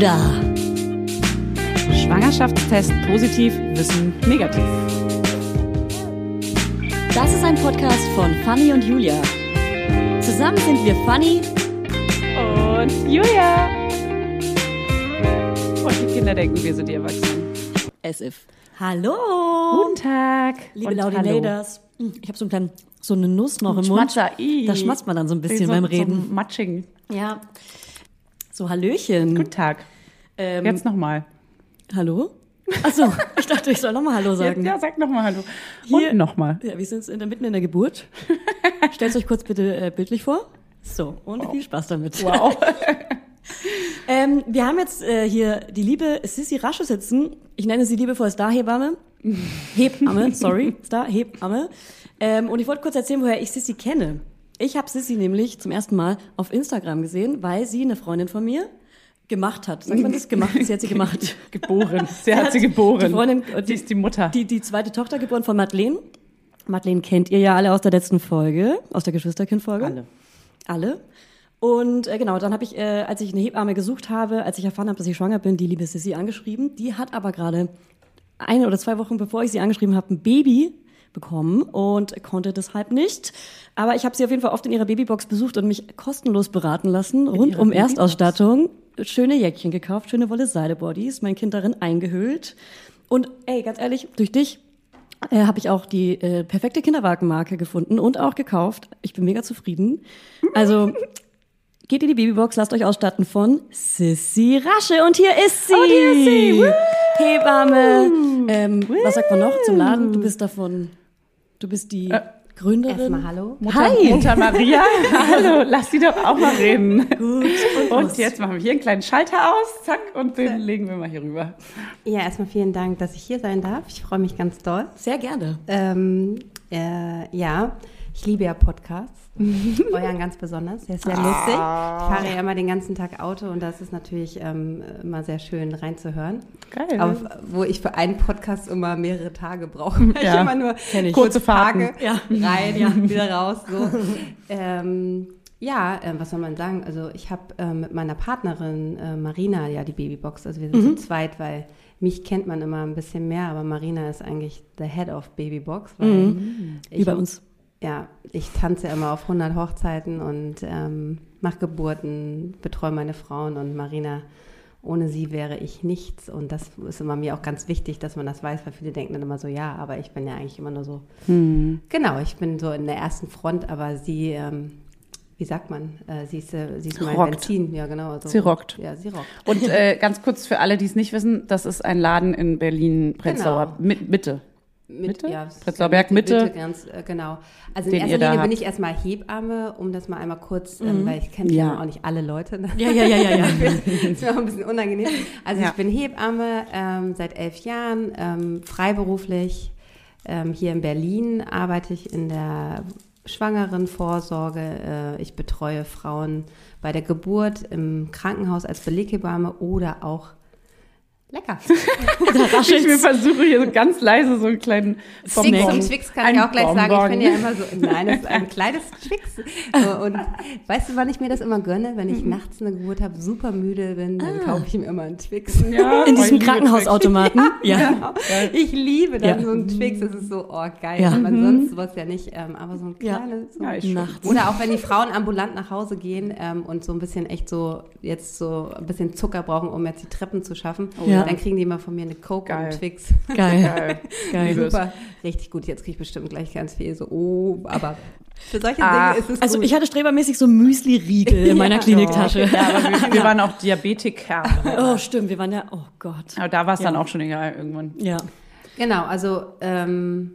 da? Schwangerschaftstest positiv, Wissen negativ. Das ist ein Podcast von Fanny und Julia. Zusammen sind wir Fanny Und Julia. Und die Kinder denken, wir sind die Erwachsenen. as if. Hallo! Guten Tag. Liebe Laudinators. Ich habe so, einen kleinen, so eine Nuss noch im Schmatzer, Mund. ih. Da schmatzt man dann so ein bisschen so, beim Reden. So matsching. ja. So, Hallöchen. Guten Tag. Ähm, Jetzt nochmal. Hallo? Achso, ich dachte, ich soll nochmal Hallo sagen. Ja, sag nochmal Hallo. Hier- Und nochmal. Ja, wir sind in der, mitten in der Geburt. Stellt euch kurz bitte äh, bildlich vor. So, und viel Spaß damit. Wow. Ähm, wir haben jetzt äh, hier die liebe Sissy Rasche sitzen. Ich nenne sie liebevoll Star-Hebamme. Hebamme, sorry, Star-Hebamme. Ähm, und ich wollte kurz erzählen, woher ich Sissy kenne. Ich habe Sissy nämlich zum ersten Mal auf Instagram gesehen, weil sie eine Freundin von mir gemacht hat. Sagt man das? Gemacht? Sie hat sie gemacht. geboren. Sie hat sie geboren. Die Freundin, äh, Sie ist die Mutter. Die, die zweite Tochter geboren von Madeleine. Madeleine kennt ihr ja alle aus der letzten Folge, aus der Geschwisterkind-Folge. Alle. Alle. Und äh, genau, dann habe ich, äh, als ich eine Hebamme gesucht habe, als ich erfahren habe, dass ich schwanger bin, die liebe Sissy angeschrieben. Die hat aber gerade eine oder zwei Wochen bevor ich sie angeschrieben habe, ein Baby bekommen und konnte deshalb nicht. Aber ich habe sie auf jeden Fall oft in ihrer Babybox besucht und mich kostenlos beraten lassen, rund ihrer um Babybox? Erstausstattung. Schöne Jäckchen gekauft, schöne Wolle Seidebodies, mein Kind darin eingehüllt. Und ey, ganz ehrlich, durch dich äh, habe ich auch die äh, perfekte Kinderwagenmarke gefunden und auch gekauft. Ich bin mega zufrieden. Also geht in die Babybox, lasst euch ausstatten von Sissy Rasche und hier ist sie. Oh, hier ist sie. Woo. Hebamme. Ähm, was sagt man noch zum Laden? Du bist davon, du bist die Äh, Gründerin. Erstmal hallo. Mutter, Hi. Mutter Maria. Hallo, lass sie doch auch mal reden. Gut. Und los. jetzt machen wir hier einen kleinen Schalter aus, zack, und den legen wir mal hier rüber. Ja, erstmal vielen Dank, dass ich hier sein darf. Ich freue mich ganz doll. Sehr gerne. Ähm, äh, ja, ich liebe ja Podcasts. Euren ganz besonders. Der ist sehr lustig. Ich fahre ja immer den ganzen Tag Auto und das ist natürlich ähm, immer sehr schön reinzuhören. Geil. Auf, wo ich für einen Podcast immer mehrere Tage brauche. weil Ja, ich immer nur ich. kurze. Tage Ja. rein, wieder raus. So. ähm, ja, ähm, was soll man sagen? Also ich habe ähm, mit meiner Partnerin äh, Marina ja die Babybox. Also wir sind Mhm. zu zweit, weil mich kennt man immer ein bisschen mehr, aber Marina ist eigentlich the head of Babybox. Weil Mhm. Wie ich, bei uns. Ja, ich tanze immer auf 100 Hochzeiten und ähm, mache Geburten, betreue meine Frauen und Marina, ohne sie wäre ich nichts. Und das ist immer mir auch ganz wichtig, dass man das weiß, weil viele denken dann immer so, ja, aber ich bin ja eigentlich immer nur so. Hm. Genau, ich bin so in der ersten Front, aber sie, ähm, wie sagt man, äh, sie ist, äh, sie ist mein Rockt. Benzin. Ja, genau. Also, Sie rockt. Ja, sie rockt. Und äh, ganz kurz für alle, die es nicht wissen, das ist ein Laden in Berlin-Prenzlauer Genau. mit, Mitte. Mit, Mitte? Ja, Prenzlauer Berg, Mitte. ganz, äh, genau. Also in erster Linie bin habt. ich erstmal Hebamme, um das mal einmal kurz, ähm, weil ich kenne Ja. auch nicht alle Leute. Ne? Ja, ja, ja, ja, ja. ist mir auch ein bisschen unangenehm. Also Ja. ich bin Hebamme ähm, seit elf Jahren, ähm, freiberuflich. Ähm, hier in Berlin arbeite ich in der Schwangerenvorsorge. Äh, ich betreue Frauen bei der Geburt im Krankenhaus als Beleghebamme oder auch lecker. Ich mir versuche hier so ganz leise so einen kleinen Twix Bonbon. und Twix kann Ein ich auch gleich sagen. Bonbon. Ich bin ja immer so, nein, das ist ein kleines Twix. So, Und weißt du, wann ich mir das immer gönne? Wenn ich nachts eine Geburt habe, super müde bin, dann kaufe ich mir immer einen Twix. Ja, In oh, diesem ich liebe Krankenhausautomaten. Ja. Genau. Ich liebe dann Ja. so einen Twix. Das ist so, oh geil. Ja. Ja. Man sonst sowas ja nicht, ähm, aber so ein Ja. kleines. So. Ja, ich schon. Nachts. Oder auch wenn die Frauen ambulant nach Hause gehen ähm, und so ein bisschen echt so jetzt so ein bisschen Zucker brauchen, um jetzt die Treppen zu schaffen, Ja. Dann kriegen die immer von mir eine Coke Geil. und Twix. Geil. Geil. Geil. Super, richtig gut. Jetzt kriege ich bestimmt gleich ganz viel so, oh, aber für solche Ah, Dinge ist es Also gut. ich hatte strebermäßig so Müsli-Riegel in meiner Ja. Kliniktasche. Ja, aber wir, wir waren auch Diabetiker. Oh, stimmt, wir waren ja, oh Gott. Aber da war es dann Ja. auch schon egal irgendwann. Ja. Genau, also ähm,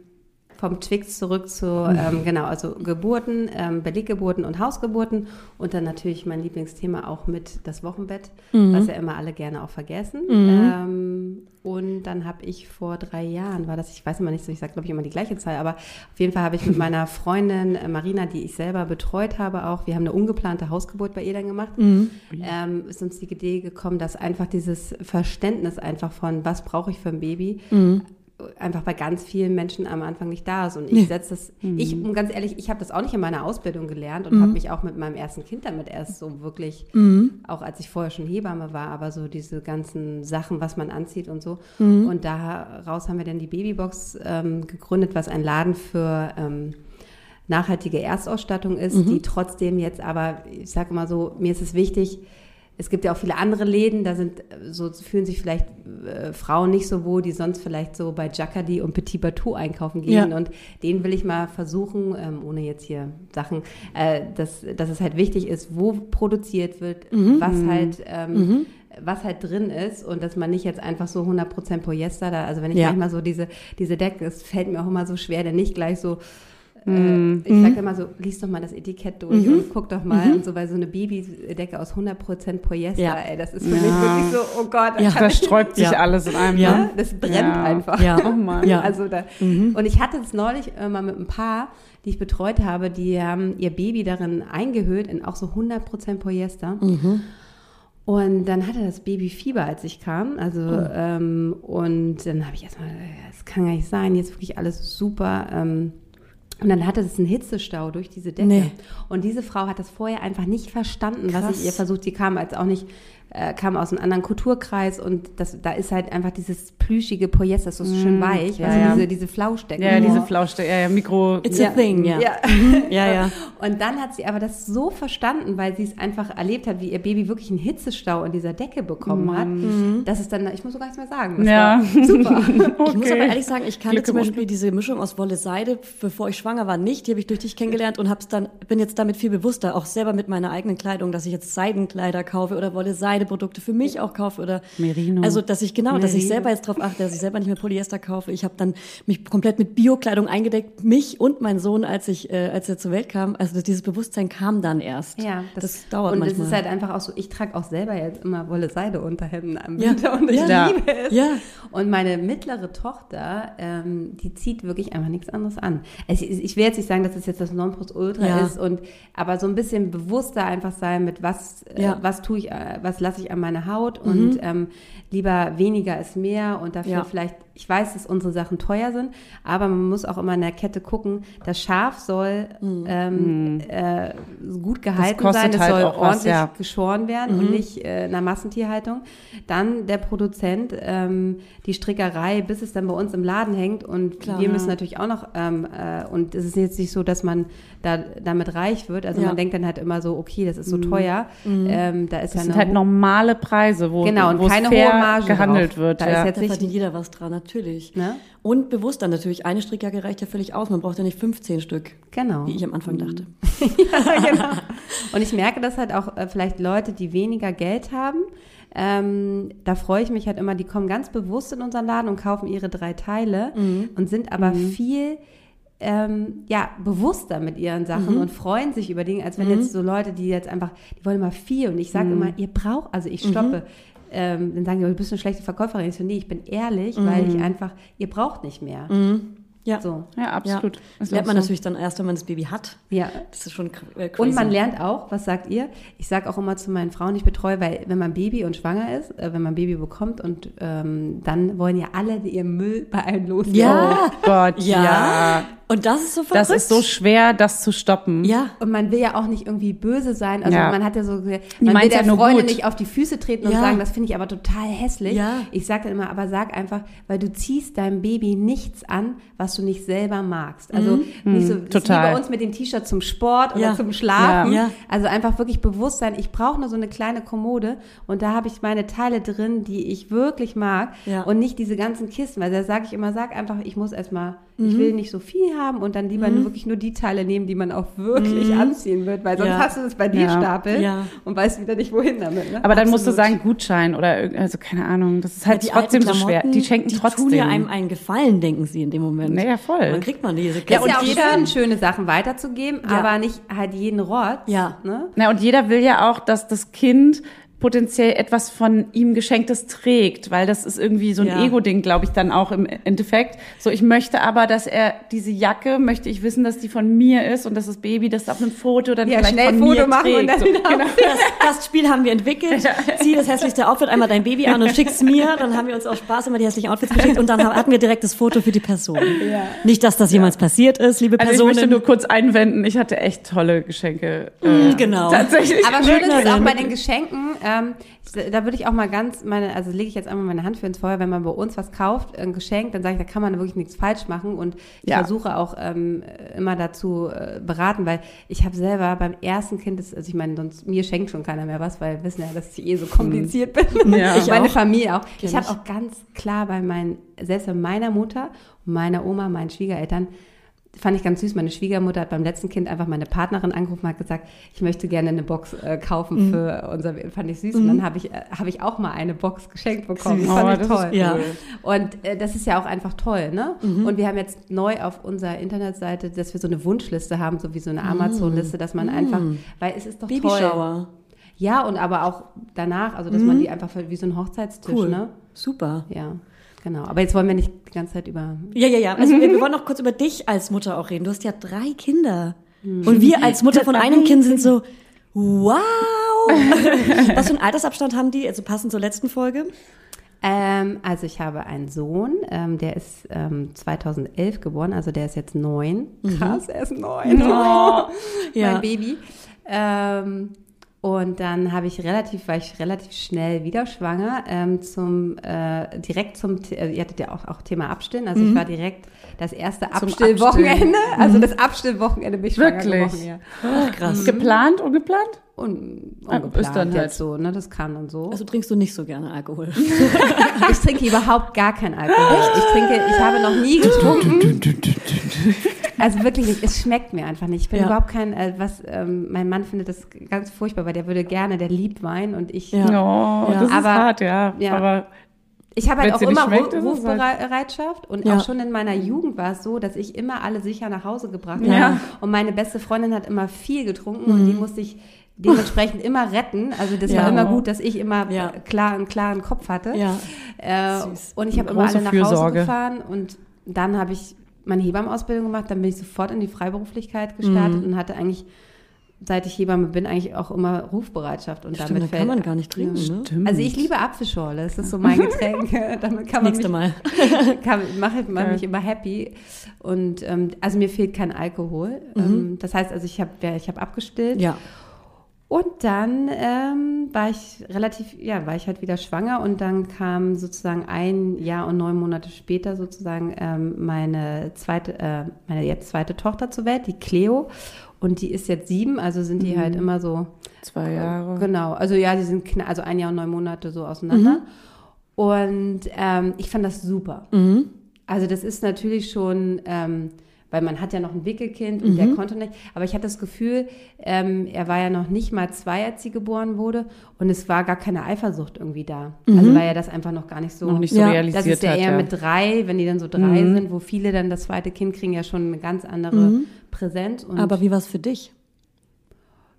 vom Twix zurück zu, ähm, genau, also Geburten, ähm, Beleggeburten und Hausgeburten und dann natürlich mein Lieblingsthema auch mit das Wochenbett, was ja immer alle gerne auch vergessen. Ähm, und dann habe ich vor drei Jahren, war das, ich weiß immer nicht so, ich sage glaube ich immer die gleiche Zahl, aber auf jeden Fall habe ich mit meiner Freundin äh, Marina, die ich selber betreut habe auch, wir haben eine ungeplante Hausgeburt bei ihr dann gemacht, ähm, ist uns die Idee gekommen, dass einfach dieses Verständnis einfach von, was brauche ich für ein Baby, einfach bei ganz vielen Menschen am Anfang nicht da ist. Und ich setze das, ich, um ganz ehrlich, ich habe das auch nicht in meiner Ausbildung gelernt und habe mich auch mit meinem ersten Kind damit erst so wirklich, auch als ich vorher schon Hebamme war, aber so diese ganzen Sachen, was man anzieht und so. Und daraus haben wir dann die Babybox ähm, gegründet, was ein Laden für ähm, nachhaltige Erstausstattung ist, die trotzdem jetzt aber, ich sage mal so, mir ist es wichtig, es gibt ja auch viele andere Läden, da sind so fühlen sich vielleicht äh, Frauen nicht so wohl, die sonst vielleicht so bei Jacquardy und Petit Bateau einkaufen gehen. Ja. Und denen will ich mal versuchen, ähm, ohne jetzt hier Sachen, äh, dass, dass es halt wichtig ist, wo produziert wird, was halt ähm, was halt drin ist und dass man nicht jetzt einfach so 100% Polyester da, also wenn ich Ja. manchmal so diese, diese Decke, es fällt mir auch immer so schwer, denn nicht gleich so äh, ich sage immer so, lies doch mal das Etikett durch und guck doch mal und so, weil so eine Babydecke aus 100% Polyester, Ja. ey, das ist für mich Ja. wirklich so, oh Gott, Ja. kann Da ich, sträubt sich Ja. alles in einem. Ja. ne? das brennt Ja. einfach. Ja. Oh Mann. Ja. Also da, Und ich hatte es neulich äh, mal mit einem Paar, die ich betreut habe, die haben ihr Baby darin eingehüllt in auch so 100% Polyester. Und dann hatte das Baby Fieber, als ich kam. Also, ähm, und dann habe ich erstmal, äh, das kann gar nicht sein, jetzt wirklich alles super. Ähm, und dann hatte es einen Hitzestau durch diese Decke. Nee. Und diese Frau hat das vorher einfach nicht verstanden, was Krass. ich ihr versucht. Sie kam als auch nicht, äh, kam aus einem anderen Kulturkreis und das, da ist halt einfach dieses plüschige Polyester, das ist so schön weich, ja, also ja. diese, diese Flauschdecken. Ja, diese Flauschte, ja, ja, Mikro. It's a thing, ja. Ja. Ja, ja. Und dann hat sie aber das so verstanden, weil sie es einfach erlebt hat, wie ihr Baby wirklich einen Hitzestau in dieser Decke bekommen hat, dass es dann, ich muss so gar nichts mehr sagen. Das Ja. war super. Ich muss aber ehrlich sagen, ich kannte Glück zum im Beispiel diese Mischung aus Wolle Seide, bevor ich schwanger war, nicht. Die habe ich durch dich kennengelernt und hab's dann, bin jetzt damit viel bewusster, auch selber mit meiner eigenen Kleidung, dass ich jetzt Seidenkleider kaufe oder Wolle Seide Produkte für mich auch kaufe oder Merino. Also, dass ich genau, dass ich Merino. selber jetzt drauf achte, dass ich selber nicht mehr Polyester kaufe. Ich habe dann mich komplett mit Biokleidung eingedeckt, mich und mein Sohn, als ich, äh, als er zur Welt kam. Also dieses Bewusstsein kam dann erst. Ja, das, dauert und manchmal. es ist halt einfach auch so, ich trage auch selber jetzt immer Wolle Seide Unterhemden am Ja. Winter und ich Ja. liebe es. Ja. Und meine mittlere Tochter, ähm, die zieht wirklich einfach nichts anderes an. Also ich, ich will jetzt nicht sagen, dass es jetzt das Nonplusultra Ja. ist und aber so ein bisschen bewusster einfach sein mit was äh, Ja. Mhm. was tue ich, äh, was lasse ich an meine Haut und ähm, lieber weniger ist mehr und dafür Ja. vielleicht ich weiß, dass unsere Sachen teuer sind, aber man muss auch immer in der Kette gucken, das Schaf soll Mhm. ähm, äh, gut gehalten sein, es halt soll auch was, ordentlich ja. geschoren werden und nicht äh, in einer Massentierhaltung. Dann der Produzent, ähm, die Strickerei, bis es dann bei uns im Laden hängt und Klar, wir ja. müssen natürlich auch noch, ähm, äh, und es ist jetzt nicht so, dass man da damit reich wird, also Ja. man denkt dann halt immer so, okay, das ist so teuer, ähm, da ist ja Das sind eine halt normale Preise, wo, Genau, und wo es keine fair hohe Marge gehandelt drauf. wird. Da ja. ist jetzt Da nicht- verdient jeder was dran, natürlich. Ne? Und bewusst dann natürlich, eine Strickjacke reicht ja völlig aus. Man braucht ja nicht 15 Stück, Genau. wie ich am Anfang dachte. ja, genau. Und ich merke das halt auch äh, vielleicht Leute, die weniger Geld haben. Ähm, da freue ich mich halt immer, die kommen ganz bewusst in unseren Laden und kaufen ihre drei Teile und sind aber viel ähm, ja, bewusster mit ihren Sachen und freuen sich über Dinge, als wenn jetzt so Leute, die jetzt einfach, die wollen immer viel und ich sage immer, ihr braucht, also ich stoppe. Ähm, dann sagen die, du bist eine schlechte Verkäuferin. Ich so, nee, ich bin ehrlich, weil ich einfach, ihr braucht nicht mehr. Ja. So, ja, absolut. Ja. Das lernt man so. natürlich dann erst, wenn man das Baby hat. ja. Das ist schon äh, crazy. Und man lernt auch, was sagt ihr? Ich sage auch immer zu meinen Frauen, die ich betreue, weil wenn man Baby und schwanger ist, äh, wenn man Baby bekommt und ähm, dann wollen ja alle ihr Müll bei einem loswerden. Ja. Oh Gott, ja. ja. Und das ist so verrückt. Das ist so schwer, das zu stoppen. Ja. Und man will ja auch nicht irgendwie böse sein. Also Ja. man hat ja so, man will der ja gut. nicht auf die Füße treten und sagen, das finde ich aber total hässlich. Ja. Ich sage dann immer, aber sag einfach, weil du ziehst deinem Baby nichts an, was du nicht selber magst. Also nicht so, das ist wie total. bei uns mit dem T-Shirt zum Sport oder Mhm. Ja. zum Schlafen. Ja. Also einfach wirklich bewusst sein, ich brauche nur so eine kleine Kommode und da habe ich meine Teile drin, die ich wirklich mag Ja. und nicht diese ganzen Kisten, weil da sage ich immer, sag einfach, ich muss erstmal, Mhm. ich will nicht so viel haben und dann lieber nur wirklich nur die Teile nehmen, die man auch wirklich anziehen wird, weil sonst Mhm. Ja. hast du es bei dir Ja. stapelt Ja. und weißt wieder nicht, wohin damit. Ne? Aber dann musst du Absolut. sagen Gutschein oder also keine Ahnung. Das ist halt die trotzdem so schwer. Die schenken die trotzdem. tun ja einem einen Gefallen, denken sie in dem Moment. Naja, voll. Dann kriegt man diese ja, Klamotten. und ja auch jeder- schön, schöne Sachen weiterzugeben, Ja. aber nicht halt jeden Rotz. Ja. Ne? Na, und jeder will ja auch, dass das Kind potenziell etwas von ihm geschenktes trägt, weil das ist irgendwie so ein Ja. Ego-Ding, glaube ich, dann auch im Endeffekt. So, ich möchte aber, dass er diese Jacke, möchte ich wissen, dass die von mir ist und dass das Baby das auf einem Foto dann Ja, vielleicht schnell von Foto mir machen und dann so, genau. Das, das Spiel haben wir entwickelt. Zieh das hässlichste Outfit einmal dein Baby an und schick's mir. Dann haben wir uns aus Spaß immer die hässlichen Outfits geschickt und dann hatten wir direkt das Foto für die Person. Nicht, dass das jemals passiert ist, liebe Also ich Personen. möchte nur kurz einwenden, ich hatte echt tolle Geschenke. äh, Mm, genau. Tatsächlich. Aber schön ist es auch bei den Geschenken, ähm, da würde ich auch mal ganz meine, also lege ich jetzt einmal meine Hand für ins Feuer, wenn man bei uns was kauft, ein Geschenk, dann sage ich, da kann man wirklich nichts falsch machen und ich Ja. versuche auch ähm, immer dazu äh, beraten, weil ich habe selber beim ersten Kind, das, also ich meine, sonst mir schenkt schon keiner mehr was, weil wir wissen ja, dass ich eh so kompliziert bin. Ja. ich meine auch. Familie auch. Kenn ich habe auch ganz klar bei meinen, selbst bei meiner Mutter meiner Oma, meinen Schwiegereltern, fand ich ganz süß. Meine Schwiegermutter hat beim letzten Kind einfach meine Partnerin angerufen und hat gesagt, ich möchte gerne eine Box äh, Mhm. kaufen für unser, fand ich süß. Und dann habe ich, äh, habe ich auch mal eine Box geschenkt bekommen. Süß. Das fand Oh, ich toll. ist Ja. cool. Und äh, das ist ja auch einfach toll, ne? Mhm. Und wir haben jetzt neu auf unserer Internetseite, dass wir so eine Wunschliste haben, so wie so eine Mhm. Amazon-Liste, dass man einfach, weil es ist doch toll. Babyshower. Ja, und aber auch danach, also dass man die einfach wie so ein Hochzeitstisch, Cool. ne? Super. Ja, genau. Aber jetzt wollen wir nicht die ganze Zeit über Ja, ja, ja. Also wir, wir wollen noch kurz über dich als Mutter auch reden. Du hast ja drei Kinder. Und wir als Mutter von einem Kind sind so, wow. Was für einen Altersabstand haben die? Also passend zur letzten Folge. Ähm, also ich habe einen Sohn, ähm, der ist ähm, 2011 geboren, also der ist jetzt neun. Krass, er ist neun. Ja. mein Baby. Und dann habe ich relativ, war ich relativ schnell wieder schwanger, ähm, zum äh, direkt zum, äh, ihr hattet ja auch, auch Thema Abstillen, also ich war direkt das erste Abstillwochenende, also das Abstillwochenende bin ich schwanger Wirklich? geworden, ja. Ach, krass. Geplant, ungeplant? Und Ah, ungeplant ist dann halt- jetzt so, ne, das kann und so. Also trinkst du nicht so gerne Alkohol. Ich trinke überhaupt gar keinen Alkohol. Ich trinke, ich habe noch nie getrunken. Also wirklich nicht. Es schmeckt mir einfach nicht. Ich bin Ja. überhaupt kein, äh, was, ähm, mein Mann findet das ganz furchtbar, weil der würde gerne, der liebt Wein und ich, Ja. Oh, Ja. das ist Aber- hart, ja. ja. Aber ich habe halt auch immer schmeckt, ist halt- Rufbereitschaft und Ja. auch schon in meiner Jugend war es so, dass ich immer alle sicher nach Hause gebracht Ja. habe. Und meine beste Freundin hat immer viel getrunken und die musste ich dementsprechend immer retten. Also das Ja. war immer gut, dass ich immer Ja. äh, klar, einen klaren Kopf hatte. Ja. Äh, und ich habe immer alle nach Hause gefahren und dann habe ich meine Hebammenausbildung gemacht, dann bin ich sofort in die Freiberuflichkeit gestartet Mhm. und hatte eigentlich, seit ich Hebamme bin, eigentlich auch immer Rufbereitschaft. Und Stimmt, damit da fällt, kann man gar nicht trinken, Ja. ne? stimmt. Also ich liebe Apfelschorle, das ist so mein Getränk. damit kann man Nächste mich, Mal. kann, mache ich Geil. mich immer happy. Und ähm, also mir fehlt kein Alkohol. Ähm, das heißt, also ich habe ich hab abgestillt. Mhm. Ja. Und dann ähm, war ich relativ, ja, war ich halt wieder schwanger und dann kam sozusagen ein Jahr und neun Monate später sozusagen ähm, meine zweite, äh, meine jetzt zweite Tochter zur Welt, die Cleo. Und die ist jetzt sieben, also sind die halt immer so zwei Jahre. Genau, also ja, die sind also ein Jahr und neun Monate so auseinander. Und ähm, ich fand das super. Mhm. Also das ist natürlich schon, ähm, weil man hat ja noch ein Wickelkind und Mhm. der konnte nicht. Aber ich hatte das Gefühl, ähm, er war ja noch nicht mal zwei, als sie geboren wurde. Und es war gar keine Eifersucht irgendwie da. Also weil er das einfach noch gar nicht so. Noch nicht so Ja. realisiert das ist ja hat. eher ja. mit drei, wenn die dann so drei Mhm. sind, wo viele dann das zweite Kind kriegen ja schon eine ganz andere Mhm. Präsenz. Und Aber wie war es für dich?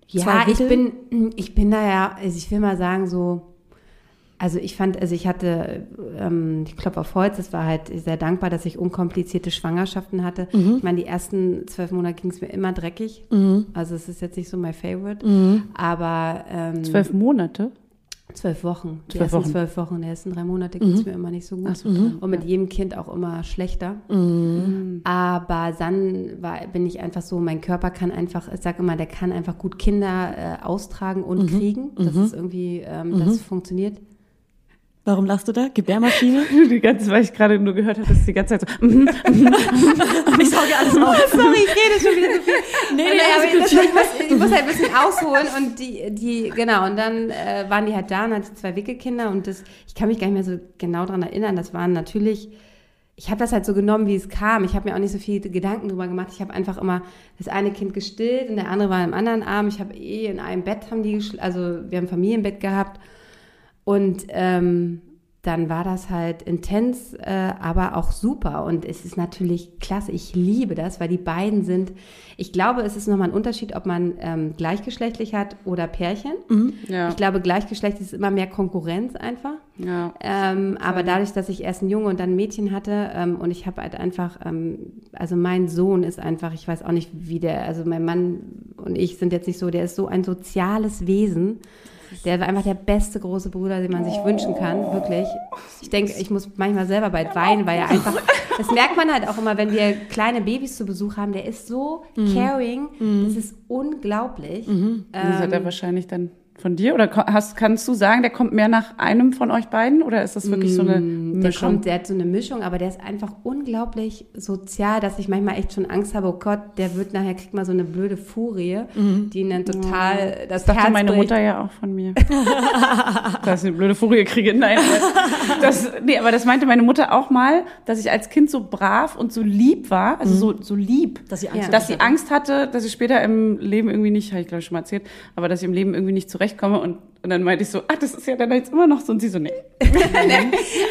ja, ich bin, ich bin da ja, also ich will mal sagen, so, also ich fand, also ich hatte, ähm, ich klopfe auf Holz, es war halt sehr dankbar, dass ich unkomplizierte Schwangerschaften hatte. Mhm. Ich meine, die ersten zwölf Monate ging es mir immer dreckig. Mhm. Also es ist jetzt nicht so my favorite. Mhm. Aber ähm, Zwölf Monate? zwölf Wochen. Die Zwölf ersten Wochen. zwölf Wochen, die ersten drei Monate ging es mir immer nicht so gut. Ach so, Und mit jedem Kind auch immer schlechter. Mhm. Aber dann war, bin ich einfach so, mein Körper kann einfach, ich sage immer, der kann einfach gut Kinder äh, austragen und kriegen. Das ist irgendwie, ähm, das funktioniert. Warum lachst du da? Gebärmaschine? Die ganze, weil ich gerade nur gehört habe, dass die ganze Zeit so. mhm. ich sauge alles auf. Sorry, ich rede schon wieder so viel. Nee, nee, gut. das, ich, muss, ich muss halt ein bisschen ausholen und die, die genau, und dann äh, waren die halt da und hatte zwei Wickelkinder und das, ich kann mich gar nicht mehr so genau dran erinnern, das waren natürlich, ich habe das halt so genommen, wie es kam. Ich habe mir auch nicht so viele Gedanken drüber gemacht. Ich habe einfach immer das eine Kind gestillt und der andere war im anderen Arm. Ich habe eh in einem Bett haben die, also wir haben ein Familienbett gehabt und ähm, dann war das halt intens, äh, aber auch super. Und es ist natürlich klasse. Ich liebe das, weil die beiden sind, ich glaube, es ist nochmal ein Unterschied, ob man ähm, gleichgeschlechtlich hat oder Pärchen. Ja. Ich glaube, gleichgeschlechtlich ist immer mehr Konkurrenz einfach. Ja. Ähm, aber dadurch, dass ich erst einen Junge und dann ein Mädchen hatte ähm, und ich habe halt einfach, ähm, also mein Sohn ist einfach, ich weiß auch nicht, wie der, also mein Mann und ich sind jetzt nicht so, der ist so ein soziales Wesen. Der war einfach der beste große Bruder, den man sich wünschen kann, wirklich. Ich denke, ich muss manchmal selber bald weinen, weil er einfach, das merkt man halt auch immer, wenn wir kleine Babys zu Besuch haben, der ist so caring, das ist unglaublich. Das hat Ähm, er wahrscheinlich dann von dir? Oder hast, kannst du sagen, der kommt mehr nach einem von euch beiden? Oder ist das wirklich so eine Mm, Der Mischung? kommt, der hat so eine Mischung, aber der ist einfach unglaublich sozial, dass ich manchmal echt schon Angst habe, oh Gott, der wird nachher, kriegt mal so eine blöde Furie, die ihn dann total das Das dachte Herz meine bricht. Mutter ja auch von mir. dass ich eine blöde Furie kriege. Nein, das, nee, aber das meinte meine Mutter auch mal, dass ich als Kind so brav und so lieb war, also so, so lieb, Dass sie Angst Ja. dass sie Angst hatte, dass ich später im Leben irgendwie nicht, habe ich glaube ich schon mal erzählt, aber dass ich im Leben irgendwie nicht zurechtkomme und, und dann meinte ich so, ah, das ist ja dann jetzt immer noch so und sie so, nee.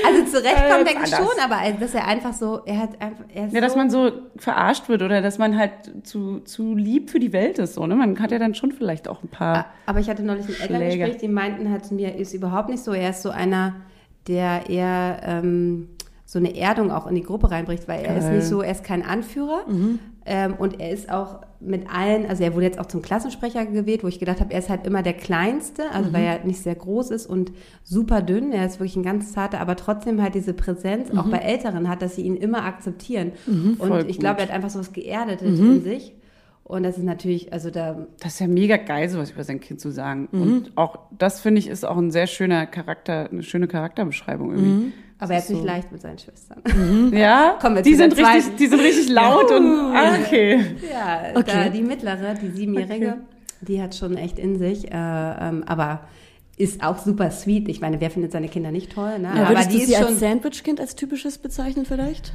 Also zurecht Äh, er anders. schon, aber dass er einfach so, er hat einfach, er ist Ja, dass so, man so verarscht wird oder dass man halt zu, zu lieb für die Welt ist, so, ne? Man hat ja dann schon vielleicht auch ein paar. Aber ich hatte neulich ein. Elterngespräch, die meinten halt zu mir, ist überhaupt nicht so. Er ist so einer, der eher ähm, so eine Erdung auch in die Gruppe reinbricht, weil er ist Geil. nicht so, er ist kein Anführer ähm, und er ist auch mit allen, also er wurde jetzt auch zum Klassensprecher gewählt, wo ich gedacht habe, er ist halt immer der Kleinste, also weil er nicht sehr groß ist und super dünn, er ist wirklich ein ganz zarter, aber trotzdem halt diese Präsenz auch bei Älteren hat, dass sie ihn immer akzeptieren. Voll und ich glaube, er hat einfach so was Geerdetes in sich. Und das ist natürlich, also da Das ist ja mega geil, sowas über sein Kind zu sagen. Mhm. Und auch das finde ich ist auch ein sehr schöner Charakter, eine schöne Charakterbeschreibung irgendwie. Aber er ist nicht leicht mit seinen Schwestern. Ja, Kommen wir die sind richtig, zweiten. die sind richtig laut und ah, okay. Ja, Okay. da, die mittlere, die siebenjährige, die hat schon echt in sich, äh, ähm, aber ist auch super sweet. Ich meine, wer findet seine Kinder nicht toll? Ne? Ja, aber die du sie ist als schon, Sandwich-Kind als typisches bezeichnen vielleicht?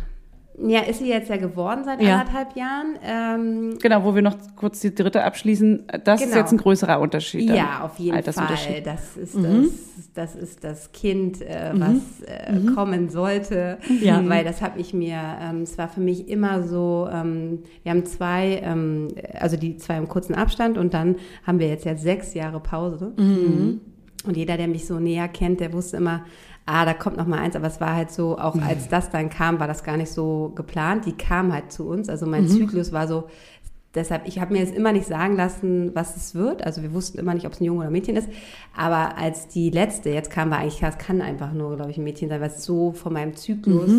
Ja, ist sie jetzt ja geworden seit Ja. anderthalb Jahren. Ähm, Genau, wo wir noch kurz die dritte abschließen. Das ist Genau. jetzt ein größerer Unterschied. Ja, auf jeden. Fall. Das ist, Mhm. das, das ist das Kind, äh, was äh, kommen sollte. Ja. Weil das habe ich mir, ähm, es war für mich immer so, ähm, wir haben zwei, ähm, also die zwei im kurzen Abstand und dann haben wir jetzt ja sechs Jahre Pause. Mhm. Und jeder, der mich so näher kennt, der wusste immer, ah, da kommt noch mal eins. Aber es war halt so, auch Mhm. als das dann kam, war das gar nicht so geplant. Die kam halt zu uns. Also Mhm. mein Zyklus war so, deshalb, ich habe mir jetzt immer nicht sagen lassen, was es wird. Also wir wussten immer nicht, ob es ein Junge oder ein Mädchen ist. Aber als die letzte jetzt kam, war eigentlich, klar, es kann einfach nur, glaube ich, ein Mädchen sein, weil es so von meinem Zyklus,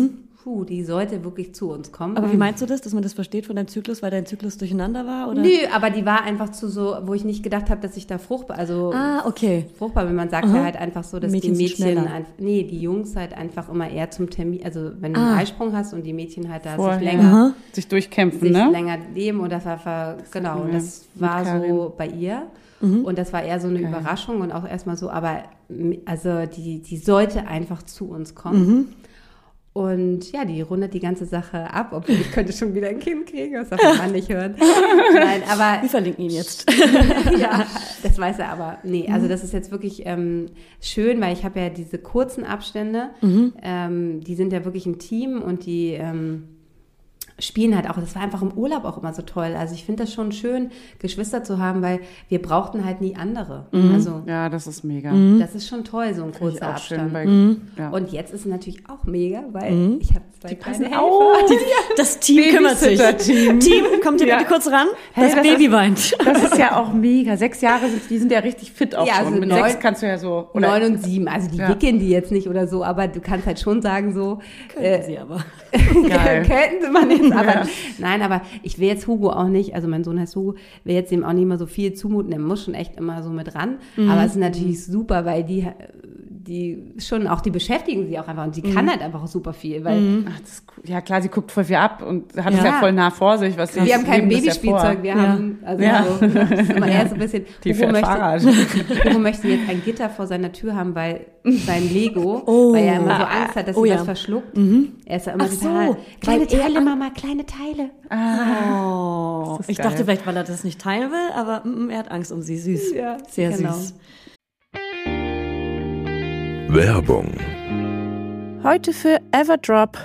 puh, die sollte wirklich zu uns kommen. Aber wie meinst du das, dass man das versteht von deinem Zyklus, weil dein Zyklus durcheinander war? Oder? Nö, aber die war einfach zu so, wo ich nicht gedacht habe, dass ich da fruchtbar, also Ah, okay. fruchtbar, wenn man sagt ja halt einfach so, dass Mädchen die Mädchen, einf- nee, die Jungs halt einfach immer eher zum Termin, also wenn du Ah. einen Eisprung hast und die Mädchen halt da Vorher. sich länger, Sich durchkämpfen, sich ne? länger leben und das war, war genau, das war Karin. so bei ihr Mhm. und das war eher so eine Geil. Überraschung und auch erstmal so, aber also die, die sollte einfach zu uns kommen. Mhm. Und ja, die rundet die ganze Sache ab, obwohl ich könnte schon wieder ein Kind kriegen, das darf man Mann nicht hören. Nein, aber Wir verlinken ihn jetzt. ja, das weiß er aber. Nee, also das ist jetzt wirklich ähm, schön, weil ich habe ja diese kurzen Abstände, ähm, die sind ja wirklich ein Team und die ähm, spielen halt auch. Das war einfach im Urlaub auch immer so toll. Also ich finde das schon schön, Geschwister zu haben, weil wir brauchten halt nie andere. Also Ja, das ist mega. das ist schon toll, so ein kurzer Abstand. bei, ja. Und jetzt ist es natürlich auch mega, weil ich habe zwei kleine Helfer. Die, das Team kümmert sich. Team, kommt ihr Ja. bitte kurz ran? Hey, Das das Baby ist- weint. Das ist ja auch mega. Sechs Jahre sind, die sind ja richtig fit auch Ja, schon. also Mit neun- sechs kannst du ja so. Oder, Neun und sieben, also die Ja. wickeln die jetzt nicht oder so, aber du kannst halt schon sagen so, Könnten sie aber. Sie man jetzt, aber nein, aber ich will jetzt Hugo auch nicht, also mein Sohn heißt Hugo, will jetzt ihm auch nicht mehr so viel zumuten, der muss schon echt immer so mit ran, Mhm. aber es ist natürlich super, weil die die schon auch, die beschäftigen sie auch einfach und die Mhm. kann halt einfach super viel, weil Ach, das ja klar, sie guckt voll viel ab und hat es Ja. ja voll nah vor sich. Was wir haben kein Babyspielzeug, wir Ja. haben, also Ja. so, das ist immer eher so ein bisschen, Die Hugo möchte. Hugo möchte jetzt ein Gitter vor seiner Tür haben, weil sein Lego, Oh. weil er immer so Angst hat, dass Oh sie ja. was verschluckt. Er ist ja immer Ach so, total, weil kleine Teile, Mama, kleine Teile. Oh, Das ist ich geil. dachte vielleicht, weil er das nicht teilen will, aber mm, er hat Angst um sie. Süß. Ja, Sehr genau. süß. Werbung, Heute für Everdrop.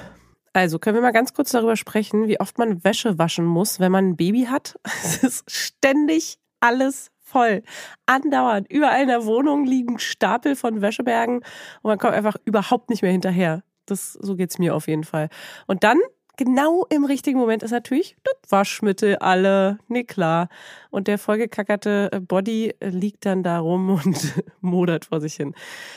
Also können wir mal ganz kurz darüber sprechen, wie oft man Wäsche waschen muss, wenn man ein Baby hat. Es ist ständig alles voll. Andauernd. Überall in der Wohnung liegen Stapel von Wäschebergen und man kommt einfach überhaupt nicht mehr hinterher. Das, so geht's mir auf jeden Fall. Und dann genau im richtigen Moment ist natürlich das Waschmittel alle. Nee, klar. Und der vollgekackerte äh, Body äh, liegt dann da rum und modert vor sich hin.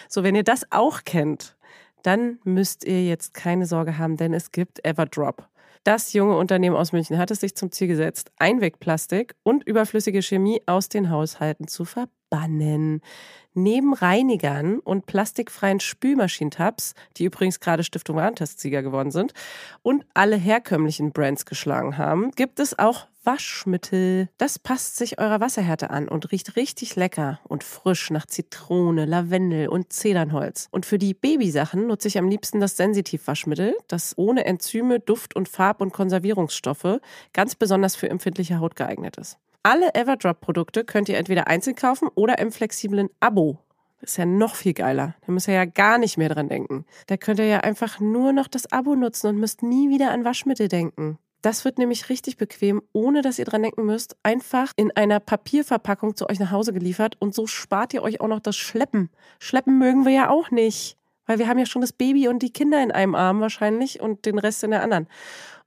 So, wenn ihr das auch kennt, dann müsst ihr jetzt keine Sorge haben, denn es gibt Everdrop. Das junge Unternehmen aus München hat es sich zum Ziel gesetzt, Einwegplastik und überflüssige Chemie aus den Haushalten zu verbannen. Neben Reinigern und plastikfreien Spülmaschinentabs, die übrigens gerade Stiftung Warentestsieger geworden sind und alle herkömmlichen Brands geschlagen haben, gibt es auch Waschmittel. Das passt sich eurer Wasserhärte an und riecht richtig lecker und frisch nach Zitrone, Lavendel und Zedernholz. Und für die Babysachen nutze ich am liebsten das Sensitivwaschmittel, das ohne Enzyme, Duft- und Farb- und Konservierungsstoffe ganz besonders für empfindliche Haut geeignet ist. Alle Everdrop-Produkte könnt ihr entweder einzeln kaufen oder im flexiblen Abo. Das ist ja noch viel geiler. Da müsst ihr ja gar nicht mehr dran denken. Da könnt ihr ja einfach nur noch das Abo nutzen und müsst nie wieder an Waschmittel denken. Das wird nämlich richtig bequem, ohne dass ihr dran denken müsst. Einfach in einer Papierverpackung zu euch nach Hause geliefert und so spart ihr euch auch noch das Schleppen. Schleppen mögen wir ja auch nicht, weil wir haben ja schon das Baby und die Kinder in einem Arm wahrscheinlich und den Rest in der anderen.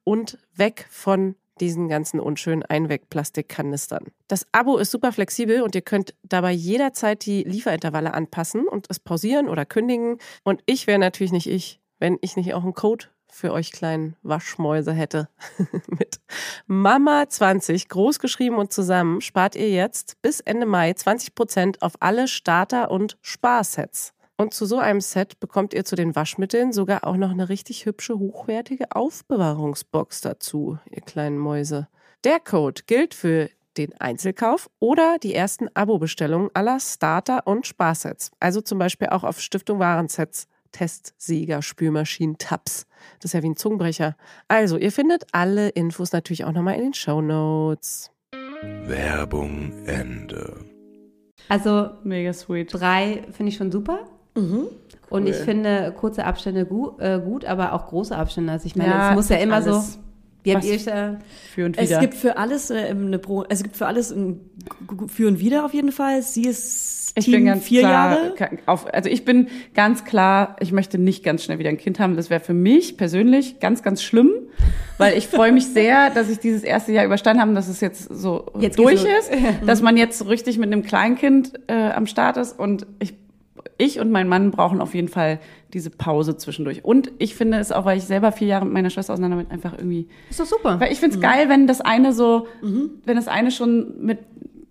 Und weg von diesen ganzen unschönen Einwegplastikkanistern. Das Abo ist super flexibel und ihr könnt dabei jederzeit die Lieferintervalle anpassen und es pausieren oder kündigen. Und ich wäre natürlich nicht ich, wenn ich nicht auch einen Code für euch kleinen Waschmäuse hätte. Mit Mama20 großgeschrieben und zusammen spart ihr jetzt bis Ende Mai 20% auf alle Starter- und Sparsets. Und zu so einem Set bekommt ihr zu den Waschmitteln sogar auch noch eine richtig hübsche, hochwertige Aufbewahrungsbox dazu, ihr kleinen Mäuse. Der Code gilt für den Einzelkauf oder die ersten Abo-Bestellungen aller Starter- und Sparsets. Also zum Beispiel auch auf Stiftung Warensets, Testsieger, Spülmaschinen, Tabs. Das ist ja wie ein Zungenbrecher. Also, ihr findet alle Infos natürlich auch nochmal in den Show Notes. Werbung Ende. Also Mega sweet. drei finde ich schon super. Und ich finde kurze Abstände gut, äh, gut, aber auch große Abstände. Also ich meine, Ja, es muss ja immer alles. so. Wie habt ihr da? Für und Es wieder. gibt für alles äh, eine Pro, es gibt für alles ein für und wieder auf jeden Fall. Sie ist Ich Team bin ganz vier klar, Jahre. Auf, also ich bin ganz klar, ich möchte nicht ganz schnell wieder ein Kind haben. Das wäre für mich persönlich ganz, ganz schlimm, weil ich freue mich sehr, dass ich dieses erste Jahr überstanden habe, dass es jetzt so Jetzt durch ist, dass man jetzt so richtig mit einem Kleinkind äh, am Start ist und ich ich und mein Mann brauchen auf jeden Fall diese Pause zwischendurch. Und ich finde es auch, weil ich selber vier Jahre mit meiner Schwester auseinander bin, einfach irgendwie Ist doch super. weil ich find's geil, wenn das eine so, wenn das eine schon mit,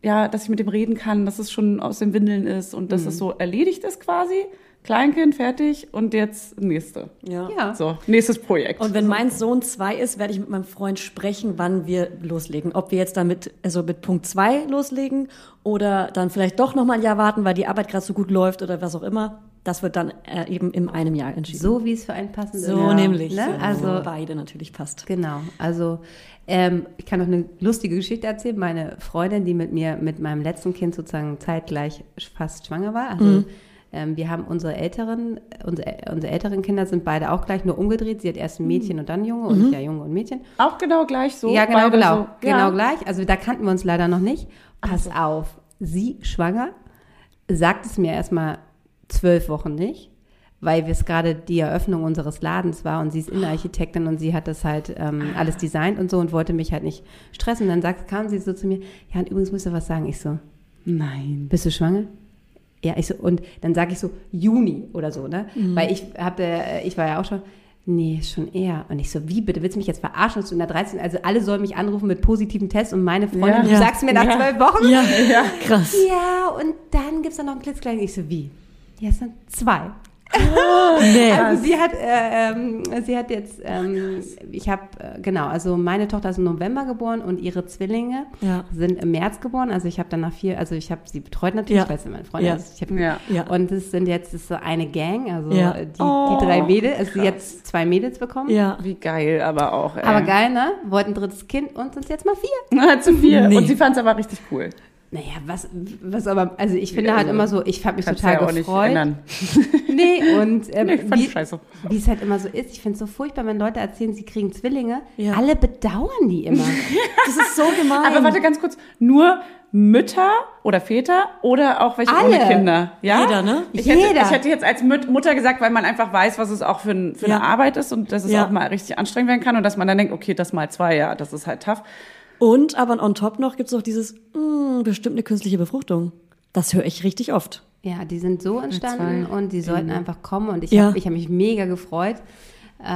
ja, dass ich mit dem reden kann, dass es schon aus den Windeln ist und dass es so erledigt ist quasi. Kleinkind, fertig und jetzt nächste. Ja. Ja. So, nächstes Projekt. Und wenn mein Sohn zwei ist, werde ich mit meinem Freund sprechen, wann wir loslegen. Ob wir jetzt damit, also mit Punkt zwei loslegen oder dann vielleicht doch noch mal ein Jahr warten, weil die Arbeit gerade so gut läuft oder was auch immer. Das wird dann äh, eben in einem Jahr entschieden. So wie es für einen passen So würde. nämlich. Ne? So, Also beide natürlich passt. Genau, also ähm, ich kann noch eine lustige Geschichte erzählen. Meine Freundin, die mit mir mit meinem letzten Kind sozusagen zeitgleich fast schwanger war, also ähm, wir haben unsere älteren, unsere, unsere älteren Kinder sind beide auch gleich nur umgedreht. Sie hat erst ein Mädchen und dann Junge und ich ja Junge und Mädchen. auch genau gleich so. ja, genau, genau, So, genau ja. gleich. Also da kannten wir uns leider noch nicht. Pass auf, sie schwanger, sagt es mir erstmal zwölf Wochen nicht, weil wir es gerade die Eröffnung unseres Ladens war und sie ist Innenarchitektin und sie hat das halt ähm, alles designt und so und wollte mich halt nicht stressen. Und dann sagt, kam sie so zu mir, ja, und übrigens muss ich was sagen. Ich so, Nein. bist du schwanger? Ja, ich so, und dann sage ich so, Juni oder so, ne? Weil ich hab, äh, ich war ja auch schon, nee, schon eher. Und ich so, wie bitte, willst du mich jetzt verarschen, dass du in der 13, also alle sollen mich anrufen mit positiven Tests und meine Freundin, Ja. du Ja. sagst mir nach Ja. zwölf Wochen? Ja, ja. krass. Ja, und dann gibt's da noch einen klitzekleinen. Ich so, wie? Ja, es sind zwei. Nee. Also sie hat, äh, ähm, sie hat jetzt, ähm, ich habe, äh, genau, also meine Tochter ist im November geboren und ihre Zwillinge Ja. sind im März geboren. Also ich habe danach vier, also ich habe sie betreut natürlich, Ja. weil sie meine Freundin Ja. ist. Ich hab, Ja. Ja. Und es sind jetzt das ist so eine Gang, also Ja. die, Oh, die drei Mädels, also sie jetzt zwei Mädels bekommen. Ja. Wie geil, aber auch. Ey. Aber geil, ne? Wollten ein drittes Kind und sind jetzt mal vier. Na, zu viel. Nee. Und sie fand's aber richtig cool. Naja, was, was aber, also ich finde halt immer so, ich habe mich total ja auch nicht gefreut. ändern. Nee, und ähm, Nee, fand wie, wie es halt immer so ist. Ich finde es so furchtbar, wenn Leute erzählen, sie kriegen Zwillinge. Ja. Alle bedauern die immer. Das ist so gemein. Aber warte ganz kurz, nur Mütter oder Väter oder auch welche Alle. ohne Kinder? Ja? Jeder, ne? Ich hätte, Jeder. ich hätte jetzt als Mutter gesagt, weil man einfach weiß, was es auch für, ein, für Ja. eine Arbeit ist und dass es Ja. auch mal richtig anstrengend werden kann und dass man dann denkt, okay, das mal zwei, ja, das ist halt tough. Und aber on top noch gibt's noch dieses, mh, bestimmt eine künstliche Befruchtung. Das höre ich richtig oft. Ja, die sind so entstanden und die sollten einfach kommen und ich Ja. habe ich hab mich mega gefreut. Äh,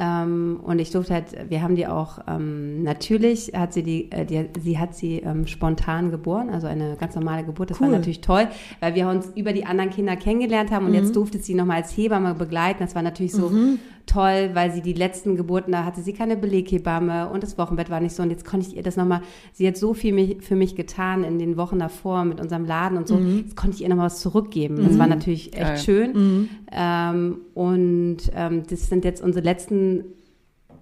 ähm, und ich durfte halt, wir haben die auch, ähm, natürlich hat sie die, äh, die sie hat sie ähm, spontan geboren, also eine ganz normale Geburt. Das Cool. war natürlich toll, weil wir uns über die anderen Kinder kennengelernt haben und Mhm. jetzt durfte sie nochmal als Hebamme begleiten. Das war natürlich so toll, weil sie die letzten Geburten, da hatte sie keine Beleghebamme und das Wochenbett war nicht so und jetzt konnte ich ihr das nochmal, sie hat so viel mich, für mich getan in den Wochen davor mit unserem Laden und so, jetzt konnte ich ihr nochmal was zurückgeben. Das war natürlich echt Geil. schön. Ähm, und ähm, das sind jetzt unsere letzten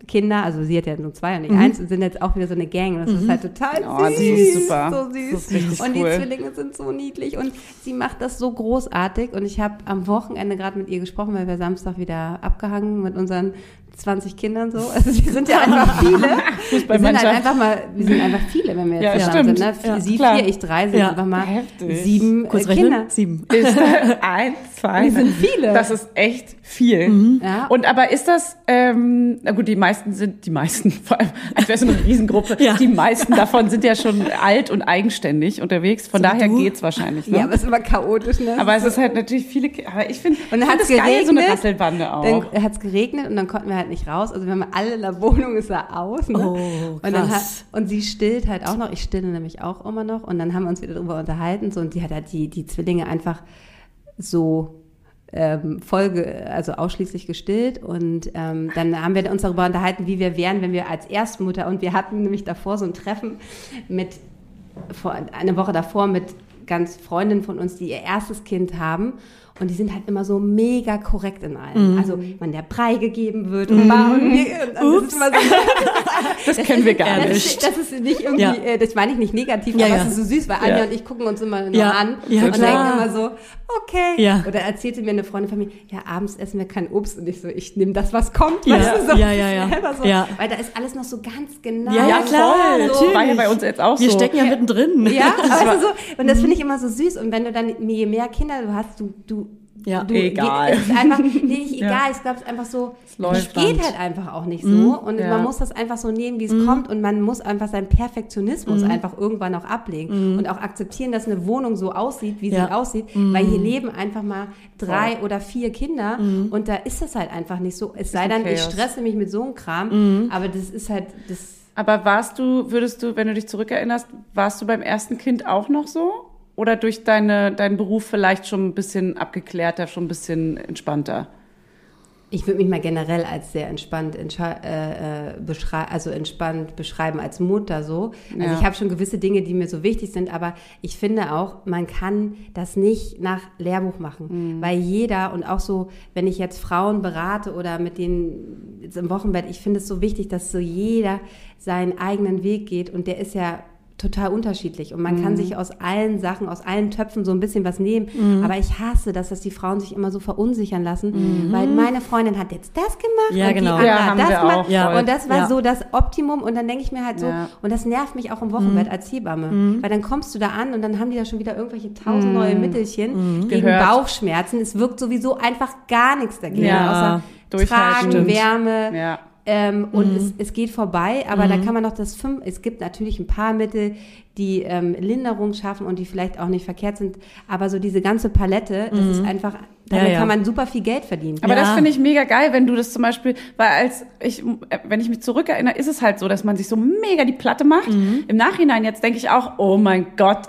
Kinder, also sie hat ja nur zwei und nicht eins, und sind jetzt auch wieder so eine Gang. Und das ist halt total Oh, süß. das ist super. So süß. Das ist und cool. die Zwillinge sind so niedlich und sie macht das so großartig. Und ich habe am Wochenende gerade mit ihr gesprochen, weil wir Samstag wieder abgehangen mit unseren 20 Kindern so. Also wir sind ja einfach viele. wir sind halt einfach mal, wir sind einfach viele, wenn wir jetzt Ja, zusammen stimmt. sind. Ne? Ja, sie klar. vier, ich drei, sind Ja. einfach mal Heftig. sieben Kurz äh, rechnen? Kinder. Sieben. Ist eins, zwei. Wir sind viele. Das ist echt viel. Ja. Und aber ist das, ähm, na gut, die meisten sind, die meisten, vor allem, als wäre es eine Riesengruppe, Ja. die meisten davon sind ja schon alt und eigenständig unterwegs. Von So daher du? geht's wahrscheinlich. Ne? Ja, aber es ist immer chaotisch, ne? aber es ist halt natürlich viele, aber ich finde, Und dann find es das geil, so eine geregnet. Rasselbande auch. Dann hat es geregnet und dann konnten wir halt nicht raus. Also wir haben alle in der Wohnung, es sah aus. Ne? Oh, und, dann hat, krass. und sie stillt halt auch noch. Ich stille nämlich auch immer noch. Und dann haben wir uns wieder darüber unterhalten. So, und die hat halt die, die Zwillinge einfach so ähm, Folge, also ausschließlich gestillt. Und ähm, dann haben wir uns darüber unterhalten, wie wir wären, wenn wir als Erstmutter, und wir hatten nämlich davor so ein Treffen mit, vor, eine Woche davor mit ganz Freundinnen von uns, die ihr erstes Kind haben. Und die sind halt immer so mega korrekt in allem. Also, wenn der Brei gegeben wird und, war und, wir, und das ist immer so, das kennen wir gar das nicht. ist, das ist nicht irgendwie, Ja. äh, das meine ich nicht negativ, Ja, aber ja. es ist so süß, weil Anja Ja. und ich gucken uns immer nur Ja. an Ja, und klar. denken immer so, okay. Ja. Oder erzählte mir eine Freundin von mir, ja, abends essen wir kein Obst und ich so, ich nehme das, was kommt. Ja. weißt du, so, Ja, ja, ja. selber So, Ja. Weil da ist alles noch so ganz genau. Ja, ja, klar, voll. natürlich. War ja bei uns jetzt auch Wir so. stecken ja mittendrin. Ja, weißt du so, und Mhm. das finde ich immer so süß. Und wenn du dann, je mehr Kinder du hast, du, du, Ja. du Egal. Es ist einfach, nee, nicht Ja. egal. Ich glaube, es ist einfach so, es geht halt einfach auch nicht so. Mhm. Und Ja. man muss das einfach so nehmen, wie es kommt. Und man muss einfach seinen Perfektionismus einfach irgendwann auch ablegen. Und auch akzeptieren, dass eine Wohnung so aussieht, wie Mhm. Ja. sie aussieht. Weil hier leben einfach mal drei oder vier Kinder. Und da ist das halt einfach nicht so. Es sei ein denn, ich stresse mich mit so einem Kram. Mhm. Aber das ist halt, das, Aber warst du, würdest du, wenn du dich zurückerinnerst, warst du beim ersten Kind auch noch so? Oder durch deine, deinen Beruf vielleicht schon ein bisschen abgeklärter, schon ein bisschen entspannter? Ich würde mich mal generell als sehr entspannt, äh, äh, beschrei also entspannt beschreiben als Mutter so. Also Ja. ich habe schon gewisse Dinge, die mir so wichtig sind, aber ich finde auch, man kann das nicht nach Lehrbuch machen, weil jeder und auch so, wenn ich jetzt Frauen berate oder mit denen jetzt im Wochenbett, ich finde es so wichtig, dass so jeder seinen eigenen Weg geht und der ist ja total unterschiedlich und man kann sich aus allen Sachen, aus allen Töpfen so ein bisschen was nehmen. Aber ich hasse das, dass die Frauen sich immer so verunsichern lassen, weil meine Freundin hat jetzt das gemacht Ja, und genau. die andere Ja, das gemacht Ja. und das war Ja. so das Optimum und dann denke ich mir halt so Ja. und das nervt mich auch im Wochenbett als Hebamme, weil dann kommst du da an und dann haben die da schon wieder irgendwelche tausend neue Mittelchen gegen Gehört. Bauchschmerzen. Es wirkt sowieso einfach gar nichts dagegen, Ja. außer. Tragen, Wärme, Ja. Ähm, und Mhm. es, es geht vorbei, aber da kann man noch das fünf, es gibt natürlich ein paar Mittel, die ähm, Linderung schaffen und die vielleicht auch nicht verkehrt sind, aber so diese ganze Palette, das ist einfach, damit Mhm. Ja, ja. kann man super viel Geld verdienen. Aber Ja. das finde ich mega geil, wenn du das zum Beispiel, weil als ich, äh, wenn ich mich zurückerinnere, ist es halt so, dass man sich so mega die Platte macht. Mhm. Im Nachhinein jetzt denke ich auch, oh mein Gott,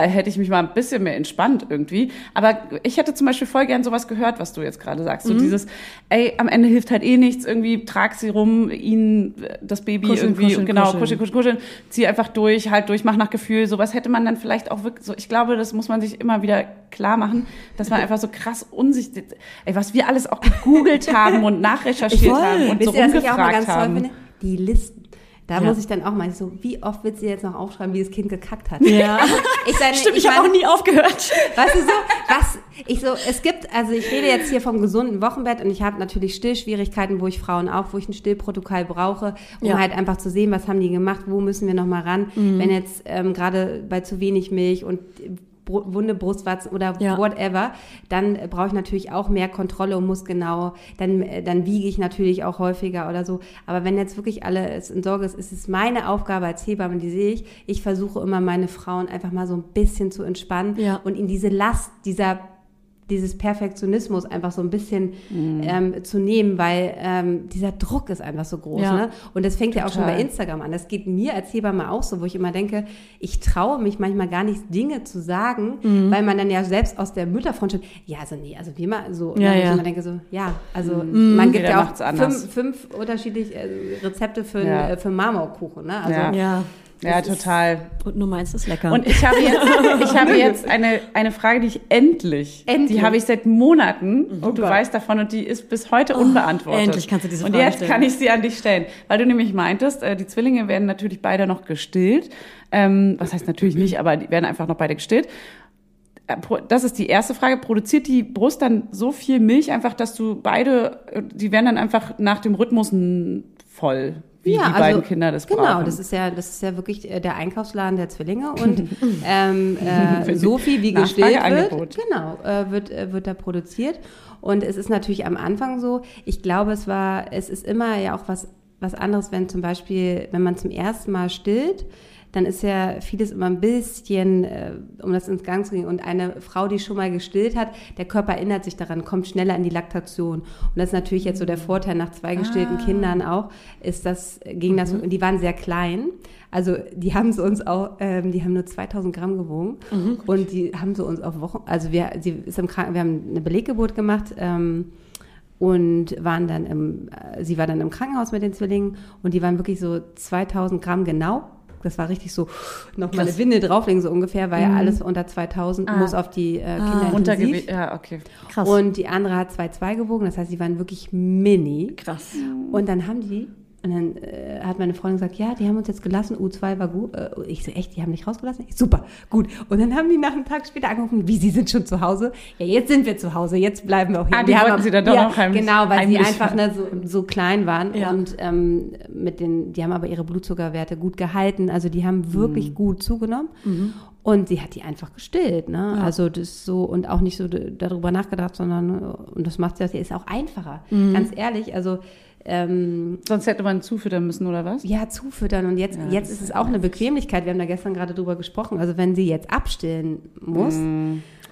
hätte ich mich mal ein bisschen mehr entspannt irgendwie. Aber ich hätte zum Beispiel voll gern sowas gehört, was du jetzt gerade sagst. Mhm. So dieses, ey, am Ende hilft halt eh nichts, irgendwie trag sie rum, ihn, äh, das Baby Kuscheln, irgendwie, kuscheln, genau, kuscheln. kuscheln, kuscheln, kuscheln, zieh einfach durch, halt durch, mach nach Gefühl. Sowas hätte man dann vielleicht auch wirklich, so, ich glaube, das muss man sich immer wieder klar machen, dass man einfach so krass unsichtbar, ey, was wir alles auch gegoogelt haben und nachrecherchiert haben und Wisst so ihr, rumgefragt toll haben. Die Listen. Da Ja. muss ich dann auch mal so, wie oft wird sie jetzt noch aufschreiben, wie das Kind gekackt hat? Ja. Ich sage, Stimmt, ich, habe meine- auch nie aufgehört. Weißt du so, was, ich so, es gibt, also ich rede jetzt hier vom gesunden Wochenbett und ich habe natürlich Stillschwierigkeiten, wo ich Frauen auch, wo ich ein Stillprotokoll brauche, um Ja. halt einfach zu sehen, was haben die gemacht, wo müssen wir nochmal ran, wenn jetzt ähm, gerade bei zu wenig Milch und wunde Brustwarzen oder Ja. whatever, dann brauche ich natürlich auch mehr Kontrolle und muss genau, dann, äh, dann wiege ich natürlich auch häufiger oder so. Aber wenn jetzt wirklich alles in Sorge ist, ist es meine Aufgabe als Hebamme, die sehe ich. Ich versuche immer meine Frauen einfach mal so ein bisschen zu entspannen Ja. und ihnen diese Last dieser dieses Perfektionismus einfach so ein bisschen ähm, zu nehmen, weil ähm, dieser Druck ist einfach so groß. Ja. Ne? Und das fängt ja auch schon Total. bei Instagram an. Das geht mir als Hebamme auch so, wo ich immer denke, ich traue mich manchmal gar nicht, Dinge zu sagen, Mhm. weil man dann ja selbst aus der Mütterfreundschaft, ja, also nee, also wir mal so, Ja, ne, wo ja. ich immer denke so, ja, also man gibt Jeder ja auch fünf, fünf unterschiedliche äh, Rezepte für, Ja. äh, für Marmorkuchen. Ne? Also, Ja. Ja. Das ist- total. Und nur meins ist lecker. Und ich habe jetzt, ich habe jetzt eine, eine Frage, die ich endlich, Endlich. die habe ich seit Monaten und du weißt davon und die ist bis heute unbeantwortet. Oh, endlich kannst du diese Und Frage jetzt stellen. kann ich sie an dich stellen, weil du nämlich meintest, äh, die Zwillinge werden natürlich beide noch gestillt. Ähm, was heißt natürlich nicht, aber die werden einfach noch beide gestillt. Äh, Das ist die erste Frage. Produziert die Brust dann so viel Milch einfach, dass du beide, äh, die werden dann einfach nach dem Rhythmus voll, wie die beiden Kinder das Genau, brauchen? das ist ja, das ist ja wirklich äh, der Einkaufsladen der Zwillinge und ähm, äh, so viel wie gestillt wird, genau, äh, wird, äh, wird da produziert. Und es ist natürlich am Anfang so, ich glaube, es war, es ist immer ja auch was, was anderes, wenn zum Beispiel, wenn man zum ersten Mal stillt, dann ist ja vieles immer ein bisschen, äh, um das ins Gang zu bringen. Und eine Frau, die schon mal gestillt hat, der Körper erinnert sich daran, kommt schneller in die Laktation. Und das ist natürlich jetzt so der Vorteil nach zwei gestillten Kindern auch, ist das, ging das, und die waren sehr klein. Also die haben sie uns auch, ähm, die haben nur 2000 Gramm gewogen und die haben sie uns auf Wochen, also wir, sie ist im Kranken, wir haben eine Beleggeburt gemacht, ähm, und waren dann im, äh, sie war dann im Krankenhaus mit den Zwillingen und die waren wirklich so 2000 Gramm genau. Das war richtig so, noch mal eine Windel drauflegen so ungefähr, weil alles unter 2000 muss auf die äh, Kinder Untergewicht, intensiv. ja, okay. Krass. Und die andere hat 2,2 gewogen, das heißt, sie waren wirklich mini. Krass. Und dann haben die, und dann äh, hat meine Freundin gesagt, ja, die haben uns jetzt gelassen, U2 war gut. Äh, ich so, echt, die haben nicht rausgelassen? Ich, super, gut. Und dann haben die nach einem Tag später angerufen, wie, sie sind schon zu Hause? Ja, jetzt sind wir zu Hause, jetzt bleiben wir auch hier. Ah, die haben wollten sie dann doch ja, noch heimlich- Genau, weil sie heimlich einfach ne, so, so klein waren. Ja. Und ähm, mit den, die haben aber ihre Blutzuckerwerte gut gehalten. Also die haben wirklich Mhm. gut zugenommen. Und sie hat die einfach gestillt, ne? Also das so und auch nicht so darüber nachgedacht, sondern und das macht sie ist auch einfacher. Mhm. Ganz ehrlich, also ähm, Sonst hätte man zufüttern müssen, oder was? ja, zufüttern. Und jetzt, jetzt ist es auch eine Bequemlichkeit. Wir haben da gestern gerade drüber gesprochen. Also wenn sie jetzt abstillen muss,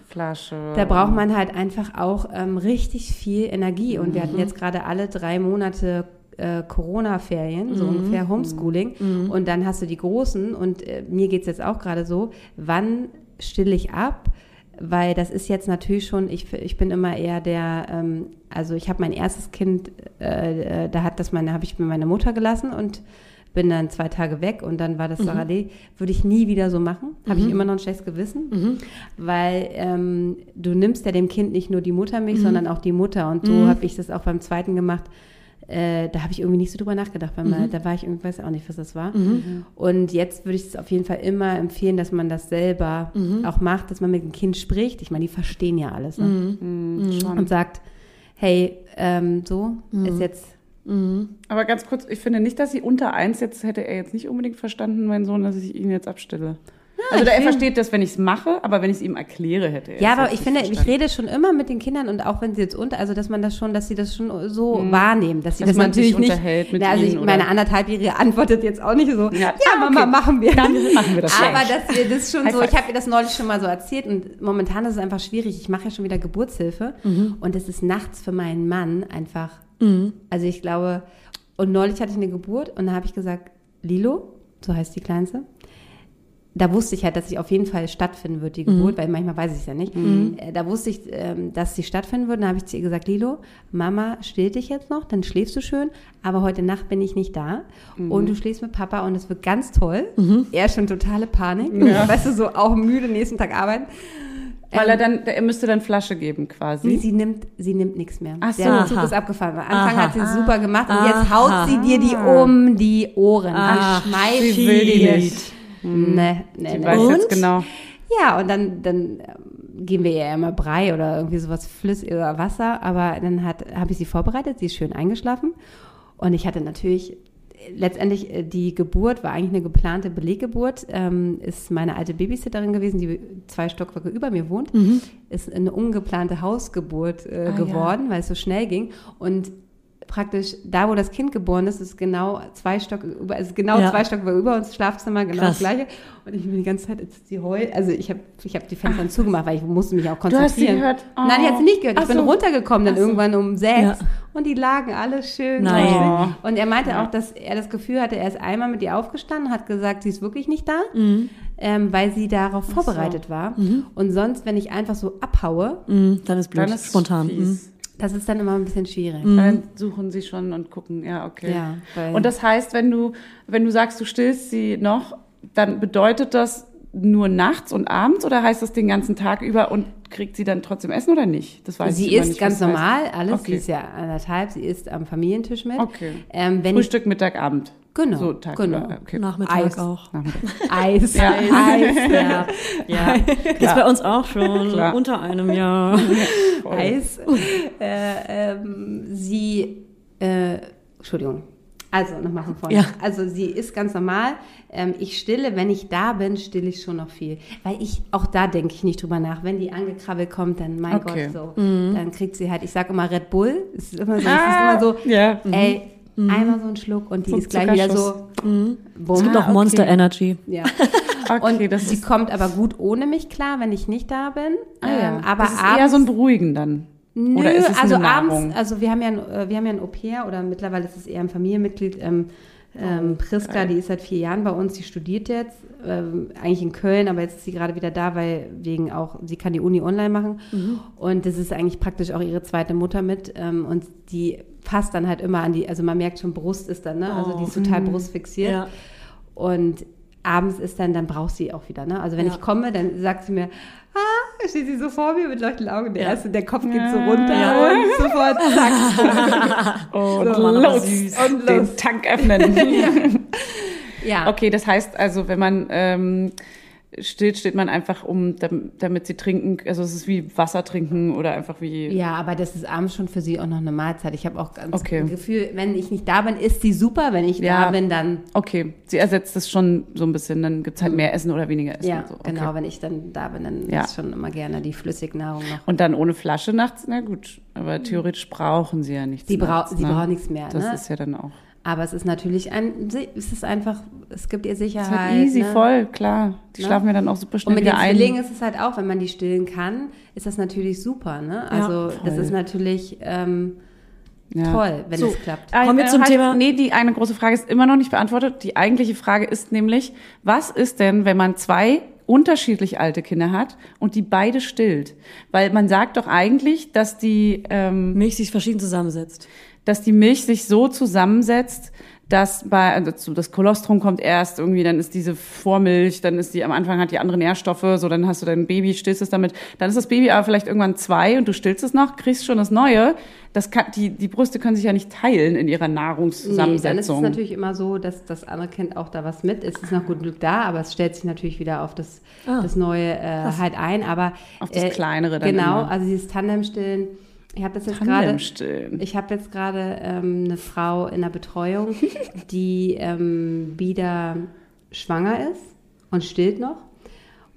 Flasche. da braucht man halt einfach auch ähm, richtig viel Energie. Und Mhm. wir hatten jetzt gerade alle drei Monate äh, Corona-Ferien, so Mhm. ungefähr Homeschooling. Und dann hast du die Großen. Und äh, mir geht's jetzt auch gerade so, wann stille ich ab? Weil das ist jetzt natürlich schon, ich, ich bin immer eher der, ähm, also ich habe mein erstes Kind, äh, äh, da hat das meine, habe ich mir meine Mutter gelassen und bin dann zwei Tage weg und dann war das Sarah Lee. Würde ich nie wieder so machen. Habe ich immer noch ein schlechtes Gewissen. Weil ähm, du nimmst ja dem Kind nicht nur die Muttermilch, sondern auch die Mutter. Und so habe ich das auch beim zweiten gemacht. Äh, da habe ich irgendwie nicht so drüber nachgedacht. Weil man, Da war ich irgendwie, weiß auch nicht, was das war. Und jetzt würde ich es auf jeden Fall immer empfehlen, dass man das selber auch macht, dass man mit dem Kind spricht. Ich meine, die verstehen ja alles. Ne? Und sagt, hey, ähm, so ist jetzt Aber ganz kurz, ich finde nicht, dass sie unter eins jetzt hätte er jetzt nicht unbedingt verstanden, mein Sohn, dass ich ihn jetzt abstille. Also ich er find- versteht das, wenn ich es mache, aber wenn ich es ihm erkläre, hätte er Ja, aber ich finde, ich verstanden. rede schon immer mit den Kindern und auch wenn sie jetzt unter, also dass man das schon, dass sie das schon so wahrnehmen, dass sie Dass das man natürlich nicht. unterhält mit Na, also ich, ihnen, meine anderthalbjährige antwortet jetzt auch nicht so. Ja, ah, Mama, okay. machen wir. Dann machen wir das Aber gleich. dass wir das schon so, ich habe ihr das neulich schon mal so erzählt und momentan ist es einfach schwierig. Ich mache ja schon wieder Geburtshilfe und es ist nachts für meinen Mann einfach. Also ich glaube, und neulich hatte ich eine Geburt und da habe ich gesagt, Lilo, so heißt die Kleinste, da wusste ich halt, dass sie auf jeden Fall stattfinden wird, die Geburt, weil manchmal weiß ich es ja nicht. Äh, Da wusste ich, ähm, dass sie stattfinden wird. Dann habe ich zu ihr gesagt, Lilo, Mama stillt dich jetzt noch, dann schläfst du schön, aber heute Nacht bin ich nicht da. Und du schläfst mit Papa und es wird ganz toll. Er ist schon totale Panik. Weißt du, so auch müde, nächsten Tag arbeiten. Weil er dann, er müsste dann Flasche geben quasi. Nee, sie nimmt, sie nimmt nichts mehr. Ach so. Der Zug Aha. ist abgefahren. Am Anfang Aha. hat sie super gemacht und Aha. jetzt haut sie dir die um die Ohren. Ach, schmeißt sie will die dir. nicht. Nee, nee, Ich nee. weiß Und? jetzt genau. Ja, und dann, dann ähm, geben wir ihr immer Brei oder irgendwie sowas flüssig oder Wasser. Aber dann habe ich sie vorbereitet, sie ist schön eingeschlafen. Und ich hatte natürlich, letztendlich äh, die Geburt war eigentlich eine geplante Beleggeburt, ähm, ist meine alte Babysitterin gewesen, die zwei Stockwerke über mir wohnt, ist eine ungeplante Hausgeburt äh, Ah, geworden, weil es so schnell ging. Und praktisch da, wo das Kind geboren ist, ist genau zwei Stock über, ist genau Ja. zwei Stockwerke über uns Schlafzimmer, genau Krass. das gleiche. Und ich bin die ganze Zeit, jetzt die heult, also ich habe ich hab die Fenster zugemacht, weil ich musste mich auch Du hast sie konzentrieren. gehört? Oh. Nein, die hat sie nicht gehört. Ich Ach bin so. runtergekommen dann Ach irgendwann um sechs Ja. und die lagen alle schön. Nein. Und er meinte auch, dass er das Gefühl hatte, er ist einmal mit ihr aufgestanden, hat gesagt, sie ist wirklich nicht da, ähm, weil sie darauf vorbereitet war. Und sonst, wenn ich einfach so abhaue, Mhm, dann ist blöd, Dann ist spontan. Mhm. fies. Das ist dann immer ein bisschen schwierig. Dann suchen sie schon und gucken, ja, okay. Ja, und das heißt, wenn du, wenn du sagst, du stillst sie noch, dann bedeutet das nur nachts und abends oder heißt das den ganzen Tag über und kriegt sie dann trotzdem Essen oder nicht? Das weiß Sie ich isst nicht, ganz normal, heißt. alles. Okay. Sie ist ja anderthalb, sie isst am Familientisch mit. Okay. Ähm, wenn ich, Frühstück, Mittag, Abend. Genau, So Tag genau. Okay. Nachmittag Eis. auch. Nachmittag. Eis, Ja. Eis, ja. Ja, ist bei uns auch schon Klar. unter einem Jahr. Eis. Äh, ähm, sie, äh, Entschuldigung. Also, nochmal von vorne. Ja. Also, sie ist ganz normal. Ähm, ich stille, wenn ich da bin, stille ich schon noch viel. Weil ich, auch da denke ich nicht drüber nach. Wenn die angekrabbelt kommt, dann, mein Okay. Gott, so. Dann kriegt sie halt, ich sage immer Red Bull. Es ist immer so, es ist immer so, Ja. ey, einmal so ein Schluck und die So ist gleich wieder so, bumm. Es gibt auch okay. Monster Energy. Ja. Okay, Und das sie ist, kommt aber gut ohne mich klar, wenn ich nicht da bin. ah, ja. Ähm, aber das ist abends, eher so ein Beruhigen dann. Nö, Oder ist es also eine abends, also wir haben ja, ein, äh, wir haben ja ein Au-pair oder mittlerweile ist es eher ein Familienmitglied. Ähm, ähm, Priska, die ist seit vier Jahren bei uns, die studiert jetzt, ähm, eigentlich in Köln, aber jetzt ist sie gerade wieder da, weil wegen auch, sie kann die Uni online machen. Und das ist eigentlich praktisch auch ihre zweite Mutter mit. Ähm, und die passt dann halt immer an die, also man merkt schon, Brust ist dann, ne? Also die ist total brustfixiert. Ja. Und abends ist dann, dann braucht sie auch wieder, ne? Also wenn Ja. ich komme, dann sagt sie mir, ah, steht sie so vor mir mit leuchtenden Augen, der Ja. erste, der Kopf geht so runter und sofort, zack. Und So. Mann, los, süß. und den Tank öffnen. Ja. Okay, das heißt also, wenn man ähm, stillt, steht man einfach um, dam- damit sie trinken. Also es ist wie Wasser trinken oder einfach wie. Ja, aber das ist abends schon für sie auch noch eine Mahlzeit. Ich habe auch ganz Okay. das Gefühl, wenn ich nicht da bin, ist sie super. Wenn ich Ja. da bin, dann Okay, sie ersetzt es schon so ein bisschen. Dann gibt's halt mehr Essen oder weniger Essen. ja, so. Okay. genau. Wenn ich dann da bin, dann Ja. ist schon immer gerne die Flüssignahrung noch. Und dann ohne Flasche nachts, na gut. Aber theoretisch brauchen sie ja nichts. Sie, brau nachts, sie ne? braucht nichts mehr. Das ne? ist ja dann auch. Aber es ist natürlich ein, es ist einfach, es gibt ihr Das ist Sicherheit. halt easy, ne? voll, klar. Die Ne? schlafen ja dann auch super Und schnell mit wieder den ein. Zwillingen ist es halt auch, wenn man die stillen kann, ist das natürlich super. Ne? Also das voll. ist natürlich ähm, Ja. toll, wenn So. es klappt. Kommen wir Äh, zum halt, Thema- Nee, die eine große Frage ist immer noch nicht beantwortet. Die eigentliche Frage ist nämlich, was ist denn, wenn man zwei unterschiedlich alte Kinder hat und die beide stillt? Weil man sagt doch eigentlich, dass die, ähm, Milch sich verschieden zusammensetzt. Dass die Milch sich so zusammensetzt, dass bei, also das Kolostrum kommt erst irgendwie, dann ist diese Vormilch, dann ist die, am Anfang hat die andere Nährstoffe, so dann hast du dein Baby, stillst es damit, dann ist das Baby aber vielleicht irgendwann zwei und du stillst es noch, kriegst schon das Neue. Das kann, die, die Brüste können sich ja nicht teilen in ihrer Nee, Nahrungszusammensetzung. dann ist es natürlich immer so, dass das andere Kind auch da was mit. Es ist noch gut Glück da, aber es stellt sich natürlich wieder auf das, Ah. das Neue äh, halt ein. Aber Auf das Kleinere dann Genau, immer. also dieses Tandemstillen. Ich habe das jetzt gerade. Ich habe jetzt gerade ähm, eine Frau in der Betreuung, die ähm, wieder schwanger ist und stillt noch.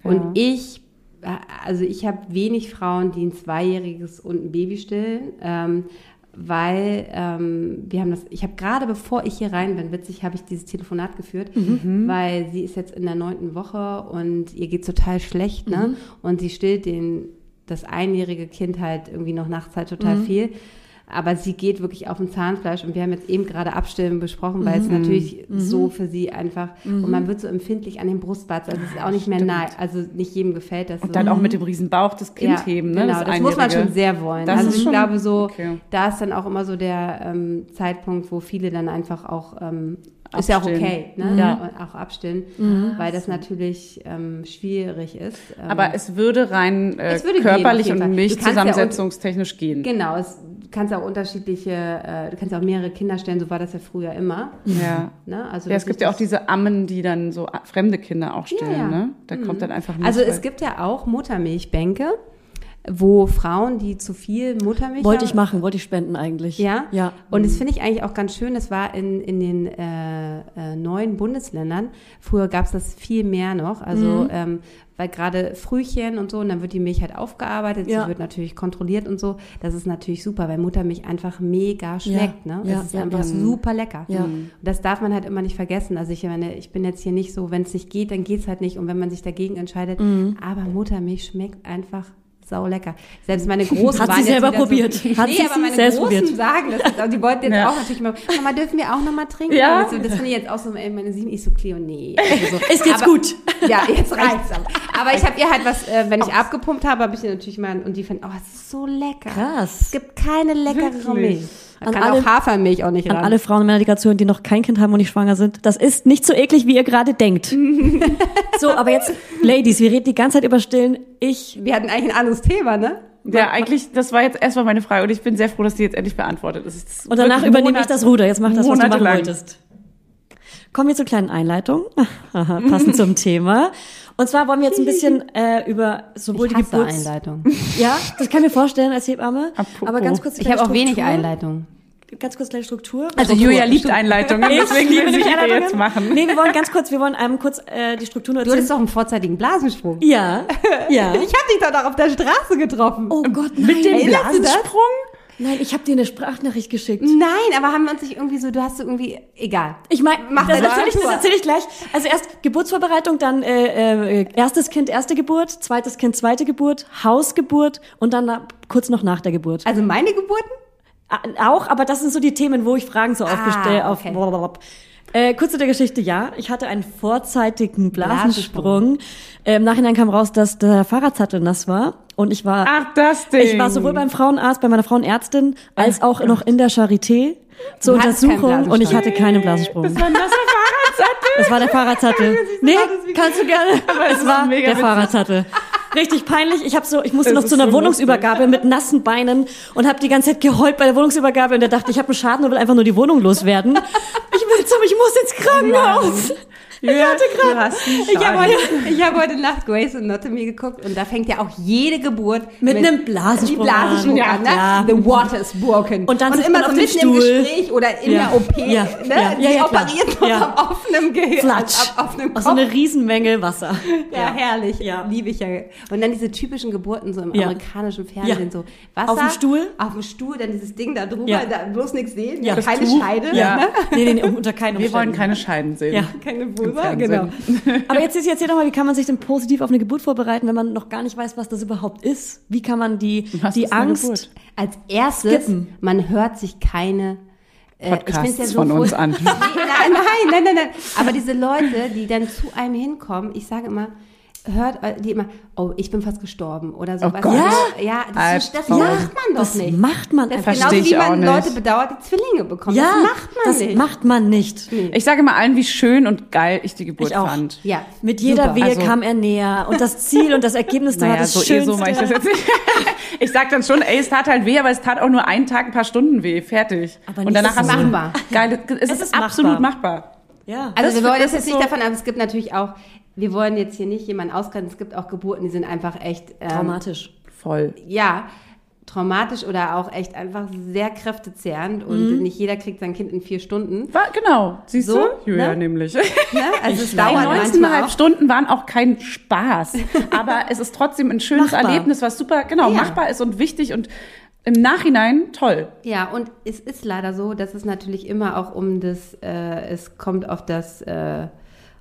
Und Ja. ich, äh, also ich habe wenig Frauen, die ein Zweijähriges und ein Baby stillen, ähm, weil ähm, wir haben das, ich habe gerade bevor ich hier rein bin, witzig, habe ich dieses Telefonat geführt, weil sie ist jetzt in der neunten Woche und ihr geht total schlecht, ne? Und sie stillt den, das einjährige Kind halt irgendwie noch nachts halt total viel. Aber sie geht wirklich auf dem Zahnfleisch und wir haben jetzt eben gerade Abstillen besprochen, weil es natürlich so für sie einfach und man wird so empfindlich an den Brustwarzen, also es ist auch nicht mehr nahe, also nicht jedem gefällt das. so. Und dann auch mit dem riesen Bauch das Kind Ja, heben, ne? Genau, das, muss man schon sehr wollen. Das also ich schon- glaube so, okay. da ist dann auch immer so der ähm, Zeitpunkt, wo viele dann einfach auch ähm, ist ja auch okay, ne? Ja. Und auch abstillen, weil das natürlich ähm, schwierig ist. Ähm, Aber es würde rein äh, würde gehen, körperlich jeden und kannst ja milchzusammensetzungstechnisch gehen. Genau, es, du kannst auch unterschiedliche, äh, du kannst auch mehrere Kinder stellen, so war das ja früher immer. Ja. Ne? Also Ja, es gibt ja auch diese Ammen, die dann so fremde Kinder auch stillen, Ja, ne? Da kommt dann einfach Milch Also es gibt ja auch Muttermilchbänke, wo Frauen, die zu viel Muttermilch Wollte ich machen, wollte ich spenden eigentlich. Ja? Ja. Und das finde ich eigentlich auch ganz schön. Das war in, in den äh, äh, neuen Bundesländern. Früher gab es das viel mehr noch. Also, Mhm. ähm, weil gerade Frühchen und so, und dann wird die Milch halt aufgearbeitet. Ja. Sie wird natürlich kontrolliert und so. Das ist natürlich super, weil Muttermilch einfach mega schmeckt. Ja, Ne? ja, Es ist ja, einfach ja. super lecker. Ja. Und das darf man halt immer nicht vergessen. Also ich meine, ich bin jetzt hier nicht so, wenn es nicht geht, dann geht's halt nicht. Und wenn man sich dagegen entscheidet, Mhm. aber Muttermilch schmeckt einfach sau lecker. Selbst meine Großen Hat waren sie selber probiert. So, Hat nee, sie aber meine selbst Großen probiert. sagen das. jetzt. Die wollten jetzt Ja. auch natürlich mal, Mama, dürfen wir auch noch mal trinken? Ja. Das, das finde ich jetzt auch so, ey, meine Sieben, ich so, Cleo, nee. Also so. Ist jetzt aber, gut. Ja, jetzt reicht's. Aber, aber ich habe ihr halt was, äh, wenn ich abgepumpt habe, habe ich ihr natürlich mal, und die finden, oh, es ist so lecker. Krass. Es gibt keine leckere? Milch. Da An kann alle- auch Hafermilch auch nicht An ran. alle Frauen in meiner Delegation, die noch kein Kind haben und nicht schwanger sind. Das ist nicht so eklig, wie ihr gerade denkt. so, aber jetzt, Ladies, wir reden die ganze Zeit über Stillen. Ich, Wir hatten eigentlich ein anderes Thema, ne? Ja, eigentlich, das war jetzt erstmal meine Frage und ich bin sehr froh, dass die jetzt endlich beantwortet ist. Und danach übernehme ich Monate- das Ruder. Jetzt mach das, was du machen monatelang. wolltest. Kommen wir zur kleinen Einleitung. Passend zum Thema. Und zwar wollen wir jetzt ein bisschen äh, über sowohl Ich die hasse Geburts... Einleitung. Ja, das kann ich mir vorstellen als Hebamme. Apropos. Aber ganz kurz Ich habe auch wenig Struktur. Einleitung. Ganz kurz kleine Struktur. Also Julia liebt Einleitungen, deswegen liebe will sie Einleitungen. jetzt machen. Nee, wir wollen ganz kurz, wir wollen einem kurz äh, die Struktur nur Du erzählen. hattest doch einen vorzeitigen Blasensprung. Ja, ja. Ich habe dich doch noch auf der Straße getroffen. Oh Gott, nein. Mit dem Erinnerst du das? Blasensprung? Nein, ich habe dir eine Sprachnachricht geschickt. Nein, aber haben wir uns nicht irgendwie so, du hast so irgendwie, egal. Ich meine, Mach das erzähle ich, das erzähl ich gleich. Also erst Geburtsvorbereitung, dann äh, äh, erstes Kind, erste Geburt, zweites Kind, zweite Geburt, Hausgeburt und dann na, kurz noch nach der Geburt. Also meine Geburten? Auch, aber das sind so die Themen, wo ich Fragen so aufgestellt Ah, auf. okay. Äh, kurz zu der Geschichte, ja. Ich hatte einen vorzeitigen Blasensprung. Äh, Im Nachhinein kam raus, dass der Fahrradsattel nass war. Und ich war, Ach, das Ding. ich war sowohl beim Frauenarzt, bei meiner Frauenärztin, als auch noch in der Charité zur Untersuchung und ich Blasensprung. hatte keinen Blasensprung. Das war ein nasser Fahrradsattel. Es war der Fahrradsattel. Nee, kannst du gerne. Aber es es war mega der. Fahrradsattel. Richtig peinlich. Ich habe so, ich musste Es noch zu einer so Wohnungsübergabe mit nassen Beinen und habe die ganze Zeit geheult bei der Wohnungsübergabe und der dachte, ich habe einen Schaden und will einfach nur die Wohnung loswerden. Ich will zum, ich muss ins Krankenhaus. Ich hatte einen Ich habe heute, habe heute Nacht Grey's Anatomy geguckt und da fängt ja auch jede Geburt Mit einem Blasensprung die Blasensprung an. an. Ne? Ja. The water is broken. Und dann sitzt immer so mitten im Stuhl. Gespräch oder in Ja. der OP. Ja. Ne? Ja. Ja, Die ja, operiert noch Ja. am offenen Gehirn. Flatsch. Auf, auf einem Kopf. Aus so eine Riesenmenge Wasser. Ja, herrlich. Ja. Liebe ich ja. Und dann diese typischen Geburten so im Ja. amerikanischen Fernsehen. Ja. So Wasser. Auf dem Stuhl? Auf dem Stuhl, dann dieses Ding da drüber, Ja. da bloß nichts sehen. Ja. Keine. Scheide. Ja. Ne? Nee, nee, nee, unter keinen Wir wollen keine Scheiden sehen. Ja. Keine Im Fernsehen. genau. Aber jetzt ist jetzt hier nochmal, wie kann man sich denn positiv auf eine Geburt vorbereiten, wenn man noch gar nicht weiß, was das überhaupt ist? Wie kann man die, Was die Angst? Als erstes, Skippen. man hört sich keine äh, ich Podcasts ja so von uns an. Nein, nein, nein, nein, nein. Aber diese Leute, die dann zu einem hinkommen, ich sage immer, hört äh, die immer, oh, ich bin fast gestorben oder so. Oh Gott. Ja. ja, das, ist, das macht man doch das nicht. macht man das ist einfach Versteh genauso wie man nicht. Leute bedauert, die Zwillinge bekommen. Ja, das macht man das nicht. macht man nicht. Ich sage mal allen, wie schön und geil ich die Geburt Ich fand. ja, Mit jeder super. Wehe Also- kam er näher und das Ziel und das Ergebnis da war das so, eh, Schönste. so mache ich das jetzt nicht. Ich sag dann schon, ey, es tat halt weh, aber es tat auch nur einen Tag, ein paar Stunden weh. Fertig. Aber und nicht danach so hast du machbar. Geil, es, Es ist, ist absolut machbar. Ja. Also Das wir wollen das jetzt ist nicht so- davon, aber es gibt natürlich auch, wir wollen jetzt hier nicht jemanden ausgrenzen, es gibt auch Geburten, die sind einfach echt ähm, Traumatisch. Voll. ja, traumatisch oder auch echt einfach sehr kräftezehrend und nicht jeder kriegt sein Kind in vier Stunden. War, genau. Siehst So, du? Julia ne? nämlich. Ne? Also es Die dauert manchmal 19,5 auch. Stunden waren auch kein Spaß. Aber es ist trotzdem ein schönes Machbar. Erlebnis, was super, genau, Ja. machbar ist und wichtig und im Nachhinein toll. Ja, und es ist leider so, dass es natürlich immer auch um das, äh, es kommt auf das, äh,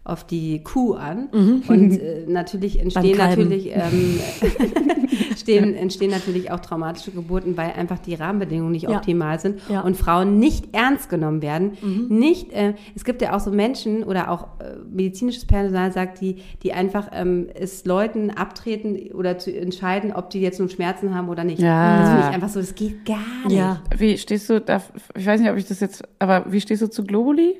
auf die Kuh an. Und äh, natürlich entstehen natürlich, ähm, stehen, entstehen natürlich auch traumatische Geburten, weil einfach die Rahmenbedingungen nicht Ja. optimal sind Ja. und Frauen nicht ernst genommen werden. Nicht, äh, es gibt ja auch so Menschen oder auch äh, medizinisches Personal sagt, die, die einfach ähm, es Leuten abtreten oder zu entscheiden, ob die jetzt nun Schmerzen haben oder nicht. Ja. Das finde ich einfach so, das geht gar nicht. Ja. Wie stehst du da, ich weiß nicht, ob ich das jetzt, aber wie stehst du zu Globuli?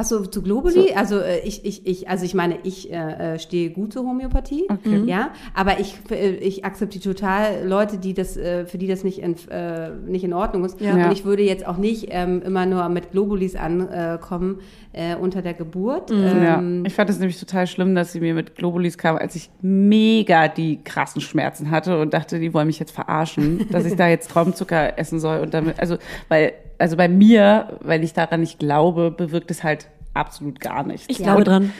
Achso, zu Globuli? Also äh, ich, ich, ich, also ich meine, ich äh, äh, stehe gut zur Homöopathie, Okay. ja, aber ich, äh, ich akzeptiere total Leute, die das, äh, für die das nicht in, äh, nicht in Ordnung ist. Ja. Und ich würde jetzt auch nicht ähm, immer nur mit Globulis ankommen äh, unter der Geburt. Ja, Ähm, ich fand es nämlich total schlimm, dass sie mir mit Globulis kam, als ich mega die krassen Schmerzen hatte und dachte, die wollen mich jetzt verarschen, dass ich da jetzt Traumzucker essen soll und damit, also, weil, also bei mir, weil ich daran nicht glaube, bewirkt es halt absolut gar nichts. Ich Ja. glaube dran.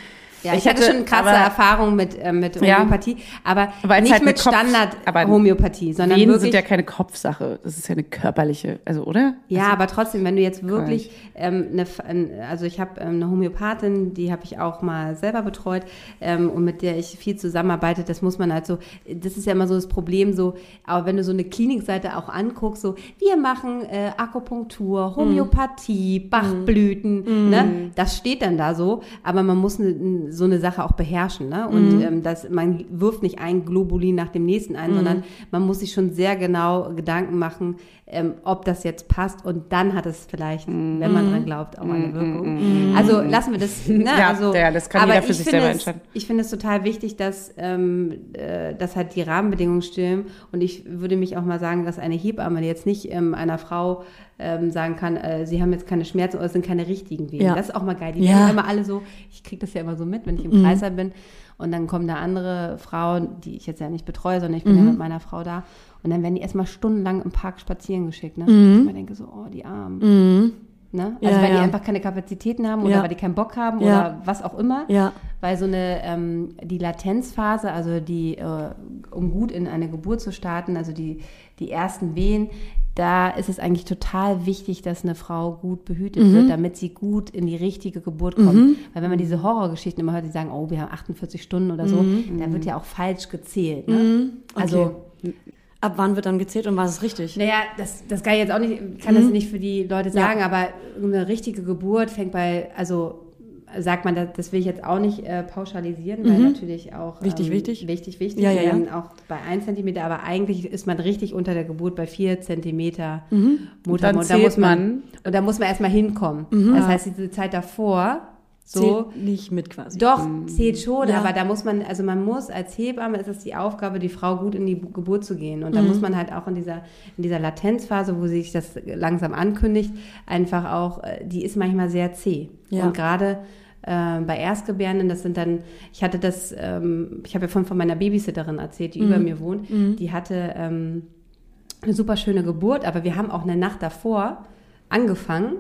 Ja, ich, Ich hatte hatte- schon krasse aber- Erfahrungen mit, äh, mit Ja. Homöopathie, aber Aber es nicht halt mit eine Standard-Homöopathie, sondern Venen wirklich sind ja keine Kopfsache, das ist ja eine körperliche, also oder? Ja, aber trotzdem, wenn du jetzt wirklich ähm, eine, ein- also ich habe ähm, eine Homöopathin, die habe ich auch mal selber betreut ähm, und mit der ich viel zusammenarbeite. Das muss man halt so, das ist ja immer so das Problem so, aber wenn du so eine Klinikseite auch anguckst, so wir machen äh, Akupunktur, Homöopathie, Bachblüten, ne? Das steht dann da so, aber man muss ne, so eine Sache auch beherrschen, ne? Und ähm, das, man wirft nicht ein Globulin nach dem nächsten ein, sondern man muss sich schon sehr genau Gedanken machen, ähm, ob das jetzt passt und dann hat es vielleicht, wenn man dran glaubt, auch eine Wirkung. Also lassen wir das, ne? Ja, also, ja, das kann aber jeder für ich sich selber es, entscheiden. Ich finde es total wichtig, dass, ähm, äh, dass halt die Rahmenbedingungen stimmen und ich würde mich auch mal sagen, dass eine Hebamme jetzt nicht ähm, einer Frau ähm, sagen kann, äh, sie haben jetzt keine Schmerzen oder es sind keine richtigen Wehen. Ja. Das ist auch mal geil. Die Ja. immer alle so, ich kriege das ja immer so mit, wenn ich im Kreißsaal bin und dann kommen da andere Frauen, die ich jetzt ja nicht betreue, sondern ich bin ja mit meiner Frau da und dann werden die erstmal stundenlang im Park spazieren geschickt. Ne? Ich immer denke so, oh, die Armen. Ne? Also Ja, weil ja. die einfach keine Kapazitäten haben oder Ja. weil die keinen Bock haben oder was auch immer. Weil so eine, ähm, die Latenzphase, also die, äh, um gut in eine Geburt zu starten, also die, die ersten Wehen, da ist es eigentlich total wichtig, dass eine Frau gut behütet Mhm. wird, damit sie gut in die richtige Geburt kommt. Weil wenn man diese Horrorgeschichten immer hört, die sagen, oh, wir haben 48 Stunden oder so, da wird ja auch falsch gezählt. Ne? Also, Mhm. Okay. Ab wann wird dann gezählt und was ist richtig? naja, das, das kann ich jetzt auch nicht, kann Mhm. das nicht für die Leute sagen, aber eine richtige Geburt fängt bei, also sagt man, das, das will ich jetzt auch nicht äh, pauschalisieren, weil natürlich auch Mhm. Wichtig, ähm, wichtig. wichtig, wichtig, Ja, ja, ja. auch bei 1 Zentimeter, aber eigentlich ist man richtig unter der Geburt bei 4 Zentimeter Mhm. Muttermund. Da muss man, man. und da muss man erstmal hinkommen. Mhm. Das heißt, diese Zeit davor, so, Zählt nicht mit quasi. doch, zählt schon, Ja. aber da muss man, also man muss als Hebamme, ist es die Aufgabe, die Frau gut in die Bu- Geburt zu gehen. Und da Mhm. muss man halt auch in dieser, in dieser Latenzphase, wo sich das langsam ankündigt, einfach auch, äh, die ist manchmal sehr zäh. Ja. Und gerade äh, bei Erstgebärenden, das sind dann, ich hatte das, ähm, ich habe ja von, von meiner Babysitterin erzählt, die Mhm. über mir wohnt, die hatte ähm, eine super schöne Geburt, aber wir haben auch eine Nacht davor angefangen.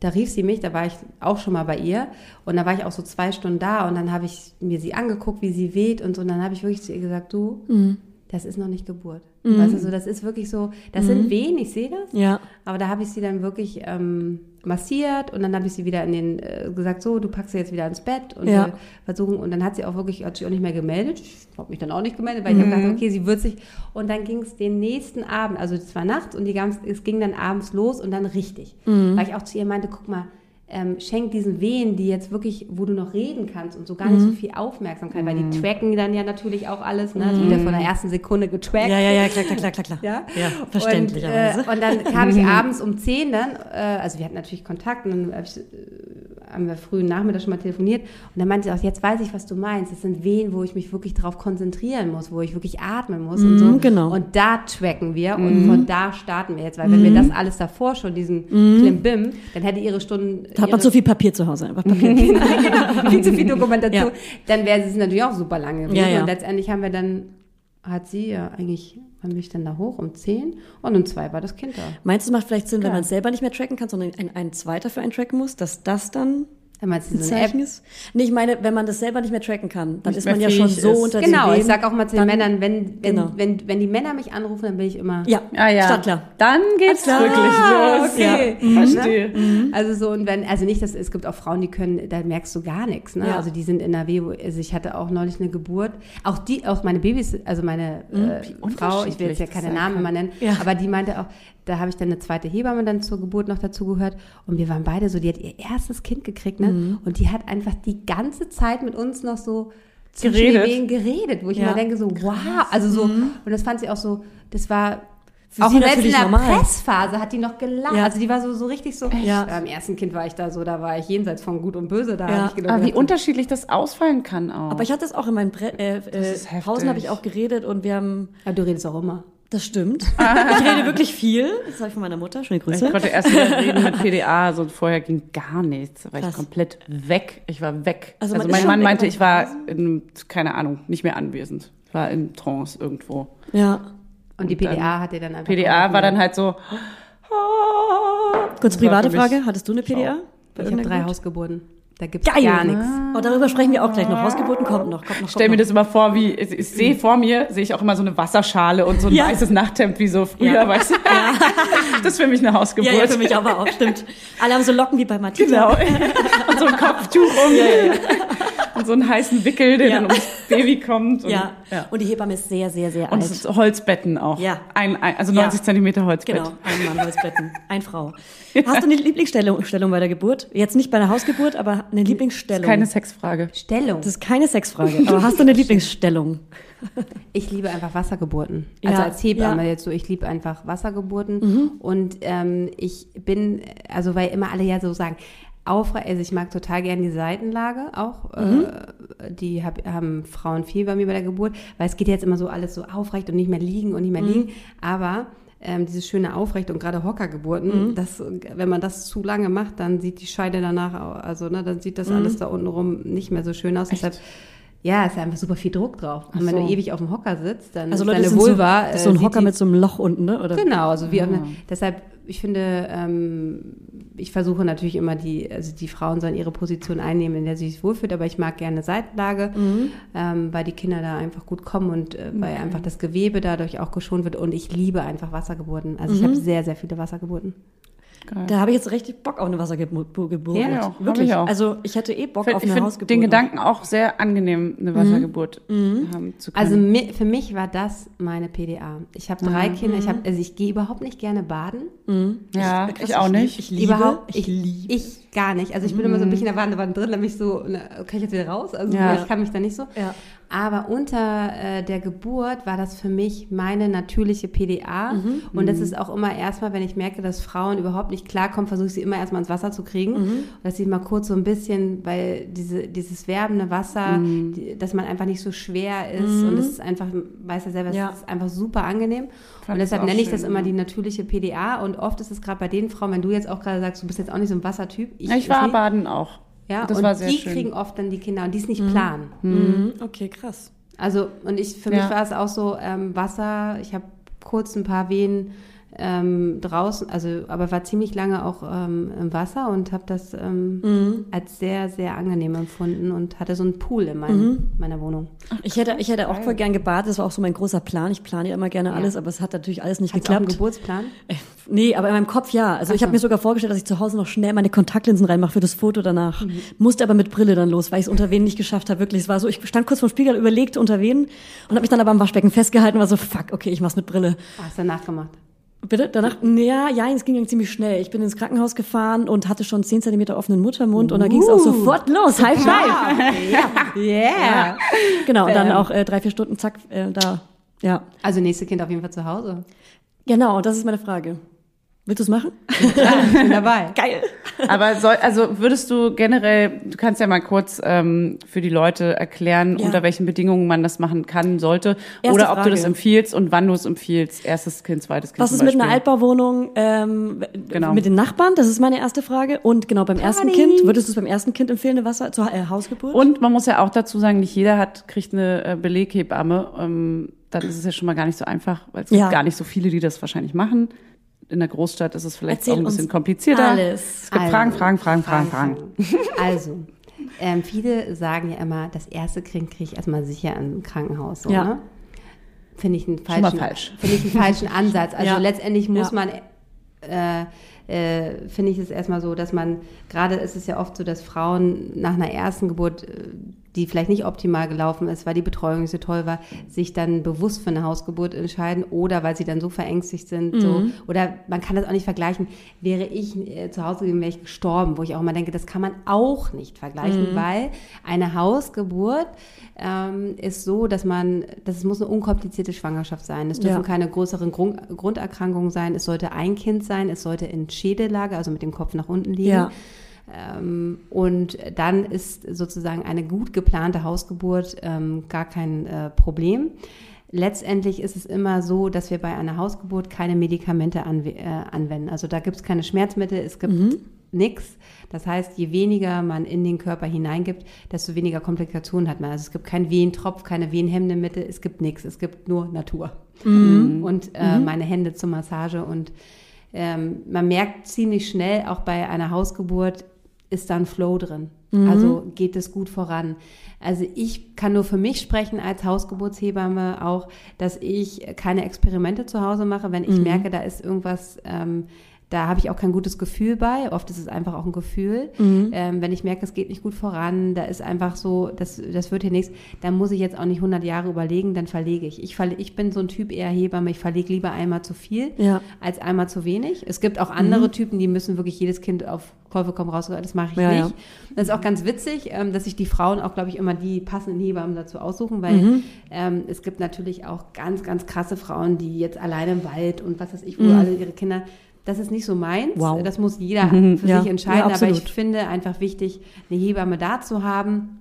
Da rief sie mich, da war ich auch schon mal bei ihr und da war ich auch so zwei Stunden da und dann habe ich mir sie angeguckt, wie sie weht und so und dann habe ich wirklich zu ihr gesagt, du, Mhm. Das ist noch nicht Geburt. Weißt du, so, das ist wirklich so, das sind Wehen, ich sehe das, Ja. aber da habe ich sie dann wirklich ähm, massiert und dann habe ich sie wieder in den, äh, gesagt, so, du packst sie jetzt wieder ins Bett und Ja. versuchen, und dann hat sie auch wirklich, hat sich auch nicht mehr gemeldet. Ich habe mich dann auch nicht gemeldet, weil ich habe gedacht, okay, sie wird sich, und dann ging es den nächsten Abend, also es war nachts und die ganz, es ging dann abends los und dann richtig. Weil ich auch zu ihr meinte, guck mal, ähm, schenk diesen Wehen, die jetzt wirklich, wo du noch reden kannst und so gar nicht so viel Aufmerksamkeit, weil die tracken dann ja natürlich auch alles, ne? Wird ja von der ersten Sekunde getrackt. Ja, ja, ja, klar, klar, klar, klar, klar. Ja, verständlicherweise. Und, äh, und dann kam ich abends um 10 dann, äh, also wir hatten natürlich Kontakt und dann hab ich, äh, haben wir frühen Nachmittag schon mal telefoniert und dann meinte sie auch, jetzt weiß ich, was du meinst. Das sind Wehen, wo ich mich wirklich darauf konzentrieren muss, wo ich wirklich atmen muss und so. genau. Und da tracken wir und von da starten wir jetzt, weil wenn wir das alles davor schon, diesen Klimbim, dann hätte ihre Stunden... Da hat man zu viel Papier zu Hause, einfach Papier. genau, viel zu viel Dokumentation, Ja. dann wäre es natürlich auch super lange gewesen. Ja, ja. Und letztendlich haben wir dann, hat sie ja eigentlich, wann bin ich dann da hoch? Um 10 und um 2 war das Kind da. Meinst du, es macht vielleicht Sinn, wenn Klar. man es selber nicht mehr tracken kann, sondern ein, ein zweiter für einen tracken muss, dass das dann Du ein so eine App? Zeichen ist? Nee, ich meine, wenn man das selber nicht mehr tracken kann, dann ist man ja schon fähig so ist. unter Genau, ich sag auch mal zu den Männern, wenn, wenn, Genau. wenn, wenn die Männer mich anrufen, dann bin ich immer. Ja, Ah ja, startklar. dann geht's klar. wirklich los. okay. Ja, verstehe. Mhm. Also so und wenn, also nicht, dass es gibt auch Frauen, die können, da merkst du gar nichts, ne? Ja. Also die sind in der Wehe, also ich hatte auch neulich eine Geburt, auch die, auch meine Babys, also meine äh, Frau, ich will jetzt ja keine Namen immer nennen, Ja. aber die meinte auch, da habe ich dann eine zweite Hebamme dann zur Geburt noch dazu gehört und wir waren beide so, die hat ihr erstes Kind gekriegt, ne? Mhm. Und die hat einfach die ganze Zeit mit uns noch so Geredet. geredet, wo ich Ja. Mhm. immer denke so, wow, also so, und das fand sie auch so, das war für auch sie selbst in der normal. Pressphase hat die noch gelacht. Ja. Also die war so, so richtig so. Ja. Beim ersten Kind war ich da so, da war ich jenseits von Gut und Böse. Da Ja. gedacht, Aber wie unterschiedlich das ausfallen kann auch. Aber ich hatte es auch in meinen Bre äh, äh, heftig. Pausen habe ich auch geredet und wir haben, Aber du redest auch immer. Das stimmt. ich rede wirklich viel. Das habe ich von meiner Mutter. Schöne ich Grüße. konnte erst wieder reden mit PDA, so vorher ging gar nichts. Da war Krass. ich komplett weg. Ich war weg. Also Also, mein Mann meinte, bei ich war in, keine Ahnung, nicht mehr anwesend. Ich war in Trance irgendwo. Ja. Und die Und dann- PDA hat dir dann einfach. PDA war dann halt so. Kurz private Frage. Hattest du eine PDA? Ich habe drei Geburt? Hausgeburten. Da gibt's Geil. gar nichts. Oh, darüber sprechen wir auch gleich noch. Hausgeburten kommt noch. Kommt noch Ich stell mir kommt das immer vor, wie ich, ich sehe vor mir, sehe ich auch immer so eine Wasserschale und so ein Ja. weißes Nachthemd wie so früher, Ja. weißt du? Das ist für mich eine noch. Hausgeburt. Ja, ja, für mich aber auch, stimmt. Alle haben so Locken wie bei Martina. Genau. und so ein Kopftuch um. Und so einen heißen Wickel, der Ja. dann ums Baby kommt. Und, Ja. ja. Und die Hebamme ist sehr, sehr, sehr Und alt. es ist Holzbetten auch. Ja. Ein, ein, also Ja. 90 Zentimeter Holzbett. Genau, ein Mann Holzbetten, ein Frau. Hast du eine Lieblingsstellung Stellung bei der Geburt? Jetzt nicht bei einer Hausgeburt, aber eine Lieblingsstellung. Keine Sexfrage. Stellung. das ist keine Sexfrage, aber hast du eine Lieblingsstellung? Ich liebe einfach Wassergeburten. Also Ja, als Hebamme ja. Mhm. jetzt so, ich liebe einfach Wassergeburten. Und ähm, ich bin, also weil immer alle ja so sagen, aufrecht, also ich mag total gerne die Seitenlage auch. Mhm. Äh, die hab, haben Frauen viel bei mir bei der Geburt, weil es geht jetzt immer so alles so aufrecht und nicht mehr liegen und nicht mehr Mhm. liegen. Aber ähm, dieses schöne Aufrecht und gerade Hockergeburten, Mhm. das, wenn man das zu lange macht, dann sieht die Scheide danach, also ne, dann sieht das alles da unten rum nicht mehr so schön aus. Deshalb ja, ist ja einfach super viel Druck drauf. Und wenn so. du ewig auf dem Hocker sitzt, dann Also ist Leute, deine Vulva. so, äh, so ein sieht Hocker mit so einem Loch unten, ne? Oder? Genau, also wie auf eine, deshalb, ich finde, ähm, ich versuche natürlich immer die, also die Frauen sollen ihre Position einnehmen, in der sie sich wohlfühlt, aber ich mag gerne Seitenlage, Mhm. ähm, weil die Kinder da einfach gut kommen und äh, weil einfach das Gewebe dadurch auch geschont wird und ich liebe einfach Wassergeburten. Also Mhm. ich habe sehr, sehr viele Wassergeburten. Da habe ich jetzt richtig Bock auf eine Wassergeburt. Geburt. Ja, ja, hab Wirklich. ich auch. Also ich hätte eh Bock Ich auf eine find Hausgeburt. den Gedanken auch sehr angenehm, eine Wassergeburt haben zu können. Also für mich war das meine PDA. Ich habe drei Mhm. Kinder, ich habe, also ich gehe überhaupt nicht gerne baden. ja, Krass, ich auch nicht. Ich liebe, Überhaupt, ich liebe. Ich gar nicht. Also ich bin immer so ein bisschen in der Badewanne drin, dann bin ich so, na, kann ich jetzt wieder raus? Also Ja. ich kann mich da nicht so. Ja. Aber unter äh, der Geburt war das für mich meine natürliche PDA. Und das ist auch immer erstmal, wenn ich merke, dass Frauen überhaupt nicht klarkommen, versuche ich sie immer erstmal ins Wasser zu kriegen. Und dass sie mal kurz so ein bisschen, weil diese, dieses werbende Wasser, die, dass man einfach nicht so schwer ist. Und es ist einfach, weiß ja selber, es Ja. ist einfach super angenehm. Fand und deshalb nenne ich schön, das immer die natürliche PDA. Und oft ist es gerade bei den Frauen, wenn du jetzt auch gerade sagst, du bist jetzt auch nicht so ein Wassertyp. Ja, ich war lieb- baden auch. ja, das und war sehr die schön. kriegen oft dann die Kinder und die es nicht planen. Mhm. Okay, krass. Also, und ich, für Ja. mich war es auch so, ähm, Wasser, ich habe kurz ein paar Wehen ähm, draußen, also, aber war ziemlich lange auch ähm, im Wasser und habe das ähm, Mhm. als sehr, sehr angenehm empfunden und hatte so einen Pool in meinem, Mhm. meiner Wohnung. Ich hätte, ich hätte auch voll gern gebadet. Das war auch so mein großer Plan. Ich plane ja immer gerne alles, aber es hat natürlich alles nicht Hast du auch einen geklappt. Geburtsplan? Äh, Nee, aber in meinem Kopf ja. Also ich habe mir sogar vorgestellt, dass ich zu Hause noch schnell meine Kontaktlinsen reinmache für das Foto danach. Mhm. Musste aber mit Brille dann los, weil ich es unter Venen nicht geschafft habe. Wirklich, es war so, ich stand kurz vor dem Spiegel, überlegte unter Venen und habe mich dann aber am Waschbecken festgehalten und war so, fuck, okay, ich mach's mit Brille. Hast du danach gemacht? Bitte? Danach? Ja, ja, es ging ziemlich schnell. Ich bin ins Krankenhaus gefahren und hatte schon 10 Zentimeter offenen Muttermund und dann ging es auch sofort los. High five! Yeah! Genau, und dann auch äh, drei, vier Stunden, zack, äh, da. Ja. Also nächste Kind auf jeden Fall zu Hause. Genau, das ist meine Frage. Willst du es machen? Ich bin dabei. Geil. Aber soll, also würdest du generell, du kannst ja mal kurz ähm, für die Leute erklären, Ja. unter welchen Bedingungen man das machen kann, sollte, Erste oder ob du Frage. das empfiehlst und wann du es empfiehlst. Erstes Kind, zweites Kind. Was ist mit einer. Altbauwohnung ähm, Genau. mit den Nachbarn? Das ist meine erste Frage. Und genau beim ersten Party. Kind, würdest du es beim ersten Kind empfehlen, eine Wasser zur äh, Hausgeburt? Und man muss ja auch dazu sagen, nicht jeder hat kriegt eine äh, Beleghebamme. Ähm, dann ist es ja schon mal gar nicht so einfach, weil es Ja. gibt gar nicht so viele, die das wahrscheinlich machen. In der Großstadt ist es vielleicht Erzähl auch ein bisschen komplizierter. alles. Es gibt Also, Fragen, Fragen, Fragen, Fragen, Fragen. Also, ähm, viele sagen ja immer, das erste Kind kriege ich erstmal sicher im Krankenhaus. So, Ja. ne? Finde ich einen falschen, falsch. Finde ich einen falschen Ansatz. Also Ja. letztendlich muss Ja. man äh, äh, finde ich es erstmal so, dass man, gerade ist es ja oft so, dass Frauen nach einer ersten Geburt, äh, die vielleicht nicht optimal gelaufen ist, weil die Betreuung nicht so toll war, sich dann bewusst für eine Hausgeburt entscheiden oder weil sie dann so verängstigt sind. So. Oder man kann das auch nicht vergleichen. Wäre ich äh, zu Hause gewesen, wäre ich gestorben, wo ich auch immer denke, das kann man auch nicht vergleichen, weil eine Hausgeburt ähm, ist so, dass man, das muss eine unkomplizierte Schwangerschaft sein. Es dürfen Ja. keine größeren Grund, Grunderkrankungen sein. Es sollte ein Kind sein. Es sollte in Schädellage, also mit dem Kopf nach unten liegen. Ja. Ähm, und dann ist sozusagen eine gut geplante Hausgeburt ähm, gar kein äh, Problem. Letztendlich ist es immer so, dass wir bei einer Hausgeburt keine Medikamente anwe äh, anwenden. Also da gibt es keine Schmerzmittel, es gibt nichts. Das heißt, je weniger man in den Körper hineingibt, desto weniger Komplikationen hat man. Also es gibt keinen Wehentropf, keine wehenhemmende Mittel, es gibt nichts. Es gibt nur Natur. Und äh, meine Hände zur Massage. Und ähm, man merkt ziemlich schnell, auch bei einer Hausgeburt, ist da ein Flow drin. Also geht es gut voran. Also ich kann nur für mich sprechen als Hausgeburtshebamme auch, dass ich keine Experimente zu Hause mache, wenn ich merke, da ist irgendwas, ähm, da habe ich auch kein gutes Gefühl bei. Oft ist es einfach auch ein Gefühl. Ähm, wenn ich merke, es geht nicht gut voran, da ist einfach so, das, das wird hier nichts, dann muss ich jetzt auch nicht 100 Jahre überlegen, dann verlege ich. Ich, verle ich bin so ein Typ eher Hebamme, ich verlege lieber einmal zu viel Ja. als einmal zu wenig. Es gibt auch andere Typen, die müssen wirklich jedes Kind auf Käufe kommen raus. Das mache ich Ja, nicht. ja. Das ist auch ganz witzig, ähm, dass sich die Frauen auch, glaube ich, immer die passenden Hebammen dazu aussuchen, weil Mhm. ähm, es gibt natürlich auch ganz, ganz krasse Frauen, die jetzt alleine im Wald und was weiß ich, wo Mhm. alle ihre Kinder. Das ist nicht so meins. Wow. Das muss jeder für Ja. sich entscheiden. Ja, aber ich finde einfach wichtig, eine Hebamme da zu haben,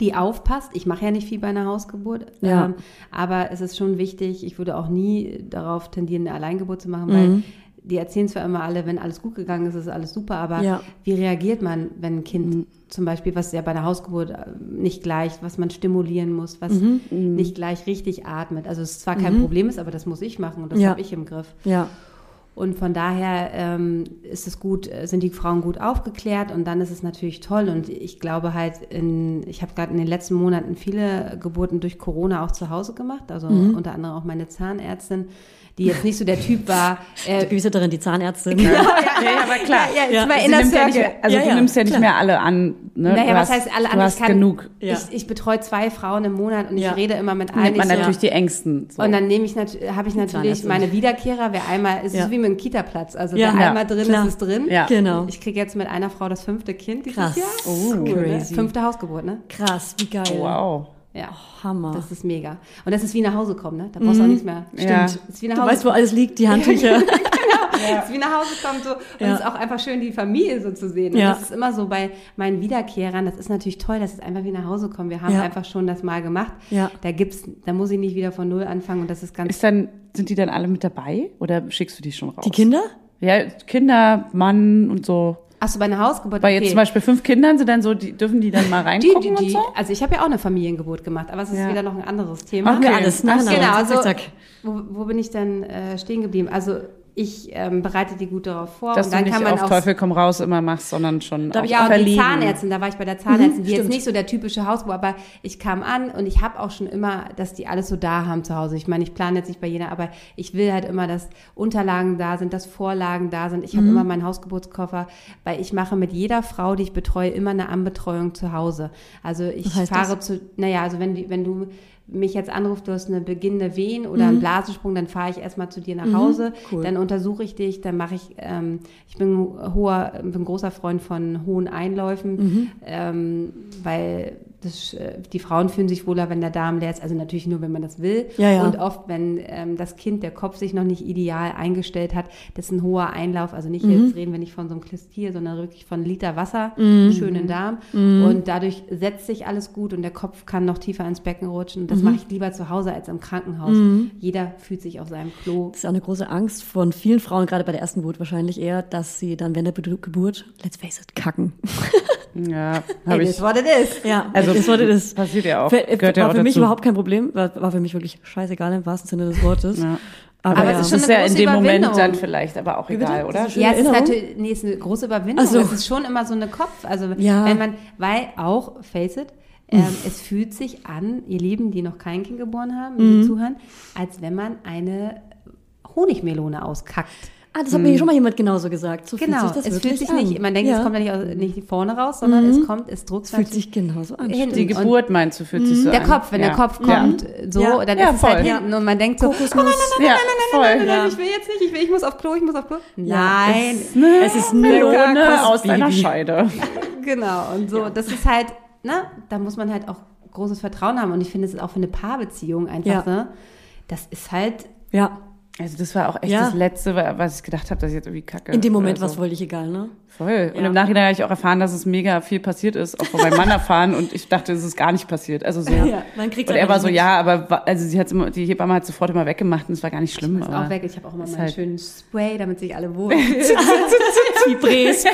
die aufpasst. Ich mache ja nicht viel bei einer Hausgeburt, Ja. ähm, aber es ist schon wichtig. Ich würde auch nie darauf tendieren, eine Alleingeburt zu machen, weil die erzählen zwar immer alle, wenn alles gut gegangen ist, ist alles super, aber Ja. wie reagiert man, wenn ein Kind zum Beispiel, was ja bei der Hausgeburt äh, nicht gleich, was man stimulieren muss, was nicht gleich richtig atmet. Also es zwar kein Problem ist, aber das muss ich machen und das Ja. habe ich im Griff. Ja. Und von daher ähm, ist es gut, äh, sind die Frauen gut aufgeklärt und dann ist es natürlich toll. Und ich glaube halt, in, ich habe gerade in den letzten Monaten viele Geburten durch Corona auch zu Hause gemacht, also Mhm. unter anderem auch meine Zahnärztin, die jetzt nicht so der Typ war. Äh, Die Babysitterin, die Zahnärztin. Ja, ja, aber klar. ja, Ja, Sie Inner nimmt ja nicht, also Ja, du ja, nimmst ja nicht klar. mehr alle an. Ne? Naja, du was hast, heißt alle du an? hast Ich kann, genug. Ja. Ich, ich betreue zwei Frauen im Monat und Ja. ich rede immer mit Nimmt allen. man Ich so- natürlich die Ängsten. So. Und dann nehme ich natürlich, habe ich natürlich meine Wiederkehrer, wer einmal, es ist Ja. so wie mit einem Kita-Platz. Also Ja. wer Ja, einmal drin klar. ist, ist drin. Ja. Genau. Ich kriege jetzt mit einer Frau das fünfte Kind dieses Krass. Jahr. Oh, cool, crazy. Ne? Fünfte Hausgeburt, ne? Krass, wie geil. wow. Ja. Hammer. Das ist mega. Und das ist wie nach Hause kommen, ne? Da brauchst du auch nichts mehr. Ja. Das ist wie nach du Hause weißt, wo alles liegt, die Handtücher. Das ist wie nach Hause kommen so. Und Ja. es ist auch einfach schön, die Familie so zu sehen. Und Ja. das ist immer so bei meinen Wiederkehrern. Das ist natürlich toll, dass es einfach wie nach Hause kommen. Wir haben Ja. einfach schon das mal gemacht. Ja. Da gibt's, da muss ich nicht wieder von Null anfangen und das ist ganz Ist dann, sind die dann alle mit dabei oder schickst du die schon raus? Die Kinder? Ja, Kinder, Mann und so. Ach so, bei einer Hausgeburt. Bei okay. jetzt zum Beispiel fünf Kindern sind dann so, die, dürfen die dann mal die, reingucken die, die, und so? also ich habe ja auch eine Familiengeburt gemacht, aber es ist Ja. wieder noch ein anderes Thema. Machen wir Okay. alles. Ach Nein, so. nein, Genau, also. Wo, wo bin ich dann äh, stehen geblieben? Also ich ähm, bereite die gut darauf vor Dass und du dann nicht kann man auf Teufel komm raus immer machst, sondern schon Darf auch ich- Ja, und die. Zahnärztin, da war ich bei der Zahnärztin, die jetzt nicht so der typische Hausbau, aber ich kam an und ich habe auch schon immer, dass die alles so da haben zu Hause. Ich meine, ich plane jetzt nicht bei jeder, aber ich will halt immer, dass Unterlagen da sind, dass Vorlagen da sind. Ich habe immer meinen Hausgeburtskoffer, weil ich mache mit jeder Frau, die ich betreue, immer eine Anbetreuung zu Hause. Also ich fahre das? zu, naja, also wenn, die, wenn du mich jetzt anrufst, du hast eine beginnende Wehen oder einen Blasensprung, dann fahre ich erstmal zu dir nach Hause, cool. dann untersuche ich dich, dann mache ich, ähm, ich bin hoher, bin großer Freund von hohen Einläufen, ähm, weil das, äh, die Frauen fühlen sich wohler, wenn der Darm leer ist, also natürlich nur, wenn man das will. Ja, ja. Und oft, wenn ähm, das Kind, der Kopf sich noch nicht ideal eingestellt hat, das ist ein hoher Einlauf, also nicht Mhm. jetzt reden wir nicht von so einem Klistier, sondern wirklich von Liter Wasser, schönen Darm. Mhm. Und dadurch setzt sich alles gut und der Kopf kann noch tiefer ins Becken rutschen. Mhm. Und das mache ich lieber zu Hause als im Krankenhaus. Jeder fühlt sich auf seinem Klo Das ist auch eine große Angst von vielen Frauen, gerade bei der ersten Geburt wahrscheinlich eher, dass sie dann während der Geburt, let's face it, kacken. Ja, habe It ich. is what it is. Ja, Also, das wollte das. passiert ja auch. Für, Gehört ja war auch für mich dazu. überhaupt kein Problem, war, war für mich wirklich scheißegal im wahrsten Sinne des Wortes. Ja. Aber, Aber ja. es ist schon ist eine ja in große dem Moment Überwindung. dann vielleicht aber auch egal, Das oder? ist. Ja, es ist natürlich, nee, es ist eine große Überwindung. Ach so. Es ist schon immer so eine Kopf, also Ja. wenn man, weil auch, face it, ähm, es fühlt sich an, ihr Lieben, die noch kein Kind geboren haben, Mhm. die zuhören, als wenn man eine Honigmelone auskackt. Ah, das hat mir schon mal jemand genauso gesagt. So Genau, fühlt sich das es fühlt sich an. nicht, man denkt, ja. es kommt ja nicht, aus, nicht vorne raus, sondern es kommt, es druckt Es fühlt sich genauso an. Hinten. Die Und- Geburt meinst du, fühlt sich so der an. Kopf, wenn ja. der Kopf Ja. kommt, so, Ja. dann Ja, ist es halt voll. hinten und man denkt so, Kokosnuss. Ja, voll. nein, Ja. ich will jetzt nicht, ich, will, ich muss auf Klo, ich muss auf Klo. Ja, Nein, Es ist Melone aus deiner Scheide. genau. Und so, das ist halt, ne, da muss man halt auch großes Vertrauen haben. Und ich finde, es ist auch für eine Paarbeziehung einfach, Ja. ne, das ist halt, Ja, Also das war auch echt Ja. das Letzte, was ich gedacht habe, dass ich jetzt irgendwie kacke. in dem Moment war es so. völlig egal, ne? Voll. Und Ja. im Nachhinein habe ich auch erfahren, dass es mega viel passiert ist, auch von meinem Mann erfahren. Und ich dachte, es ist gar nicht passiert. Also so. Ja, man kriegt's und er war so, nicht. ja, aber also sie hat's immer, die Hebamme hat sofort immer weggemacht und es war gar nicht schlimm. aber auch weg. Ich habe auch immer meinen halt- schönen Spray, damit sich alle wohlfühlen. Vibres.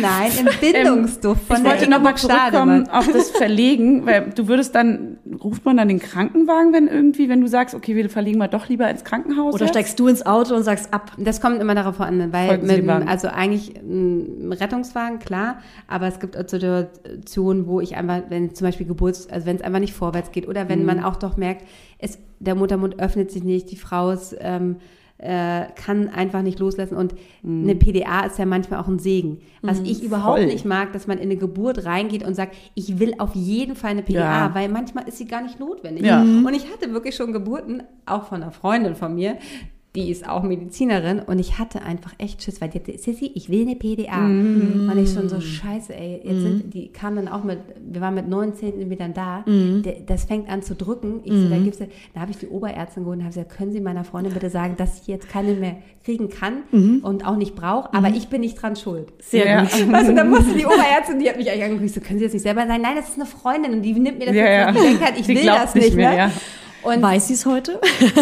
Nein, im Bindungsduft von ich der wollte noch mal Ingeborg Stade, zurückkommen auf das Verlegen, weil du würdest dann, ruft man dann den Krankenwagen, wenn irgendwie, wenn du sagst, okay, wir verlegen mal doch lieber ins Krankenhaus? Oder jetzt? steigst du ins Auto und sagst ab. Das kommt immer darauf an, weil mit, also eigentlich ein Rettungswagen, klar, aber es gibt auch Situationen, wo ich einfach, wenn zum Beispiel Geburts, also wenn es einfach nicht vorwärts geht oder wenn Mhm. man auch doch merkt, es, der Muttermund öffnet sich nicht, die Frau ist, ähm, äh, kann einfach nicht loslassen und Mhm. eine PDA ist ja manchmal auch ein Segen. Was ich überhaupt Voll. nicht mag, dass man in eine Geburt reingeht und sagt, ich will auf jeden Fall eine PDA, Ja. weil manchmal ist sie gar nicht notwendig. Ja. Und ich hatte wirklich schon Geburten, auch von einer Freundin von mir, die ist auch Medizinerin und ich hatte einfach echt Schiss, weil die hatte, Sissi, ich will eine PDA. Und ich schon so, scheiße, ey, jetzt sind, die kam dann auch mit, wir waren mit neun Zentimetern da, der, das fängt an zu drücken. Ich so, da gibt's, da habe ich die Oberärztin geholt und habe gesagt, können Sie meiner Freundin bitte sagen, dass ich jetzt keine mehr kriegen kann und auch nicht brauche, aber ich bin nicht dran schuld. Sehr Ja. gut. Weißt du, dann musste die Oberärztin, die hat mich eigentlich angeguckt, ich so, können Sie das nicht selber sagen? Nein, das ist eine Freundin und die nimmt mir das Ja, jetzt ja. halt, ich will das nicht nicht mehr, mehr. ja. Und Weiß sie es heute?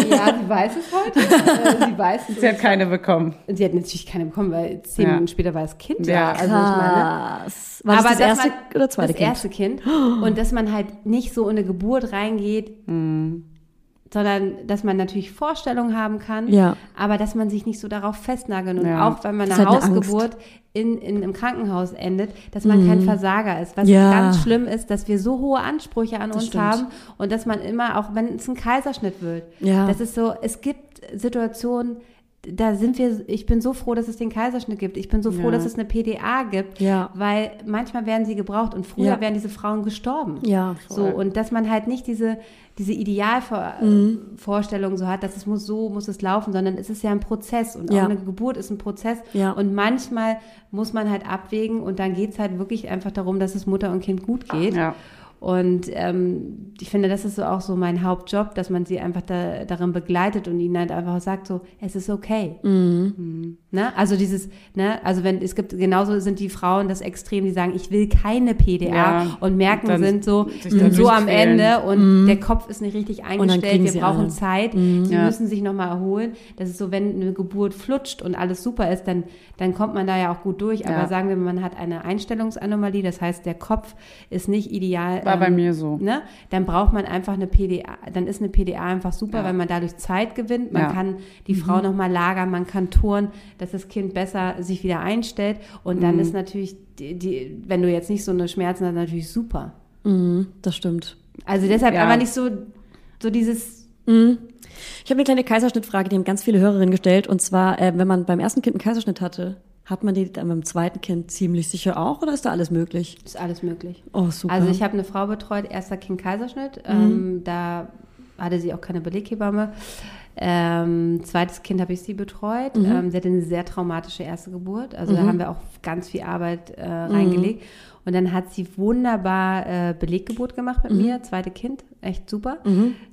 ja, sie weiß es heute. Äh, sie weiß es. Sie hat keine bekommen. Und sie hat natürlich keine bekommen, weil zehn Ja. Minuten später war das Kind Ja. da. Also ich meine. War das das erste man- oder zweite das Kind? erste Kind. Und dass man halt nicht so in eine Geburt reingeht, sondern dass man natürlich Vorstellungen haben kann, Ja. aber dass man sich nicht so darauf festnageln. Und Ja. auch wenn man eine Hausgeburt in, in einem Krankenhaus endet, dass man kein Versager ist. Was Mhm. Ja. ganz schlimm ist, dass wir so hohe Ansprüche an Das uns stimmt. haben und dass man immer, auch wenn es ein Kaiserschnitt wird, das ist so, es gibt Situationen, da sind wir, ich bin so froh, dass es den Kaiserschnitt gibt. Ich bin so froh, Ja. dass es eine PDA gibt, Ja. weil manchmal werden sie gebraucht und früher Ja. wären diese Frauen gestorben. Ja, So, und dass man halt nicht diese, diese Idealvorstellung so hat, dass es muss so, muss es laufen, sondern es ist ja ein Prozess und auch eine Geburt ist ein Prozess. Und manchmal muss man halt abwägen und dann geht's halt wirklich einfach darum, dass es Mutter und Kind gut geht. Ja. Und ähm, ich finde, das ist so auch so mein Hauptjob, dass man sie einfach da, darin begleitet und ihnen halt einfach sagt so, es ist okay. Mhm. Ne? Also dieses, ne, also wenn es gibt genauso sind die Frauen das Extrem, die sagen, ich will keine PDA Ja. und merken Dann sind so, so am. Ende und der Kopf ist nicht richtig eingestellt, wir brauchen alle. Zeit, sie Ja. müssen sich nochmal erholen. Das ist so, wenn eine Geburt flutscht und alles super ist, dann, dann kommt man da ja auch gut durch. Aber Ja. sagen wir, man hat eine Einstellungsanomalie, das heißt, der Kopf ist nicht ideal. War bei ähm, mir so. Ne? Dann braucht man einfach eine PDA, dann ist eine PDA einfach super, Ja. weil man dadurch Zeit gewinnt. Man Ja. kann die Frau nochmal lagern, man kann turnen, dass das Kind besser sich wieder einstellt. Und dann ist natürlich, die, die, wenn du jetzt nicht so eine Schmerzen hast, natürlich super. Mhm, das stimmt. Also deshalb Ja. einfach nicht so, so dieses, Mhm. Ich habe eine kleine Kaiserschnittfrage, die haben ganz viele Hörerinnen gestellt. Und zwar, äh, wenn man beim ersten Kind einen Kaiserschnitt hatte, hat man die dann beim zweiten Kind ziemlich sicher auch oder ist da alles möglich? ist alles möglich. Oh, super. Also ich habe eine Frau betreut, erster Kind Kaiserschnitt. Ähm, da hatte sie auch keine Beleghebamme. Ähm, zweites Kind habe ich sie betreut. Ähm, sie hatte eine sehr traumatische erste Geburt. Also da haben wir auch ganz viel Arbeit äh, reingelegt. Und dann hat sie wunderbar äh, Beleggeburt gemacht mit mir, zweite Kind, echt super.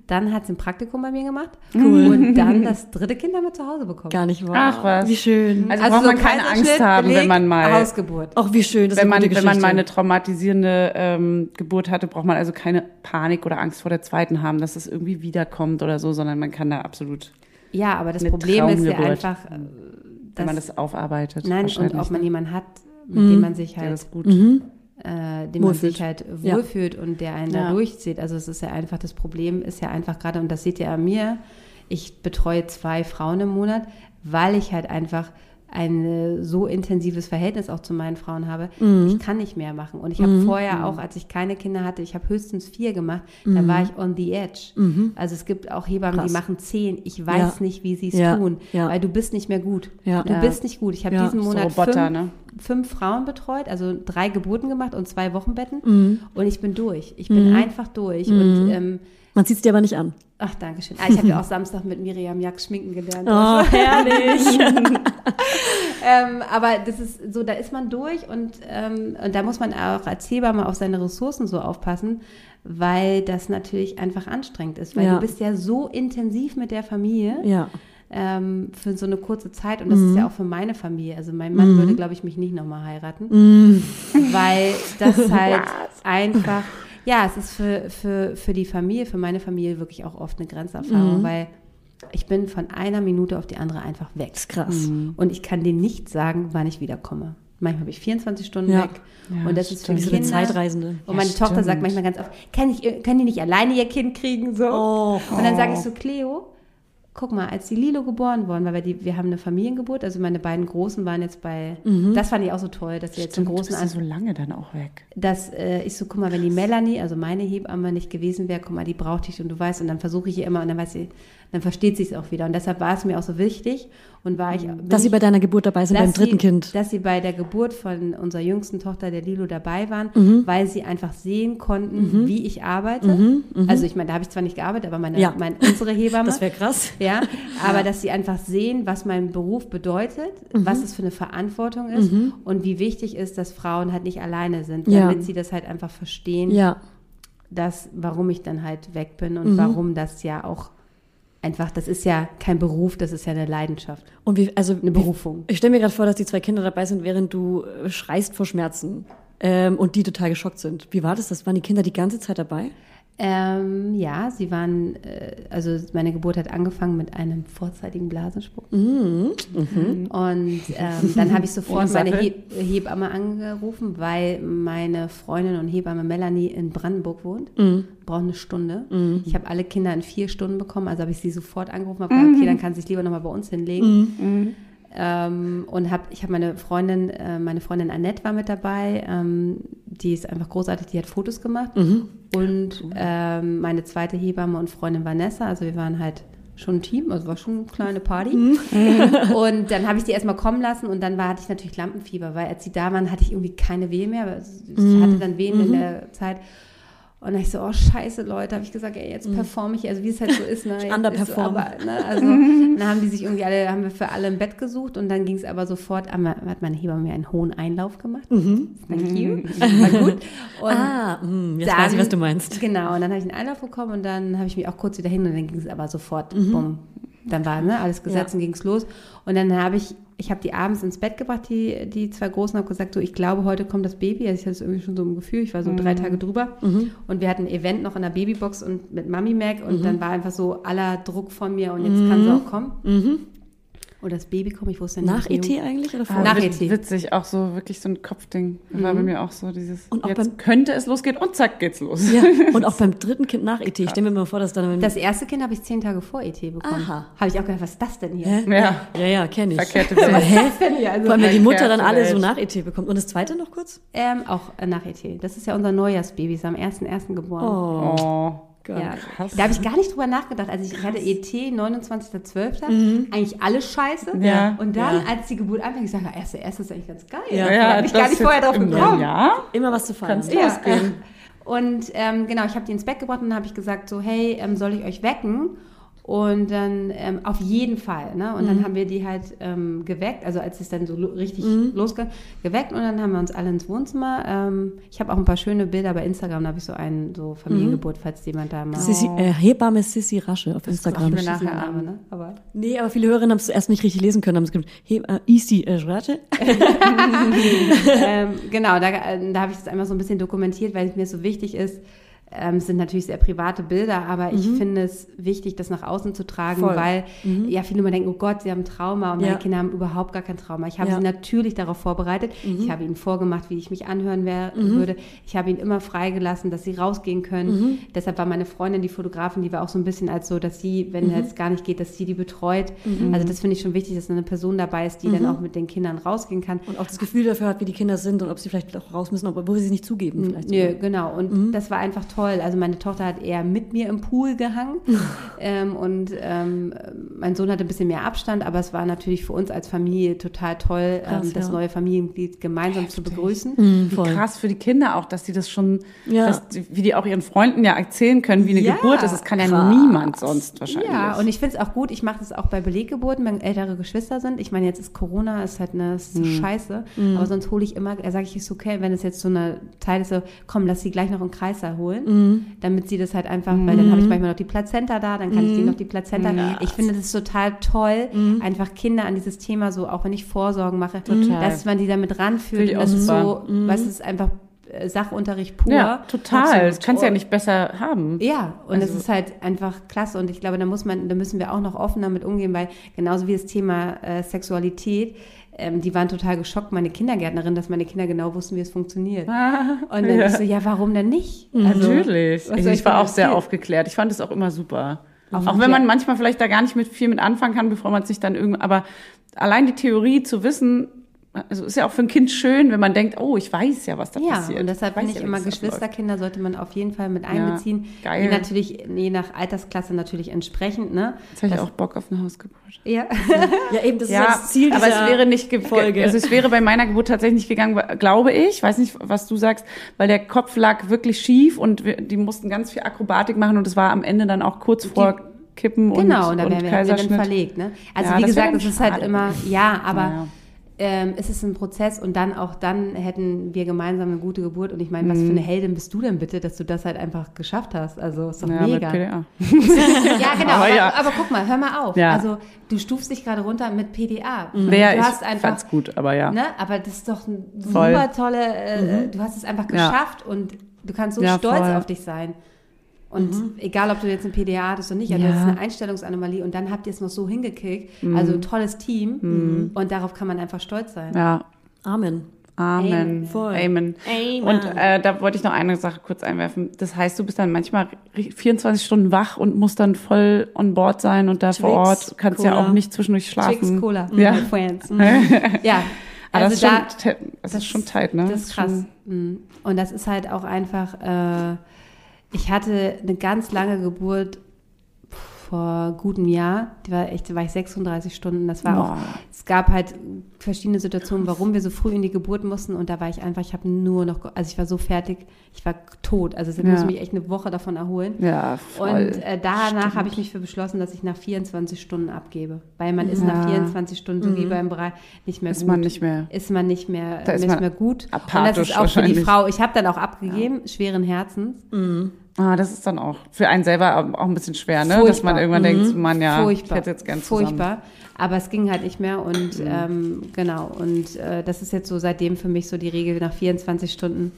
Dann hat sie ein Praktikum bei mir gemacht. Cool. Und dann das dritte Kind haben wir zu Hause bekommen. Gar nicht wahr. Ach, was. Wie schön. Also, braucht man keine Angst haben, wenn man mal, Hausgeburt. Auch wie schön, das wenn ist man, wenn man mal eine traumatisierende ähm, Geburt hatte, braucht man also keine Panik oder Angst vor der zweiten haben, dass es irgendwie wiederkommt oder so, sondern man kann da absolut, Ja, aber das Eine Problem ist ja einfach, äh, wenn man dass- das aufarbeitet. Nein, und ob man ne? jemanden hat, mit dem man sich der halt, das gut. Äh, dem man Wohlfühlt. sich halt Ja. wohlfühlt und der einen Ja. da durchzieht. Also es ist ja einfach, das Problem ist ja einfach gerade, und das seht ihr an mir, ich betreue zwei Frauen im Monat, weil ich halt einfach ein so intensives Verhältnis auch zu meinen Frauen habe. Mhm. Ich kann nicht mehr machen. Und ich habe vorher auch, als ich keine Kinder hatte, ich habe höchstens vier gemacht, da war ich on the edge. Also es gibt auch Hebammen, Mhm. Krass. die machen zehn. Ich weiß Ja. nicht, wie sie es Ja. tun, Ja. weil du bist nicht mehr gut. Ja. Du Ja. bist nicht gut. Ich habe Ja. diesen So Monat Roboter, fünf, ne? fünf Frauen betreut, also drei Geburten gemacht und zwei Wochenbetten. Mhm. Und ich bin durch. Ich bin einfach durch. Und ähm, Man sieht es dir aber nicht an. ach, danke schön. Ah, ich habe ja auch Samstag mit Miriam Jack schminken gelernt. Oh, herrlich. ähm, aber das ist so, da ist man durch und, ähm, und da muss man auch als Hebamme auf seine Ressourcen so aufpassen, weil das natürlich einfach anstrengend ist, weil Ja. du bist ja so intensiv mit der Familie ja. ähm, für so eine kurze Zeit und das Mhm. ist ja auch für meine Familie. Also mein Mann würde, glaube ich, mich nicht nochmal heiraten, Mhm. weil das halt einfach, ja, es ist für, für, für die Familie, für meine Familie wirklich auch oft eine Mhm. Grenzerfahrung, weil ich bin von einer Minute auf die andere einfach weg. Das ist krass. Und ich kann denen nicht sagen, wann ich wiederkomme. Manchmal habe ich 24 Stunden Ja. weg. Ja, und das ist für die so eine Kinder. Zeitreisende. Und meine Ja, Tochter sagt stimmt. manchmal ganz oft, kann ich, können die nicht alleine ihr Kind kriegen? So. Oh. Und dann sage ich so, Cleo, guck mal, als die Lilo geboren worden war, weil die, wir haben eine Familiengeburt, also meine beiden Großen waren jetzt bei, das fand ich auch so toll, dass sie jetzt einen Stimmt, du großen an, so lange dann auch weg. dass äh, ich so, guck mal, wenn die Melanie, also meine Hebamme nicht gewesen wäre, guck mal, die braucht dich und du weißt, und dann versuche ich ihr immer und dann weiß sie, dann versteht sie es auch wieder. Und deshalb war es mir auch so wichtig und war ich, bin Dass sie bei deiner Geburt dabei sind, beim dritten sie, Kind. Dass sie bei der Geburt von unserer jüngsten Tochter, der Lilo, dabei waren, Mhm. weil sie einfach sehen konnten, wie ich arbeite. Also ich meine, da habe ich zwar nicht gearbeitet, aber meine, Ja. meine unsere Hebamme. Das wäre krass. ja, aber dass sie einfach sehen, was mein Beruf bedeutet, Mhm. was es für eine Verantwortung ist und wie wichtig ist, dass Frauen halt nicht alleine sind, Ja. damit sie das halt einfach verstehen, Ja. dass, warum ich dann halt weg bin Mhm. und warum das ja auch einfach, das ist ja kein Beruf, das ist ja eine Leidenschaft, Und wie, also eine Berufung. Ich stelle mir gerade vor, dass die zwei Kinder dabei sind, während du äh, schreist vor Schmerzen ähm, und die total geschockt sind. Wie war das? Das waren die Kinder die ganze Zeit dabei? Ähm, ja, sie waren, äh, also meine Geburt hat angefangen mit einem vorzeitigen Blasensprung. Und ähm, dann habe ich sofort meine? He Hebamme angerufen, weil meine Freundin und Hebamme Melanie in Brandenburg wohnt. Braucht eine Stunde. Ich habe alle Kinder in vier Stunden bekommen, also habe ich sie sofort angerufen, habe gesagt, okay, dann kann sie sich lieber nochmal bei uns hinlegen. Ähm, und hab, ich habe meine Freundin, äh, meine Freundin Annette war mit dabei, ähm, die ist einfach großartig, die hat Fotos gemacht. Und ähm, meine zweite Hebamme und Freundin Vanessa, also wir waren halt schon ein Team, also war schon eine kleine Party. und dann habe ich die erstmal kommen lassen und dann war, hatte ich natürlich Lampenfieber, weil als sie da waren, hatte ich irgendwie keine Wehe mehr. Ich hatte dann Wehen in der Zeit. Und dann ich so, oh scheiße, Leute, habe ich gesagt, ey, jetzt performe ich, also wie es halt so ist. Ne? Jetzt ist so, underperform. aber, ne? Also dann haben die sich irgendwie alle, haben wir für alle ein Bett gesucht und dann ging es aber sofort, hat meine Hebamme mir einen hohen Einlauf gemacht. Thank you. War gut. Und ah, mh, jetzt weiß ich, was du meinst. Genau, und dann habe ich einen Einlauf bekommen und dann habe ich mich auch kurz wieder hin und dann ging es aber sofort, Mhm. bumm. Dann war ne, alles gesetzt und ging es los. Und dann habe ich, ich habe die abends ins Bett gebracht, die, die zwei Großen, habe gesagt, so, ich glaube, heute kommt das Baby. Also ich hatte es irgendwie schon so im Gefühl, ich war so drei Mhm. Tage drüber. Und wir hatten ein Event noch in der Babybox und mit Mami Mac und Mhm. dann war einfach so aller Druck von mir und jetzt kann sie auch kommen. Und das Baby kommt, ich wusste nicht. Mhm. Nach ET eigentlich oder vor? Ah, Nach ET. Witzig, auch so wirklich so ein Kopfding. War bei mir auch so dieses, Und auch jetzt beim- könnte es losgehen und zack geht's los. Ja, und auch beim dritten Kind nach ET. Ich stelle mir mal vor, dass dann... Das erste Kind habe ich zehn Tage vor ET bekommen. Aha. Habe ich auch gedacht, was ist das denn hier? Hä? Ja. Ja, ja, kenne ich. Verkehrte Welt. Was ist denn hier? Also, Vor allem, wenn die Mutter dann alle so nach ET bekommt. Und das zweite noch kurz? Ähm, auch nach ET. Das ist ja unser Neujahrsbaby, ist am 1.1. geboren. Oh, Oh. Ja. krass. Da habe ich gar nicht drüber nachgedacht. Also ich ich hatte ET 29.12. Eigentlich alles scheiße. Ja. Und dann, Ja. als die Geburt anfing, ich sage, erste, erste ist eigentlich ganz geil. Ja. da habe ich gar nicht vorher drauf gekommen. Jahr. Immer was zu feiern. Kannst Ja. losgehen. Und ähm, genau, ich habe die ins Bett gebracht und dann habe ich gesagt, so, hey, ähm, soll ich euch wecken? Und dann ähm, auf jeden Fall. Ne? Und Mhm. dann haben wir die halt ähm, geweckt, also als es dann so richtig Mhm. losging, geweckt und dann haben wir uns alle ins Wohnzimmer. Ähm, ich habe auch ein paar schöne Bilder bei Instagram, da habe ich so einen so Familiengeburt, falls jemand da mal. Sissi, äh, Hebamme Sissi Rasche auf guck Instagram. mir nachher an. ne? Aber Nee, aber viele Hörerinnen haben es erst nicht richtig lesen können. Haben es gesagt, He äh, Isi äh, Rasche. ähm, genau, da, äh, da habe ich das einmal so ein bisschen dokumentiert, weil es mir so wichtig ist, ähm, sind natürlich sehr private Bilder, aber ich finde es wichtig, das nach außen zu tragen, Voll. weil ja viele immer denken, oh Gott, sie haben Trauma und Ja. meine Kinder haben überhaupt gar kein Trauma. Ich habe Ja. sie natürlich darauf vorbereitet. Ich habe ihnen vorgemacht, wie ich mich anhören wär, würde. Ich habe ihnen immer freigelassen, dass sie rausgehen können. Deshalb war meine Freundin, die Fotografin, die war auch so ein bisschen als so, dass sie, wenn es gar nicht geht, dass sie die betreut. Also das finde ich schon wichtig, dass eine Person dabei ist, die dann auch mit den Kindern rausgehen kann. Und auch das Gefühl dafür hat, wie die Kinder sind und ob sie vielleicht auch raus müssen, obwohl sie es nicht zugeben. Vielleicht Nö, genau. Und das war einfach toll. Also meine Tochter hat eher mit mir im Pool gehangen ähm, und ähm, mein Sohn hatte ein bisschen mehr Abstand, aber es war natürlich für uns als Familie total toll, Krass, ähm, das ja. neue Familienmitglied gemeinsam zu begrüßen. Mhm, Wie voll. krass für die Kinder auch, dass die das schon, Ja. dass die, wie die auch ihren Freunden ja erzählen können, wie eine Ja, Geburt ist. Das kann ja krass. niemand sonst wahrscheinlich. Ja, und ich finde es auch gut. Ich mache das auch bei Beleggeburten, wenn ältere Geschwister sind. Ich meine, jetzt ist Corona, ist halt eine ist Scheiße. Aber sonst hole ich immer, sage ich, ist okay, wenn es jetzt so eine Zeit ist, so, komm, lass sie gleich noch einen Kreißsaal holen, damit sie das halt einfach, weil dann habe ich manchmal noch die Plazenta da, dann kann ich denen noch die Plazenta. Ich finde das total toll, einfach Kinder an dieses Thema so, auch wenn ich Vorsorgen mache, Total. dass man die damit Und das ist so, was ist einfach äh, Sachunterricht pur. ja, total. Das kannst du ja nicht besser haben. Ja, und es Also- ist halt einfach klasse und ich glaube, da muss man, da müssen wir auch noch offen damit umgehen, weil genauso wie das Thema äh, Sexualität, ähm, die waren total geschockt, meine Kindergärtnerin, dass meine Kinder genau wussten, wie es funktioniert. und dann ja. ich so, ja, warum denn nicht? Mhm. Natürlich. was Ich, ich war auch sehr erzählen? aufgeklärt. Ich fand es auch immer super. Auf- auch wenn man manchmal vielleicht da gar nicht mit viel mit anfangen kann, bevor man sich dann irgendwie, aber allein die Theorie zu wissen, also ist ja auch für ein Kind schön, wenn man denkt, oh, ich weiß ja, was da Ja, passiert. und deshalb finde ich ja, wie immer. Geschwisterkinder sollte man auf jeden Fall mit einbeziehen. geil. Die natürlich, je nach Altersklasse natürlich entsprechend, ne? Jetzt habe ich auch Bock auf eine Hausgeburt. Ja. Ja, eben, das ja, ist das Ziel aber dieser es wäre nicht ge- Folge. Also es wäre bei meiner Geburt tatsächlich nicht gegangen, glaube ich. Weiß nicht, was du sagst, weil der Kopf lag wirklich schief und wir, die mussten ganz viel Akrobatik machen und es war am Ende dann auch kurz vor Kippen und, Genau, und da und wären wir, hätten wir dann Kaiserschnitt. verlegt. Ne? Also Ja, wie gesagt, es ist halt immer, ja, aber Naja. Ähm, es ist ein Prozess und dann auch dann hätten wir gemeinsam eine gute Geburt. Und ich meine, was für eine Heldin bist du denn bitte, dass du das halt einfach geschafft hast? Also ist doch Mhm. Ja, mit mega. PDA. Ja, genau. Aber ja. aber guck mal, hör mal auf. Ja. Also du stufst dich gerade runter mit PDA. Ja, du ich hast einfach fand's gut, aber ja. Ne? Aber das ist doch ein Voll. super tolle, äh, du hast es einfach geschafft und du kannst so stolz voll. auf dich sein. Und egal, ob du jetzt ein PDA hattest oder nicht, also Ja. das ist eine Einstellungsanomalie und dann habt ihr es noch so hingekriegt. Also ein tolles Team und darauf kann man einfach stolz sein. Ja, Amen. Amen. Amen. Amen. Amen. Und äh, da wollte ich noch eine Sache kurz einwerfen. Das heißt, du bist dann manchmal ri- 24 Stunden wach und musst dann voll on board sein und da vor Twix, Ort kannst ja Cola. auch nicht zwischendurch schlafen. Twix Cola, Ja. my friends. ja, Aber also das, ist da, schon, te- das, ist schon tight, ne? Das ist krass. Mhm. Und das ist halt auch einfach, äh, ich hatte eine ganz lange Geburt vor gutem Jahr, die war echt, da war ich 36 Stunden. Das war Boah. auch, es gab halt verschiedene Situationen, warum wir so früh in die Geburt mussten. Und da war ich einfach, ich habe nur noch, also ich war so fertig, ich war tot. Also ich Ja. musste mich echt eine Woche davon erholen. Ja, voll. Und äh, danach habe ich mich für beschlossen, dass ich nach 24 Stunden abgebe. Weil man ist nach Ja. 24 Stunden, so wie beim Bereich, nicht mehr Ist gut. man nicht mehr. Ist man nicht mehr, Da ist nicht man mehr gut. Und das ist auch für die. Frau. Ich habe dann auch abgegeben, schweren Herzens. Ah, das ist dann auch für einen selber auch ein bisschen schwer, ne? Furchtbar. Dass man irgendwann denkt, man ja, Furchtbar. ich hätte jetzt gern zusammen. Mhm. Furchtbar. Aber es ging halt nicht mehr und ähm, genau. Und äh, das ist jetzt so seitdem für mich so die Regel nach 24 Stunden.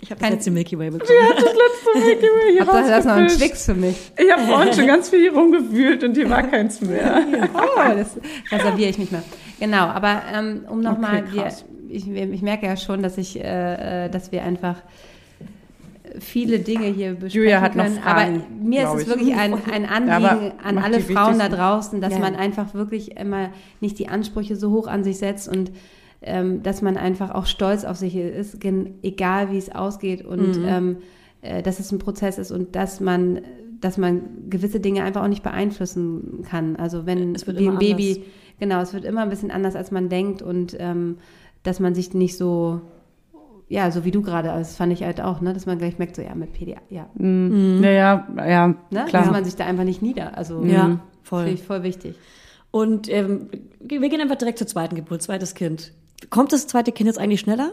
Ich habe das Kein- letzte Milky Way bekommen. Hier Habt ihr das noch einen rausgefischt. Twix für mich? Ich habe vorhin schon ganz viel hier rumgewühlt und hier war keins mehr. Oh, das reserviere ich mich mal. Genau, aber ähm, um nochmal, Okay, ich, ich merke ja schon, dass ich, äh, äh, dass wir einfach viele Dinge hier besprechen Julia hat noch können. Fragen, aber mir ist es ich. wirklich ein, ein Anliegen an alle Frauen da draußen, dass Ja. man einfach wirklich immer nicht die Ansprüche so hoch an sich setzt und ähm, dass man einfach auch stolz auf sich ist, egal wie es ausgeht und Mhm. ähm, äh, dass es ein Prozess ist und dass man dass man gewisse Dinge einfach auch nicht beeinflussen kann. Also wenn Es wird wie ein Baby, anders. genau, es wird immer ein bisschen anders, als man denkt und ähm, dass man sich nicht so, ja, so wie du gerade, also das fand ich halt auch, ne, dass man gleich merkt, so ja, mit PDA, ja, Ja, ja, ja, ne, klar. dass man sich da einfach nicht nieder, also Ja, voll. finde ich voll wichtig. Und ähm, wir gehen einfach direkt zur zweiten Geburt, zweites Kind. Kommt das zweite Kind jetzt eigentlich schneller?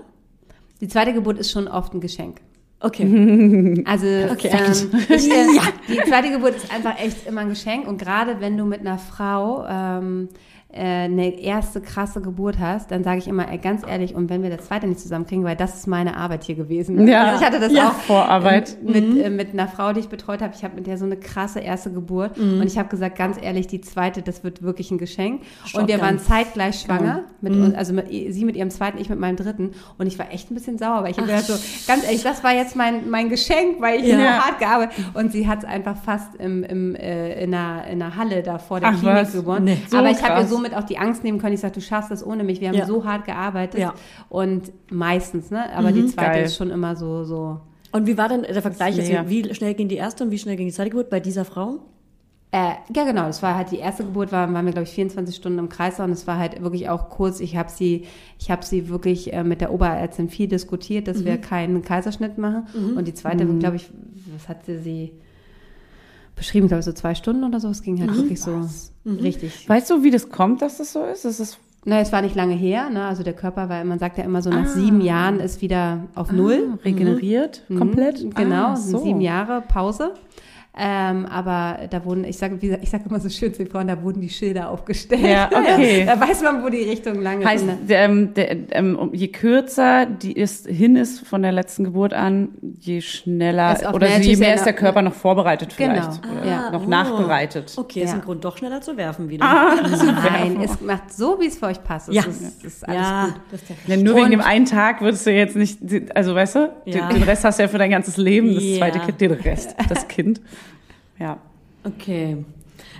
Die zweite Geburt ist schon oft ein Geschenk. Okay. Also Okay, ähm, ich, äh, die zweite Geburt ist einfach echt immer ein Geschenk und gerade wenn du mit einer Frau ähm, äh, eine erste krasse Geburt hast, dann sage ich immer ey, ganz ehrlich, und wenn wir das zweite nicht zusammenkriegen, weil das ist meine Arbeit hier gewesen. Ja. Also ich hatte das Ja. auch Vorarbeit. ähm, mit, äh, mit einer Frau, die ich betreut habe. Ich habe mit der so eine krasse erste Geburt und ich habe gesagt, ganz ehrlich, die zweite, das wird wirklich ein Geschenk. Und wir waren zeitgleich schwanger, mit, uns- also mit, sie mit ihrem zweiten, ich mit meinem dritten. Und ich war echt ein bisschen sauer, weil ich habe gedacht so, ganz ehrlich, das war jetzt mein, mein Geschenk, weil ich Ja. so hart gearbeitet Und sie hat es einfach fast im, im, äh, in, einer, in einer Halle da vor der Ach, Klinik was? geboren. Nee. So Aber ich habe ihr krass. Somit auch die Angst nehmen können. Ich sagte, du schaffst das ohne mich. Wir haben Ja. so hart gearbeitet. Ja. Und meistens, ne? Aber die zweite Geil. ist schon immer so, so. Und wie war denn der Vergleich mega. Wie schnell ging die erste und wie schnell ging die zweite Geburt bei dieser Frau? Äh, ja, genau. Das war halt die erste Geburt, war, waren wir, glaube ich, 24 Stunden im Kreis und es war halt wirklich auch kurz. Ich habe sie, ich habe sie wirklich äh, mit der Oberärztin viel diskutiert, dass wir keinen Kaiserschnitt machen. Und die zweite, glaube ich, was hat sie, beschrieben? Ich glaube, so zwei Stunden oder so. Es ging halt wirklich so richtig. Weißt du, wie das kommt, dass das so ist? Das ist Na, es war nicht lange her, ne? Also der Körper, weil man sagt ja immer so, nach sieben Jahren ist wieder auf Null. regeneriert Mhm, komplett? Genau, Ah, so. sieben Jahre Pause. Ähm, aber da wurden, ich sage, ich sage immer so schön zu den Frauen, da wurden die Schilder aufgestellt. Ja, okay. da weiß man, wo die Richtung lang ist. Heißt, der, ähm, der, ähm, je kürzer die ist, hin ist von der letzten Geburt an, je schneller Ist oder je mehr ist der Körper noch vorbereitet Genau. vielleicht. Oder Ja. noch Oh. nachbereitet. Okay, ist Ja. ein Grund, doch schneller zu werfen wieder. Nein, es macht so, wie es für euch passt. Es ja. ist, es ist alles ja, gut. das ist Ja, nur wegen dem einen Tag würdest du jetzt nicht, also weißt du, Ja. den, den Rest hast du ja für dein ganzes Leben, das Ja. zweite Kind, den Rest, das Kind. Ja. Okay.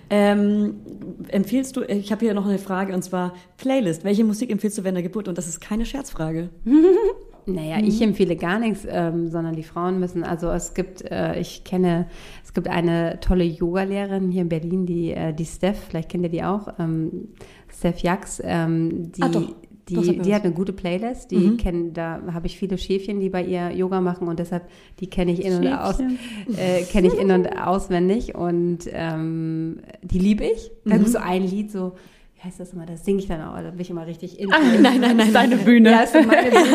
Ähm, empfiehlst du, ich habe hier noch eine Frage und zwar Playlist. Welche Musik empfiehlst du während der Geburt? Und das ist keine Scherzfrage. Naja, ich empfehle gar nichts, ähm, sondern die Frauen müssen, also es gibt, äh, ich kenne, es gibt eine tolle Yoga-Lehrerin hier in Berlin, die, äh, die Steph, vielleicht kennt ihr die auch, ähm, Steph Jax, ähm, die, Ah, doch. Die, Doch, die hat eine gute Playlist, die kennen, da habe ich viele Schäfchen, die bei ihr Yoga machen und deshalb, die kenne ich in und aus, äh, kenne ich in und auswendig und ähm, die liebe ich. Da gibt es so ein Lied, so, wie heißt das immer, das singe ich dann auch, da bin ich immer richtig in. Nein, nein, nein. Deine Bühne. Ja, ist meine Bühne.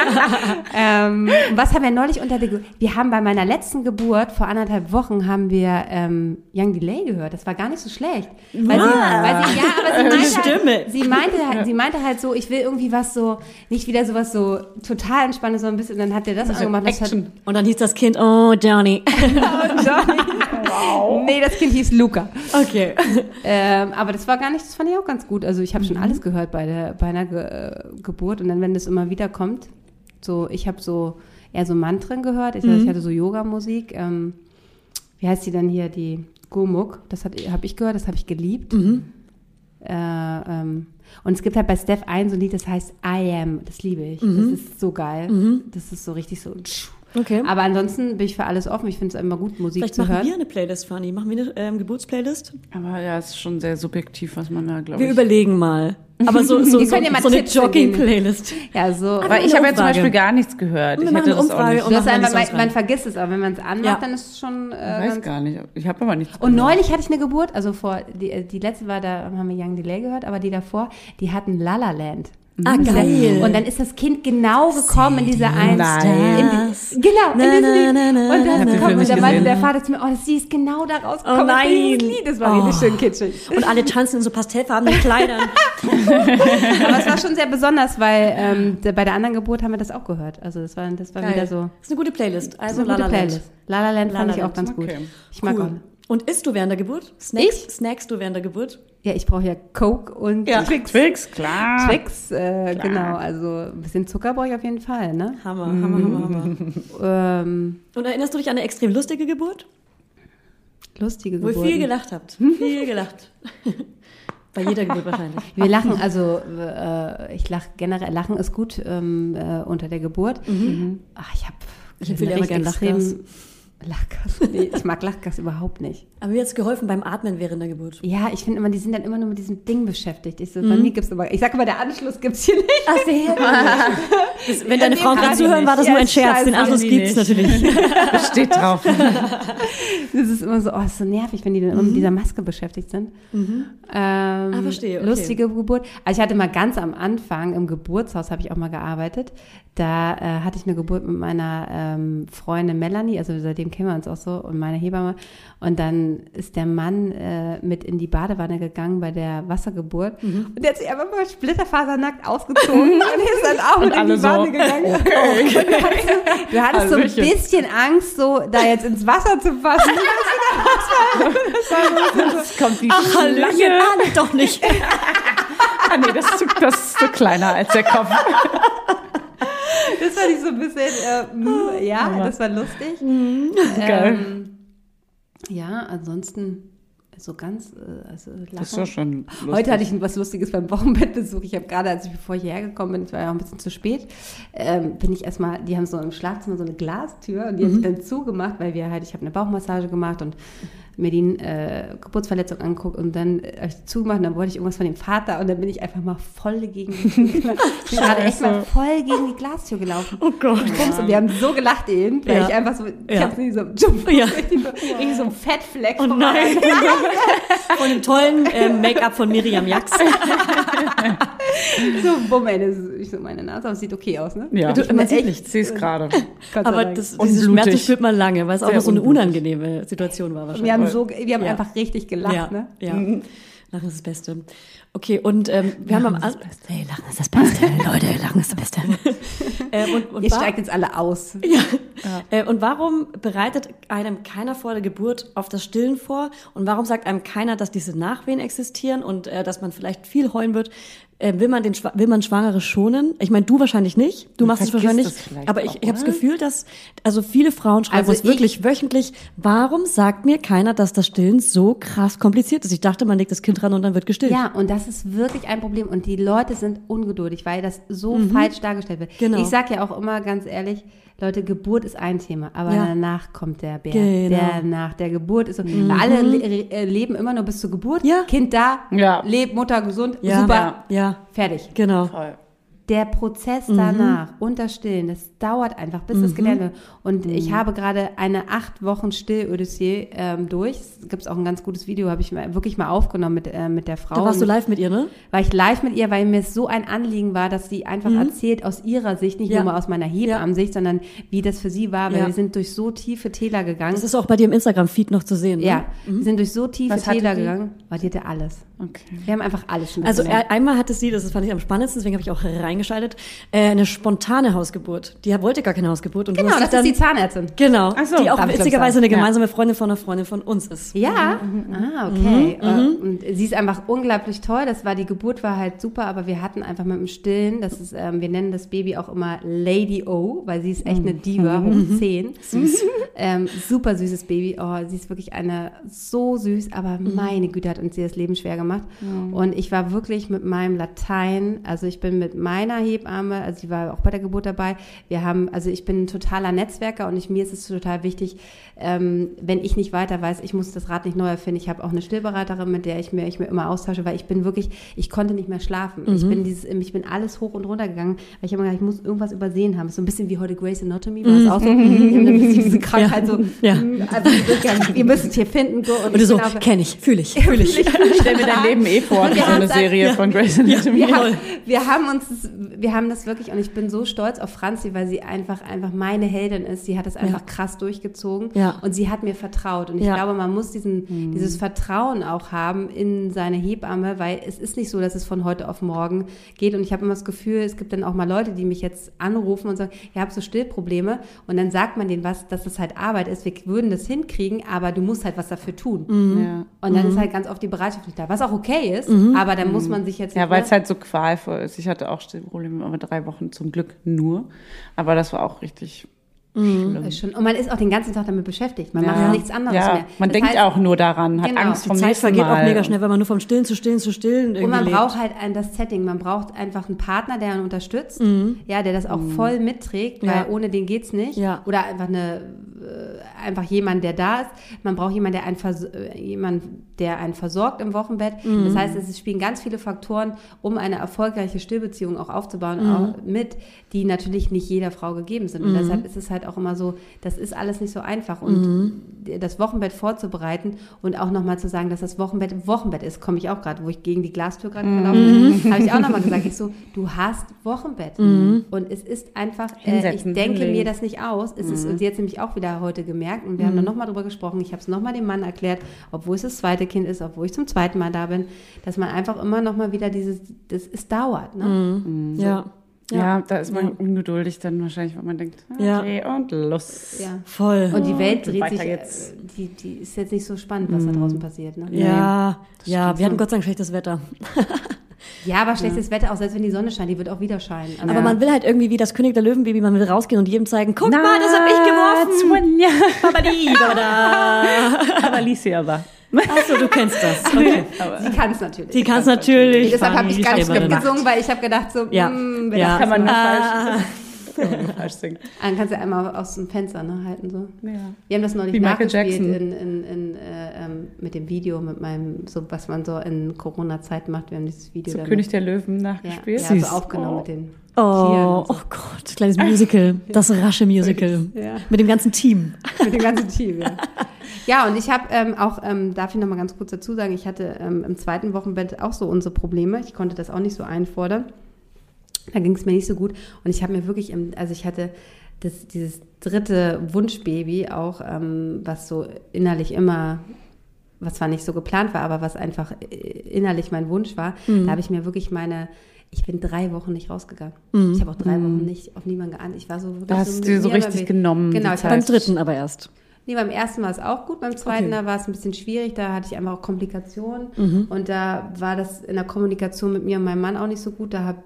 ähm, was haben wir neulich unter der Ge Wir haben bei meiner letzten Geburt vor anderthalb Wochen haben wir ähm, Young Delay gehört. Das war gar nicht so schlecht. Weil sie, weil sie, ja, aber sie meinte, Stimme. halt, sie meinte halt, sie meinte halt so, ich will irgendwie was so, nicht wieder sowas so total entspanntes, so ein bisschen. Und dann hat er das angemacht. Das hat. Und dann hieß das Kind, oh, Johnny. nee, das Kind hieß Luca. Okay. Ähm, aber das war gar nicht, das fand ich auch ganz gut. Also ich habe schon alles gehört bei der bei einer Ge Geburt und dann, wenn das immer wieder kommt, so ich habe so eher so Mantren gehört. Ich, ich hatte so Yoga-Musik. Ähm, wie heißt die dann hier? Die Gurmuk. Das habe ich gehört, das habe ich geliebt. Äh, ähm, und es gibt halt bei Steph ein so ein Lied, das heißt I Am. Das liebe ich. Das ist so geil. Das ist so richtig so. Okay. Aber ansonsten bin ich für alles offen. Ich finde es immer gut, Musik Vielleicht zu machen hören. wir eine Playlist, Fanny. Machen wir eine ähm, Geburtsplaylist? Aber ja, es ist schon sehr subjektiv, was man da, glaube Wir ich. überlegen mal. Aber so, so, so, können ja mal so eine. Jogging-Playlist. Ja, so. Weil ich habe ja zum. Beispiel gar nichts gehört. Ich machen hätte das auch nicht. machen einfach, man, man vergisst es, aber wenn man es anmacht, Ja. dann ist es schon äh, Ich weiß gar nicht. Ich habe aber nichts Und gehört. neulich hatte ich eine Geburt, also vor, die, die letzte war, da haben wir Young Delay gehört, aber die davor, die hatten La La Land. Ah, geil. Und dann ist das Kind genau gekommen in diese eine. Nein. In die, genau, in dieses na, Lied. Und dann na. kommt, und dann meinte der Vater zu mir, oh, das sie ist genau da rausgekommen. Oh nein. in dieses Lied. Das war Oh. richtig schön kitschig. Und alle tanzen in so pastellfarbenen Kleidern. Aber es war schon sehr besonders, weil ähm, bei der anderen Geburt haben wir das auch gehört. Also das war, das war Geil. wieder so. Das ist eine gute Playlist. Also eine gute La La Land. Playlist. La La Land La fand La ich auch ganz gut. Ich mag auch. Und isst du während der Geburt? Snacks? Ich? Snackst du während der Geburt? Ja, ich brauche ja Coke und Ja. Twix. Twix, klar. Twix, äh, genau. Also ein bisschen Zucker brauche ich auf jeden Fall, ne? Hammer, Hammer, Hammer, Hammer. Ähm, Und erinnerst du dich an eine extrem lustige Geburt? lustige Wo ihr viel gelacht habt. Viel gelacht. Bei jeder Geburt wahrscheinlich. Wir lachen, also äh, ich lache generell, Lachen ist gut ähm, äh, unter der Geburt. Ach, ich habe Ich empfehle immer gerne Lachgas. Lachgas. Nee, ich mag Lachgas überhaupt nicht. Aber mir hat's geholfen beim Atmen während der Geburt. Ja, ich finde immer, die sind dann immer nur mit diesem Ding beschäftigt. Ich so, bei mir gibt's aber, ich sag immer, der Anschluss gibt's hier nicht. Ach, sehr das, Wenn deine Frauen gerade zuhören, war das nicht. nur ein Ja, Scherz. Den Anschluss gibt's nicht. natürlich. Steht drauf. Das ist immer so, oh, ist so nervig, wenn die dann immer mit dieser Maske beschäftigt sind. Ähm, Ah, verstehe, okay. Lustige Geburt. Also ich hatte mal ganz am Anfang im Geburtshaus habe ich auch mal gearbeitet. Da äh, hatte ich eine Geburt mit meiner ähm, Freundin Melanie, also seitdem kennen wir uns auch so und meine Hebamme. Und dann ist der Mann äh, mit in die Badewanne gegangen bei der Wassergeburt Mhm. und der hat sich einfach mal splitterfasernackt ausgezogen und ist dann auch mit in die so, Wanne gegangen. okay. Du hattest so ein Hallöchen. bisschen Angst, so da jetzt ins Wasser zu fassen. Jetzt kommt die Ach, Hallöchen. Schlange. Ah, nee, doch nicht. Ah, nee, das ist, zu, das ist so kleiner als der Kopf. Das fand ich so ein bisschen, äh, mm, ja, das war lustig. Geil. Ähm, ja, ansonsten so ganz, äh, also Das ist lachen. ja schon lustig. Heute hatte ich was Lustiges beim Wochenbettbesuch. Ich habe gerade, als ich bevor ich hierher gekommen bin, es war ja auch ein bisschen zu spät, ähm, bin ich erstmal, die haben so im Schlafzimmer so eine Glastür und die habe ich dann zugemacht, weil wir halt, ich habe eine Bauchmassage gemacht und mir die äh, Geburtsverletzung angeguckt und dann äh, zugemacht und dann wollte ich irgendwas von dem Vater und dann bin ich einfach mal voll gegen die gerade echt mal voll gegen die Glastür gelaufen. Oh Gott. Bums, und wir haben so gelacht eben, weil Ja. ich einfach so, ich Ja. hab's nicht so, jump, Ja. richtig, so, richtig so ein Fettfleck Oh von nein. Von dem tollen ähm, Make-up von Miriam Jax. so, bumm, ey, das ist, ich so, meine Nase, aber es sieht okay aus, ne? Ja, Du- man sieht ich nichts. sehe es gerade. Aber das, diese. Schmerzen spürt man lange, weil es auch noch so eine unangenehme Situation war wahrscheinlich. wir haben so, wir haben Ja. einfach richtig gelacht, ja, ne? ja. Lachen ist das Beste. Okay, und ähm, wir haben am An- Hey, Lachen ist das Beste, Leute, Lachen ist das Beste. ähm, und, und, Ihr steigt jetzt alle aus. ja. Äh, und warum bereitet einem keiner vor der Geburt auf das Stillen vor? Und warum sagt einem keiner, dass diese Nachwehen existieren und äh, dass man vielleicht viel heulen wird? Äh, will man den will man Schwangere schonen? Ich meine, du wahrscheinlich nicht. Du machst es wahrscheinlich. vielleicht Aber ich, auch, ich habe das oder? Gefühl, dass also viele Frauen schreiben Also uns ich- wirklich wöchentlich. Warum sagt mir keiner, dass das Stillen so krass kompliziert ist? Ich dachte, man legt das Kind ran und dann wird gestillt. Ja, und das ist wirklich ein Problem. Und die Leute sind ungeduldig, weil das so falsch dargestellt wird. Genau. Ich sag ja auch immer ganz ehrlich, Leute, Geburt ist ein Thema, aber Ja. danach kommt der Bär. Genau. Der nach der Geburt ist so. Weil alle le äh, leben immer nur bis zur Geburt. Ja. Kind da, Ja. lebt, Mutter gesund, Ja. super, Ja, fertig. genau. Voll. Der Prozess danach, unter Stillen, das dauert einfach, bis das gelernt wird. Und ich habe gerade eine acht Wochen Still-Odyssee ähm, durch. Es gibt auch ein ganz gutes Video, habe ich mal, wirklich mal aufgenommen mit, äh, mit der Frau. Da warst du Und live mit ihr, ne? war ich live mit ihr, weil mir es so ein Anliegen war, dass sie einfach erzählt aus ihrer Sicht, nicht Mhm. Ja. nur mal aus meiner Hebammensicht, sondern wie das für sie war, weil Ja. wir sind durch so tiefe Täler gegangen. Das ist auch bei dir im Instagram-Feed noch zu sehen. Ne? ja, wir sind durch so tiefe Was Täler gegangen. Oh, die hatte alles. Okay. Wir haben einfach alles schon Also er, einmal hatte sie, das fand ich am spannendsten, deswegen habe ich auch reingeschaltet, äh, eine spontane Hausgeburt. Die wollte gar keine Hausgeburt. Und du Genau, hast das dich ist die Zahnärztin. Genau, Ach so, die auch witzigerweise eine gemeinsame Freundin von einer Freundin von uns ist. Ja, Mhm. ah, okay. Äh, Und sie ist einfach unglaublich toll. Das war die Geburt war halt super, aber wir hatten einfach mit dem Stillen, das ist, ähm, wir nennen das Baby auch immer Lady O, weil sie ist echt eine Diva, hoch 10. Süß. Ähm, super süßes Baby. Oh, sie ist wirklich eine so süß, aber meine Güte hat uns sie das Leben schwer gemacht. Und ich war wirklich mit meinem Latein, also ich bin mit meiner Hebamme, also sie war auch bei der Geburt dabei. Wir haben, also ich bin ein totaler Netzwerker und ich, mir ist es total wichtig, ähm, wenn ich nicht weiter weiß, ich muss das Rad nicht neu erfinden. Ich habe auch eine Stillberaterin, mit der ich mir, ich mir immer austausche, weil ich bin wirklich, ich konnte nicht mehr schlafen. Ich bin dieses, ich bin alles hoch und runter gegangen, weil ich immer gedacht, ich muss irgendwas übersehen haben. So ein bisschen wie heute Grey's Anatomy, war das auch so. Wir haben ein bisschen diese Krankheit so, Ja. mm, also ihr müsst es hier finden. So, Und du ich so, kenne ich, fühle ich, fühle ich. Ich stell mir dein Leben eh vor, so eine Serie von Grey's Anatomy. wir, haben, wir haben uns, wir haben das wirklich, und ich bin so stolz auf Franzi, weil sie einfach, einfach meine Heldin ist. Sie hat das einfach krass durchgezogen Ja. und sie hat mir vertraut. Und ich Ja. glaube, man muss diesen, dieses Vertrauen auch haben in seine Hebamme, weil es ist nicht so, dass es von heute auf morgen geht. Und ich habe immer das Gefühl, es gibt dann auch mal Leute, die mich jetzt anrufen und sagen, ihr habt so Stillprobleme. Und dann sagt man denen was, dass das halt Arbeit ist. Wir würden das hinkriegen, aber du musst halt was dafür tun. Ja. Und dann ist halt ganz oft die Bereitschaft nicht da, was auch okay ist, aber dann muss man sich jetzt Ja, weil es halt so qualvoll ist. Ich hatte auch Stillprobleme, aber drei Wochen zum Glück nur. Aber das war auch richtig schlimm. Ist schon, und man ist auch den ganzen Tag damit beschäftigt. Man Ja. macht nichts anderes ja, mehr. Man Das denkt heißt, auch nur daran, hat Genau. Angst vom Die Zeit vergeht Mal. auch mega schnell, weil man nur vom Stillen zu Stillen zu Stillen irgendwie Und man lebt. braucht halt ein, das Setting. Man braucht einfach einen Partner, der einen unterstützt, ja, der das auch voll mitträgt, weil Mhm. Ja. ohne den geht's nicht. Ja. Oder einfach eine äh, einfach jemanden, der da ist. Man braucht jemanden, der einen, vers äh, jemanden, der einen versorgt im Wochenbett. Das heißt, es spielen ganz viele Faktoren, um eine erfolgreiche Stillbeziehung auch aufzubauen, auch mit, die natürlich nicht jeder Frau gegeben sind. Und deshalb ist es halt auch immer so, das ist alles nicht so einfach. Und das Wochenbett vorzubereiten und auch nochmal zu sagen, dass das Wochenbett Wochenbett ist, komme ich auch gerade, wo ich gegen die Glastür gerade gelaufen bin, habe ich auch nochmal gesagt, ich so, du hast Wochenbett. Und es ist einfach, äh, ich denke mir das nicht aus. Es ist uns jetzt nämlich auch wieder heute gemerkt und wir haben dann nochmal drüber gesprochen. Ich habe es nochmal dem Mann erklärt, obwohl es das zweite Kind ist, obwohl ich zum zweiten Mal da bin, dass man einfach immer nochmal wieder dieses, das, es dauert. Ne? Ja. Ja, da ist man ungeduldig dann wahrscheinlich, weil man denkt, Ja. okay, und los. Ja. Voll. Und die Welt dreht sich, geht's. äh, die, die ist jetzt nicht so spannend, was da draußen passiert. Ne? ja, ja, wir hatten Gott sei Dank schlechtes Wetter. Ja, aber schlechtes Wetter, auch selbst wenn die Sonne scheint, die wird auch wieder scheinen. Also, Aber man will halt irgendwie wie das König der Löwenbaby, man will rausgehen und jedem zeigen, guck mal, das hab ich geworfen. Ja. Babadi. Aber Alicia aber. Achso, du kennst das. Okay. sie kann es natürlich. Die kannst natürlich. Deshalb habe ich ganz Schreiberin. gesungen, weil ich habe gedacht, so, Ja. mm, wer Ja. das Kann man nur Ah. falsch, kann man nur falsch singen. Dann kannst du einmal aus dem Fenster ne, halten. So. Ja. Wir haben das neulich Wie Michael Jackson. in, in, in, äh, ähm, mit dem Video, mit meinem, so was man so in Corona-Zeit macht. Wir haben dieses Video So dann König der Löwen ja, nachgespielt. ja, Süß. so aufgenommen Oh. mit den Oh, Tieren. oh Gott, kleines Musical. Das rasche Musical. Ja. Mit dem ganzen Team. mit dem ganzen Team, ja. Ja, und ich habe ähm, auch, ähm, darf ich noch mal ganz kurz dazu sagen, ich hatte ähm, im zweiten Wochenbett auch so unsere Probleme. Ich konnte das auch nicht so einfordern. Da ging es mir nicht so gut. Und ich habe mir wirklich, im, also ich hatte das, dieses dritte Wunschbaby auch, ähm, was so innerlich immer, was zwar nicht so geplant war, aber was einfach äh, innerlich mein Wunsch war, da habe ich mir wirklich meine, ich bin drei Wochen nicht rausgegangen. Ich habe auch drei Wochen nicht auf niemanden geahnt. Ich war so wirklich Da hast mit du so richtig genommen, Genau, habe Beim dritten aber erst. Nee, beim ersten war es auch gut, beim zweiten, Okay. da war es ein bisschen schwierig, da hatte ich einfach auch Komplikationen Mhm. und da war das in der Kommunikation mit mir und meinem Mann auch nicht so gut, da hab,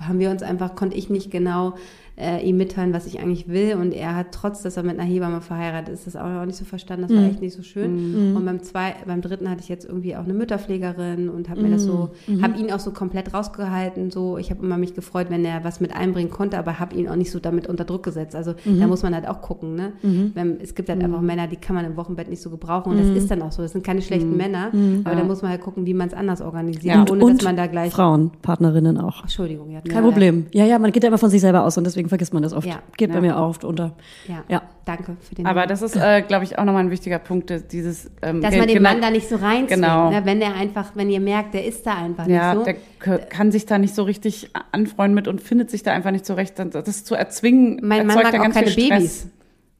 haben wir uns einfach, konnte ich nicht genau äh, ihm mitteilen, was ich eigentlich will. Und er hat, trotz dass er mit einer Hebamme verheiratet ist, das auch nicht so verstanden, das war echt nicht so schön. Und beim zwei, beim dritten hatte ich jetzt irgendwie auch eine Mütterpflegerin und habe mir das so, habe ihn auch so komplett rausgehalten, so, ich habe immer mich gefreut, wenn er was mit einbringen konnte, aber habe ihn auch nicht so damit unter Druck gesetzt, also da muss man halt auch gucken, ne, wenn, es gibt halt einfach Männer, die kann man im Wochenbett nicht so gebrauchen und das ist dann auch so, das sind keine schlechten Männer, aber da muss man halt gucken, wie man es anders organisiert, Und, ohne und dass man da gleich, Frauen, Partnerinnen auch. Entschuldigung, ja. Kein Problem. Ja, ja, man geht ja immer von sich selber aus und deswegen vergisst man das oft. Ja. Geht bei Ja. mir auch oft unter. Ja. Ja. danke für den Aber das ist, äh, glaube ich, auch nochmal ein wichtiger Punkt, dass dieses... Ähm, dass man den genau- Mann da nicht so reinzwingt, Genau. ne? wenn er einfach, wenn ihr merkt, der ist da einfach Ja, nicht so. der kann sich da nicht so richtig anfreuen mit und findet sich da einfach nicht zurecht. Das zu erzwingen, Mein Mann mag ja auch ganz keine viel Stress. Babys.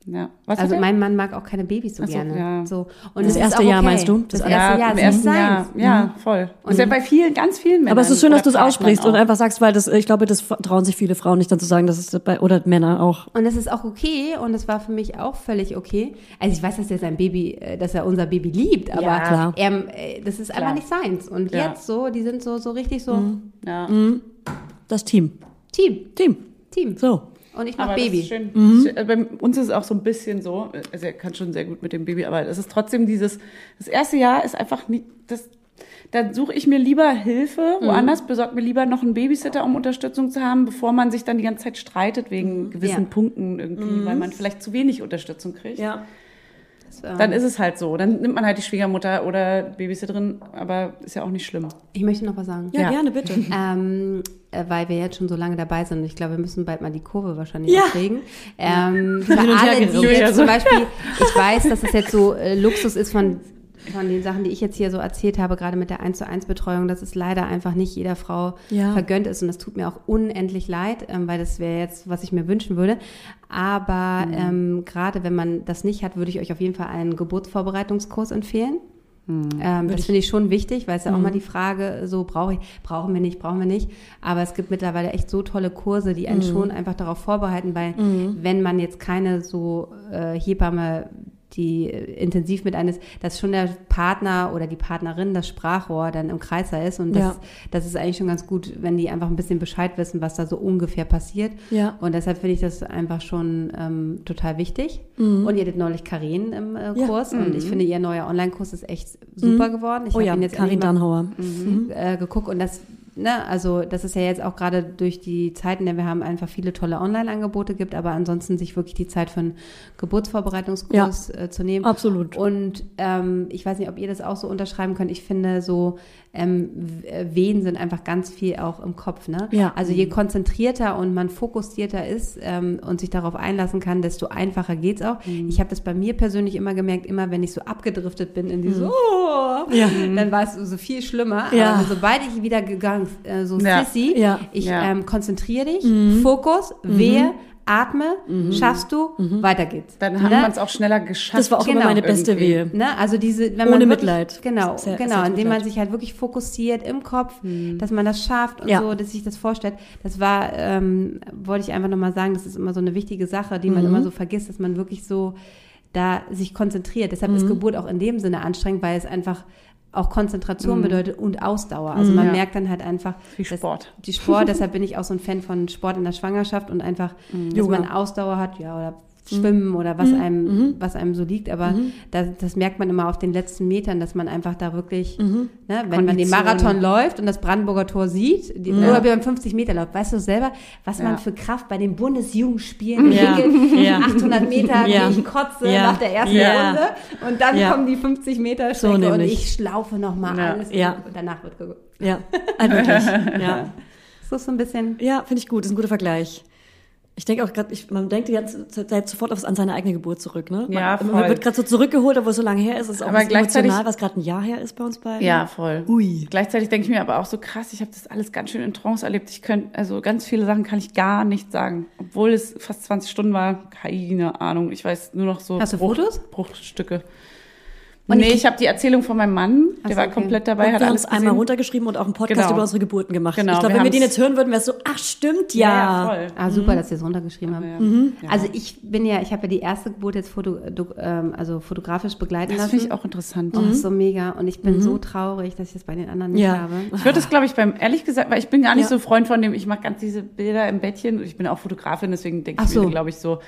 Ja. Was also mein Mann mag auch keine Babys so so, gerne. ja. So. Und Das es ist erste Jahr okay. meinst du? Das, Das erste ja, Jahr, es ersten muss Jahr. sein. Ja, voll. Und ist ja bei vielen, ganz vielen Männern. Aber es ist schön, dass du es aussprichst und einfach sagst, weil das, ich glaube, das trauen sich viele Frauen nicht dann zu sagen, dass es bei, oder Männer auch. Und das ist auch okay und das war für mich auch völlig okay. Also ich weiß, dass er sein Baby, äh, dass er unser Baby liebt, aber Ja, klar. Er, äh, das ist einfach nicht seins. Und Ja. jetzt so, die sind so, so richtig so auch. Ja. Das Team. Team, Team. Team. So. Und ich mach Aber Baby. Das ist- Bei uns ist es auch so ein bisschen so, also er kann schon sehr gut mit dem Baby, aber es ist trotzdem dieses, das erste Jahr ist einfach nicht, das, da suche ich mir lieber Hilfe woanders, besorge mir lieber noch einen Babysitter, um Unterstützung zu haben, bevor man sich dann die ganze Zeit streitet wegen gewissen Ja. Punkten irgendwie, weil man vielleicht zu wenig Unterstützung kriegt. Ja. Das, ähm, Dann ist es halt so. Dann nimmt man halt die Schwiegermutter oder Babysitterin, aber ist ja auch nicht schlimm. ich möchte noch was sagen. Ja, Ja. gerne, bitte. Ähm, äh, weil wir jetzt schon so lange dabei sind. und Ich glaube, wir müssen bald mal die Kurve wahrscheinlich Ja. kriegen. Ähm, für alle, die jetzt zum Beispiel, ich weiß, dass es jetzt so äh, Luxus ist von, von den Sachen, die ich jetzt hier so erzählt habe, gerade mit der 1 zu 1 Betreuung, dass es leider einfach nicht jeder Frau Ja. vergönnt ist. Und das tut mir auch unendlich leid, ähm, weil das wäre jetzt, was ich mir wünschen würde. Aber Mhm. ähm, gerade wenn man das nicht hat, würde ich euch auf jeden Fall einen Geburtsvorbereitungskurs empfehlen. Mhm. Ähm, das finde ich schon wichtig, weil es ja auch mal die Frage, so brauche ich, brauchen wir nicht, brauchen wir nicht. Aber es gibt mittlerweile echt so tolle Kurse, die einen Mhm. schon einfach darauf vorbereiten, weil wenn man jetzt keine so äh, Hebamme die äh, intensiv mit eines, dass schon der Partner oder die Partnerin das Sprachrohr dann im Kreiser ist und das, Ja. das ist eigentlich schon ganz gut, wenn die einfach ein bisschen Bescheid wissen, was da so ungefähr passiert. Ja. Und deshalb finde ich das einfach schon ähm, total wichtig. Und ihr hattet neulich Karin im äh, Mhm. Ja. Kurs und ich finde, ihr neuer Online-Kurs ist echt super geworden. Ich Oh ja, ihn jetzt Karin endlich mal, Dannhauer. äh, geguckt und das ne, also das ist ja jetzt auch gerade durch die Zeiten, der wir haben, einfach viele tolle Online-Angebote gibt, aber ansonsten sich wirklich die Zeit für einen Geburtsvorbereitungskurs äh, zu nehmen. Absolut. Und ähm, ich weiß nicht, ob ihr das auch so unterschreiben könnt. Ich finde so ähm, W- äh, Wehen sind einfach ganz viel auch im Kopf. Ne? Ja. Also je konzentrierter und man fokussierter ist ähm, und sich darauf einlassen kann, desto einfacher geht's auch. Ich habe das bei mir persönlich immer gemerkt, immer wenn ich so abgedriftet bin in diese, oh, Ja. dann war es so viel schlimmer. Ja. Aber sobald ich wieder gegangen, äh, so Ja. Sissy, Ja. ich. Ähm, konzentriere dich, Fokus, wehe, atme, schaffst du, weiter geht's. Dann hat Ne? man es auch schneller geschafft. Das war auch immer Genau, meine beste. Wehe. Ne? Also diese, wenn Ohne man wirklich, Mitleid. Genau, Sehr- genau, sehr indem man sich halt wirklich fokussiert im Kopf, dass man das schafft und Ja. so, dass sich das vorstellt. Das war, ähm, wollte ich einfach nochmal sagen, das ist immer so eine wichtige Sache, die Mhm. man immer so vergisst, dass man wirklich so da sich konzentriert. Deshalb Mhm. ist Geburt auch in dem Sinne anstrengend, weil es einfach auch Konzentration bedeutet und Ausdauer. Also man Mhm. Ja. merkt dann halt einfach Wie Sport. Die Sport, deshalb bin ich auch so ein Fan von Sport in der Schwangerschaft und einfach, dass Yoga. man Ausdauer hat, ja, oder Schwimmen oder was einem, was einem so liegt. Aber das, das merkt man immer auf den letzten Metern, dass man einfach da wirklich, ne, wenn man den Kondition. Marathon läuft und das Brandenburger Tor sieht, die, oder beim 50 Meter Lauf, weißt du selber, was man Ja. für Kraft bei den Bundesjugendspielen Ja. Ja. 800 Meter, Ja. ich kotze Ja. nach der ersten Ja. Runde und dann Ja. kommen die 50 Meter So und ich schlaufe nochmal Ja. alles Ja. und danach wird geguckt. Ja, also wirklich. Ja, So ist so ein bisschen ja finde ich gut. Das ist ein guter Vergleich. Ich denke auch gerade, man denkt die ganze Zeit sofort auf, an seine eigene Geburt zurück, ne? Man, Ja, man voll. wird gerade so zurückgeholt, obwohl es so lange her ist. Es ist auch Aber gleichzeitig- emotional, was gerade ein Jahr her ist bei uns beiden. Ja, voll. Ui. Gleichzeitig denke ich mir aber auch so krass, ich habe das alles ganz schön in Trance erlebt. Ich könnte, also ganz viele Sachen kann ich gar nicht sagen. Obwohl es fast 20 Stunden war, keine Ahnung. Ich weiß nur noch so Hast du Bruch, Fotos? Bruchstücke. Und nee, ich- ich habe die Erzählung von meinem Mann, der so, war okay. komplett dabei, Und hat wir haben alles es einmal gesehen. runtergeschrieben und auch einen Podcast Genau. über unsere Geburten gemacht. Genau, ich glaube, wenn wir den jetzt hören würden, wäre es so, ach stimmt, ja. Ja, ja, voll. Ah, super, dass Sie es runtergeschrieben haben. Ja. Mhm. Also ich bin ja, ich habe ja die erste Geburt jetzt foto, ähm, also fotografisch begleiten das lassen. finde ich auch interessant. Oh, das ist so mega. Und ich bin so traurig, dass ich das bei den anderen nicht Ja. habe. Ich würde das, glaube ich, beim, ehrlich gesagt, weil ich bin gar nicht so Freund von dem, ich mache ganz diese Bilder im Bettchen. Ich bin auch Fotografin, deswegen denke ich mir, so. glaube ich, so,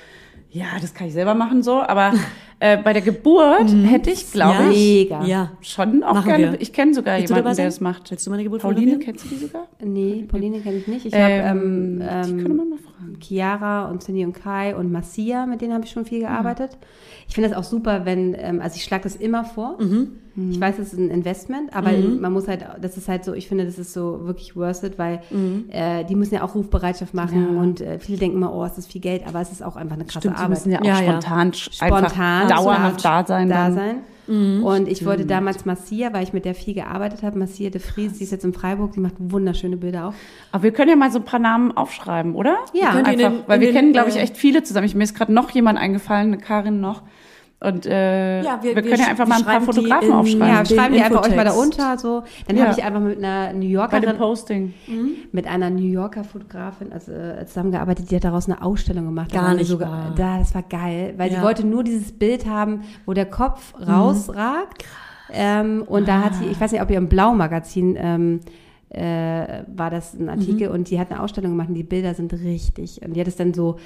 ja, das kann ich selber machen so. Aber äh, bei der Geburt hätte ich, glaube Ja. ich, Mega. Ja. schon auch Machen gerne. wir. Ich kenne sogar Willst jemanden, der das macht. Willst du meine Geburt Pauline, kennst du die sogar? Nee, Pauline kenne ich nicht. Ich Ähm, habe ähm, die könnte ähm, man mal fragen. Chiara und Cindy und Kai und Marcia, mit denen habe ich schon viel gearbeitet. Ich finde das auch super, wenn, ähm, also ich schlage das immer vor. Ich weiß, es ist ein Investment, aber man muss halt, das ist halt so, ich finde, das ist so wirklich worth it, weil äh, die müssen ja auch Rufbereitschaft machen und äh, viele denken immer, oh, es ist viel Geld, aber es ist auch einfach eine krasse Stimmt, die Arbeit. müssen ja auch Ja, ja. spontan, sch- spontan einfach dauerhaft da sein. Da sein. Und ich wollte damals Marcia, weil ich mit der viel gearbeitet habe, Marcia de Vries, die ist jetzt in Freiburg, die macht wunderschöne Bilder auch. Aber wir können ja mal so ein paar Namen aufschreiben, oder? Ja. Einfach, den- weil wir den, kennen, glaube ich, echt viele zusammen. Ich, mir ist gerade noch jemand eingefallen, eine Karin noch. Und äh, Ja, wir, wir- können ja einfach mal ein paar Fotografen in- aufschreiben. Ja, schreiben die einfach euch mal da unter, so. Dann Ja. habe ich einfach mit einer New bei dem Yorkerin, Posting. mit einer New Yorker Fotografin also, äh, zusammengearbeitet, die hat daraus eine Ausstellung gemacht. Gar nicht sogar, wahr. Da, das war geil, weil Ja. sie wollte nur dieses Bild haben, wo der Kopf Mhm. rausragt. Ähm, und da hat sie, ich weiß nicht, ob ihr im Blau-Magazin ähm, äh, war das ein Artikel und die hat eine Ausstellung gemacht und die Bilder sind richtig. Und die hat es dann so,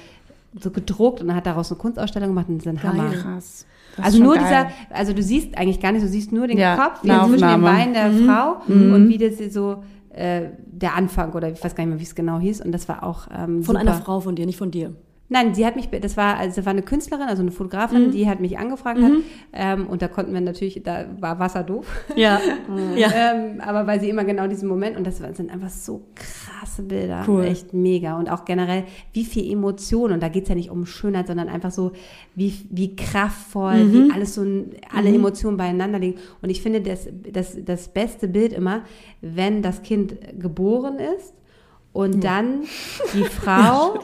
so gedruckt und hat daraus eine Kunstausstellung gemacht und das ist ein Hammer. Krass. Das ist Also nur geil. dieser, also du siehst eigentlich gar nicht, du siehst nur den Ja, Kopf, wie eine zwischen den. Beinen der Frau und wie das so äh, der Anfang oder ich weiß gar nicht mehr, wie es genau hieß. Und das war auch ähm, Von super. einer Frau von dir, nicht von dir. Nein, sie hat mich, das war, also das war eine Künstlerin, also eine Fotografin, die hat mich angefragt hat. Ähm, und da konnten wir natürlich, da war Wasser doof. Ja. ja. ähm, aber weil sie immer genau diesen Moment, und das sind einfach so krasse Bilder. Cool. Echt mega. Und auch generell, wie viel Emotion, und da geht's ja nicht um Schönheit, sondern einfach so, wie, wie kraftvoll, Mhm. wie alles so, alle Emotionen beieinander liegen. Und ich finde das, das, das beste Bild immer, wenn das Kind geboren ist und dann die Frau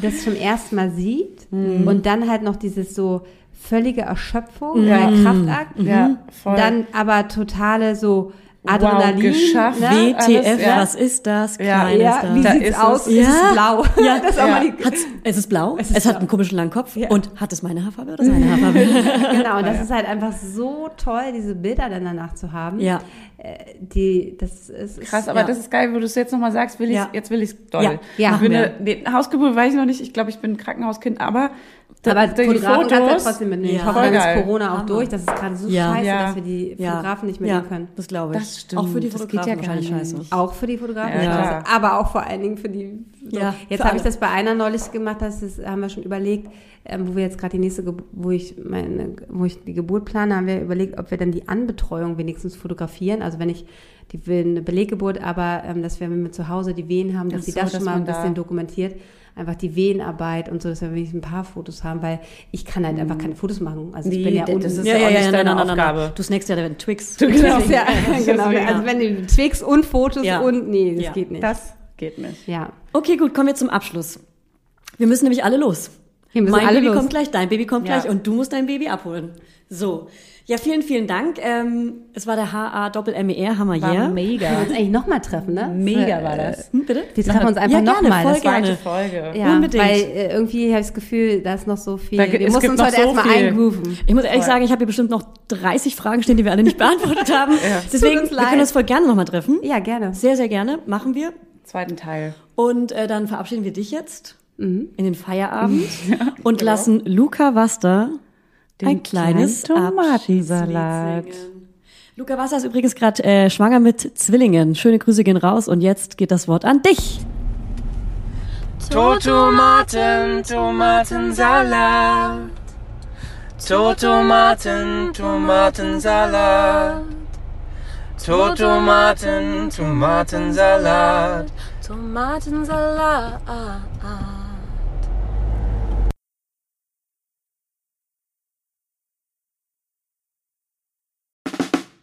das zum ersten Mal sieht Mhm. und dann halt noch dieses so völlige Erschöpfung, der Kraftakt, Ja, voll. dann aber totale so Adrenalin. geschafft. ne? WTF, alles, ja. was ist das? Ja, Kleines Ja, wie Da sieht's ist aus? es. Es Ja. ist blau. Ja. das ist Ja. die, Hat's, es ist blau, es, ist hat blau. einen komischen langen Kopf Ja. und hat es meine Haarfarbe oder seine Haarfarbe? genau, und das ist halt einfach so toll, diese Bilder dann danach zu haben. ja. Äh, Die, das ist, Krass, aber ja. das ist geil, wo du es jetzt nochmal sagst, will ich's, Ja. jetzt will ich es doll. Ja, ja, ich bin nee, Hausgeburt weiß ich noch nicht, ich glaube, ich bin ein Krankenhauskind, aber Aber die Fotografen kannst du ja trotzdem mitnehmen. Ja. Ich hoffe, dann ist. Corona auch Hammer. durch. Das ist gerade so Ja. scheiße, Ja. dass wir die Fotografen nicht ja, mitnehmen können. das glaube ich. Das stimmt. Auch für die Das Fotografen geht ja gar wahrscheinlich nicht. scheiße. Auch für die Fotografen, Ja, scheiße. aber auch vor allen Dingen für die. So. Ja, jetzt habe ich das bei einer neulich gemacht, das ist, haben wir schon überlegt, ähm, wo wir jetzt gerade die nächste, wo ich meine, wo ich die Geburt plane, haben wir überlegt, ob wir dann die Anbetreuung wenigstens fotografieren. Also wenn ich die will eine Beleggeburt, aber ähm, dass wir, wenn wir zu Hause die Wehen haben, dass sie so, das dass schon mal ein da- bisschen dokumentiert. Einfach die Wehenarbeit und so, dass wir wenigstens ein paar Fotos haben, weil ich kann halt einfach keine Fotos machen. Also ich Nee, bin ja das unten. ist ja auch nicht deine Aufgabe. Du snackst ja dann Twix. Genau, ja, genau. Also wenn die Twix und Fotos Ja. und nee, das Ja. geht nicht. Das geht nicht. ja. Okay, gut, kommen wir zum Abschluss. Wir müssen nämlich alle los. Wir müssen mein alle Baby los. kommt gleich, dein Baby kommt Ja. gleich und du musst dein Baby abholen. So. Ja, vielen, vielen Dank. Ähm, es war der HA-Doppel-MER, Hammer War yeah. Wir mega. uns eigentlich nochmal treffen, ne? Mega Äh, war das. Hm, bitte? Wir treffen uns einfach Ja, nochmal. voll Das war gerne. Folge. Ja, Unbedingt. Weil äh, irgendwie habe ich das Gefühl, da ist noch so viel. Da wir gibt uns heute so erstmal eingrooven. Ich muss ehrlich sagen, ich habe hier bestimmt noch 30 Fragen stehen, die wir alle nicht beantwortet haben. Deswegen, uns wir können uns voll gerne nochmal treffen. Ja, gerne. Sehr, sehr gerne. Machen wir. Zweiten Teil. Und äh, dann verabschieden wir dich jetzt Mhm. in den Feierabend und lassen Luca Wasta Den ein kleines Tomatensalat. Luca Wasta ist übrigens gerade äh, schwanger mit Zwillingen. Schöne Grüße gehen raus und jetzt geht das Wort an dich. Tomaten, Tomatensalat. Tomaten, Tomatensalat. Tomaten, Tomatensalat. Tomatensalat.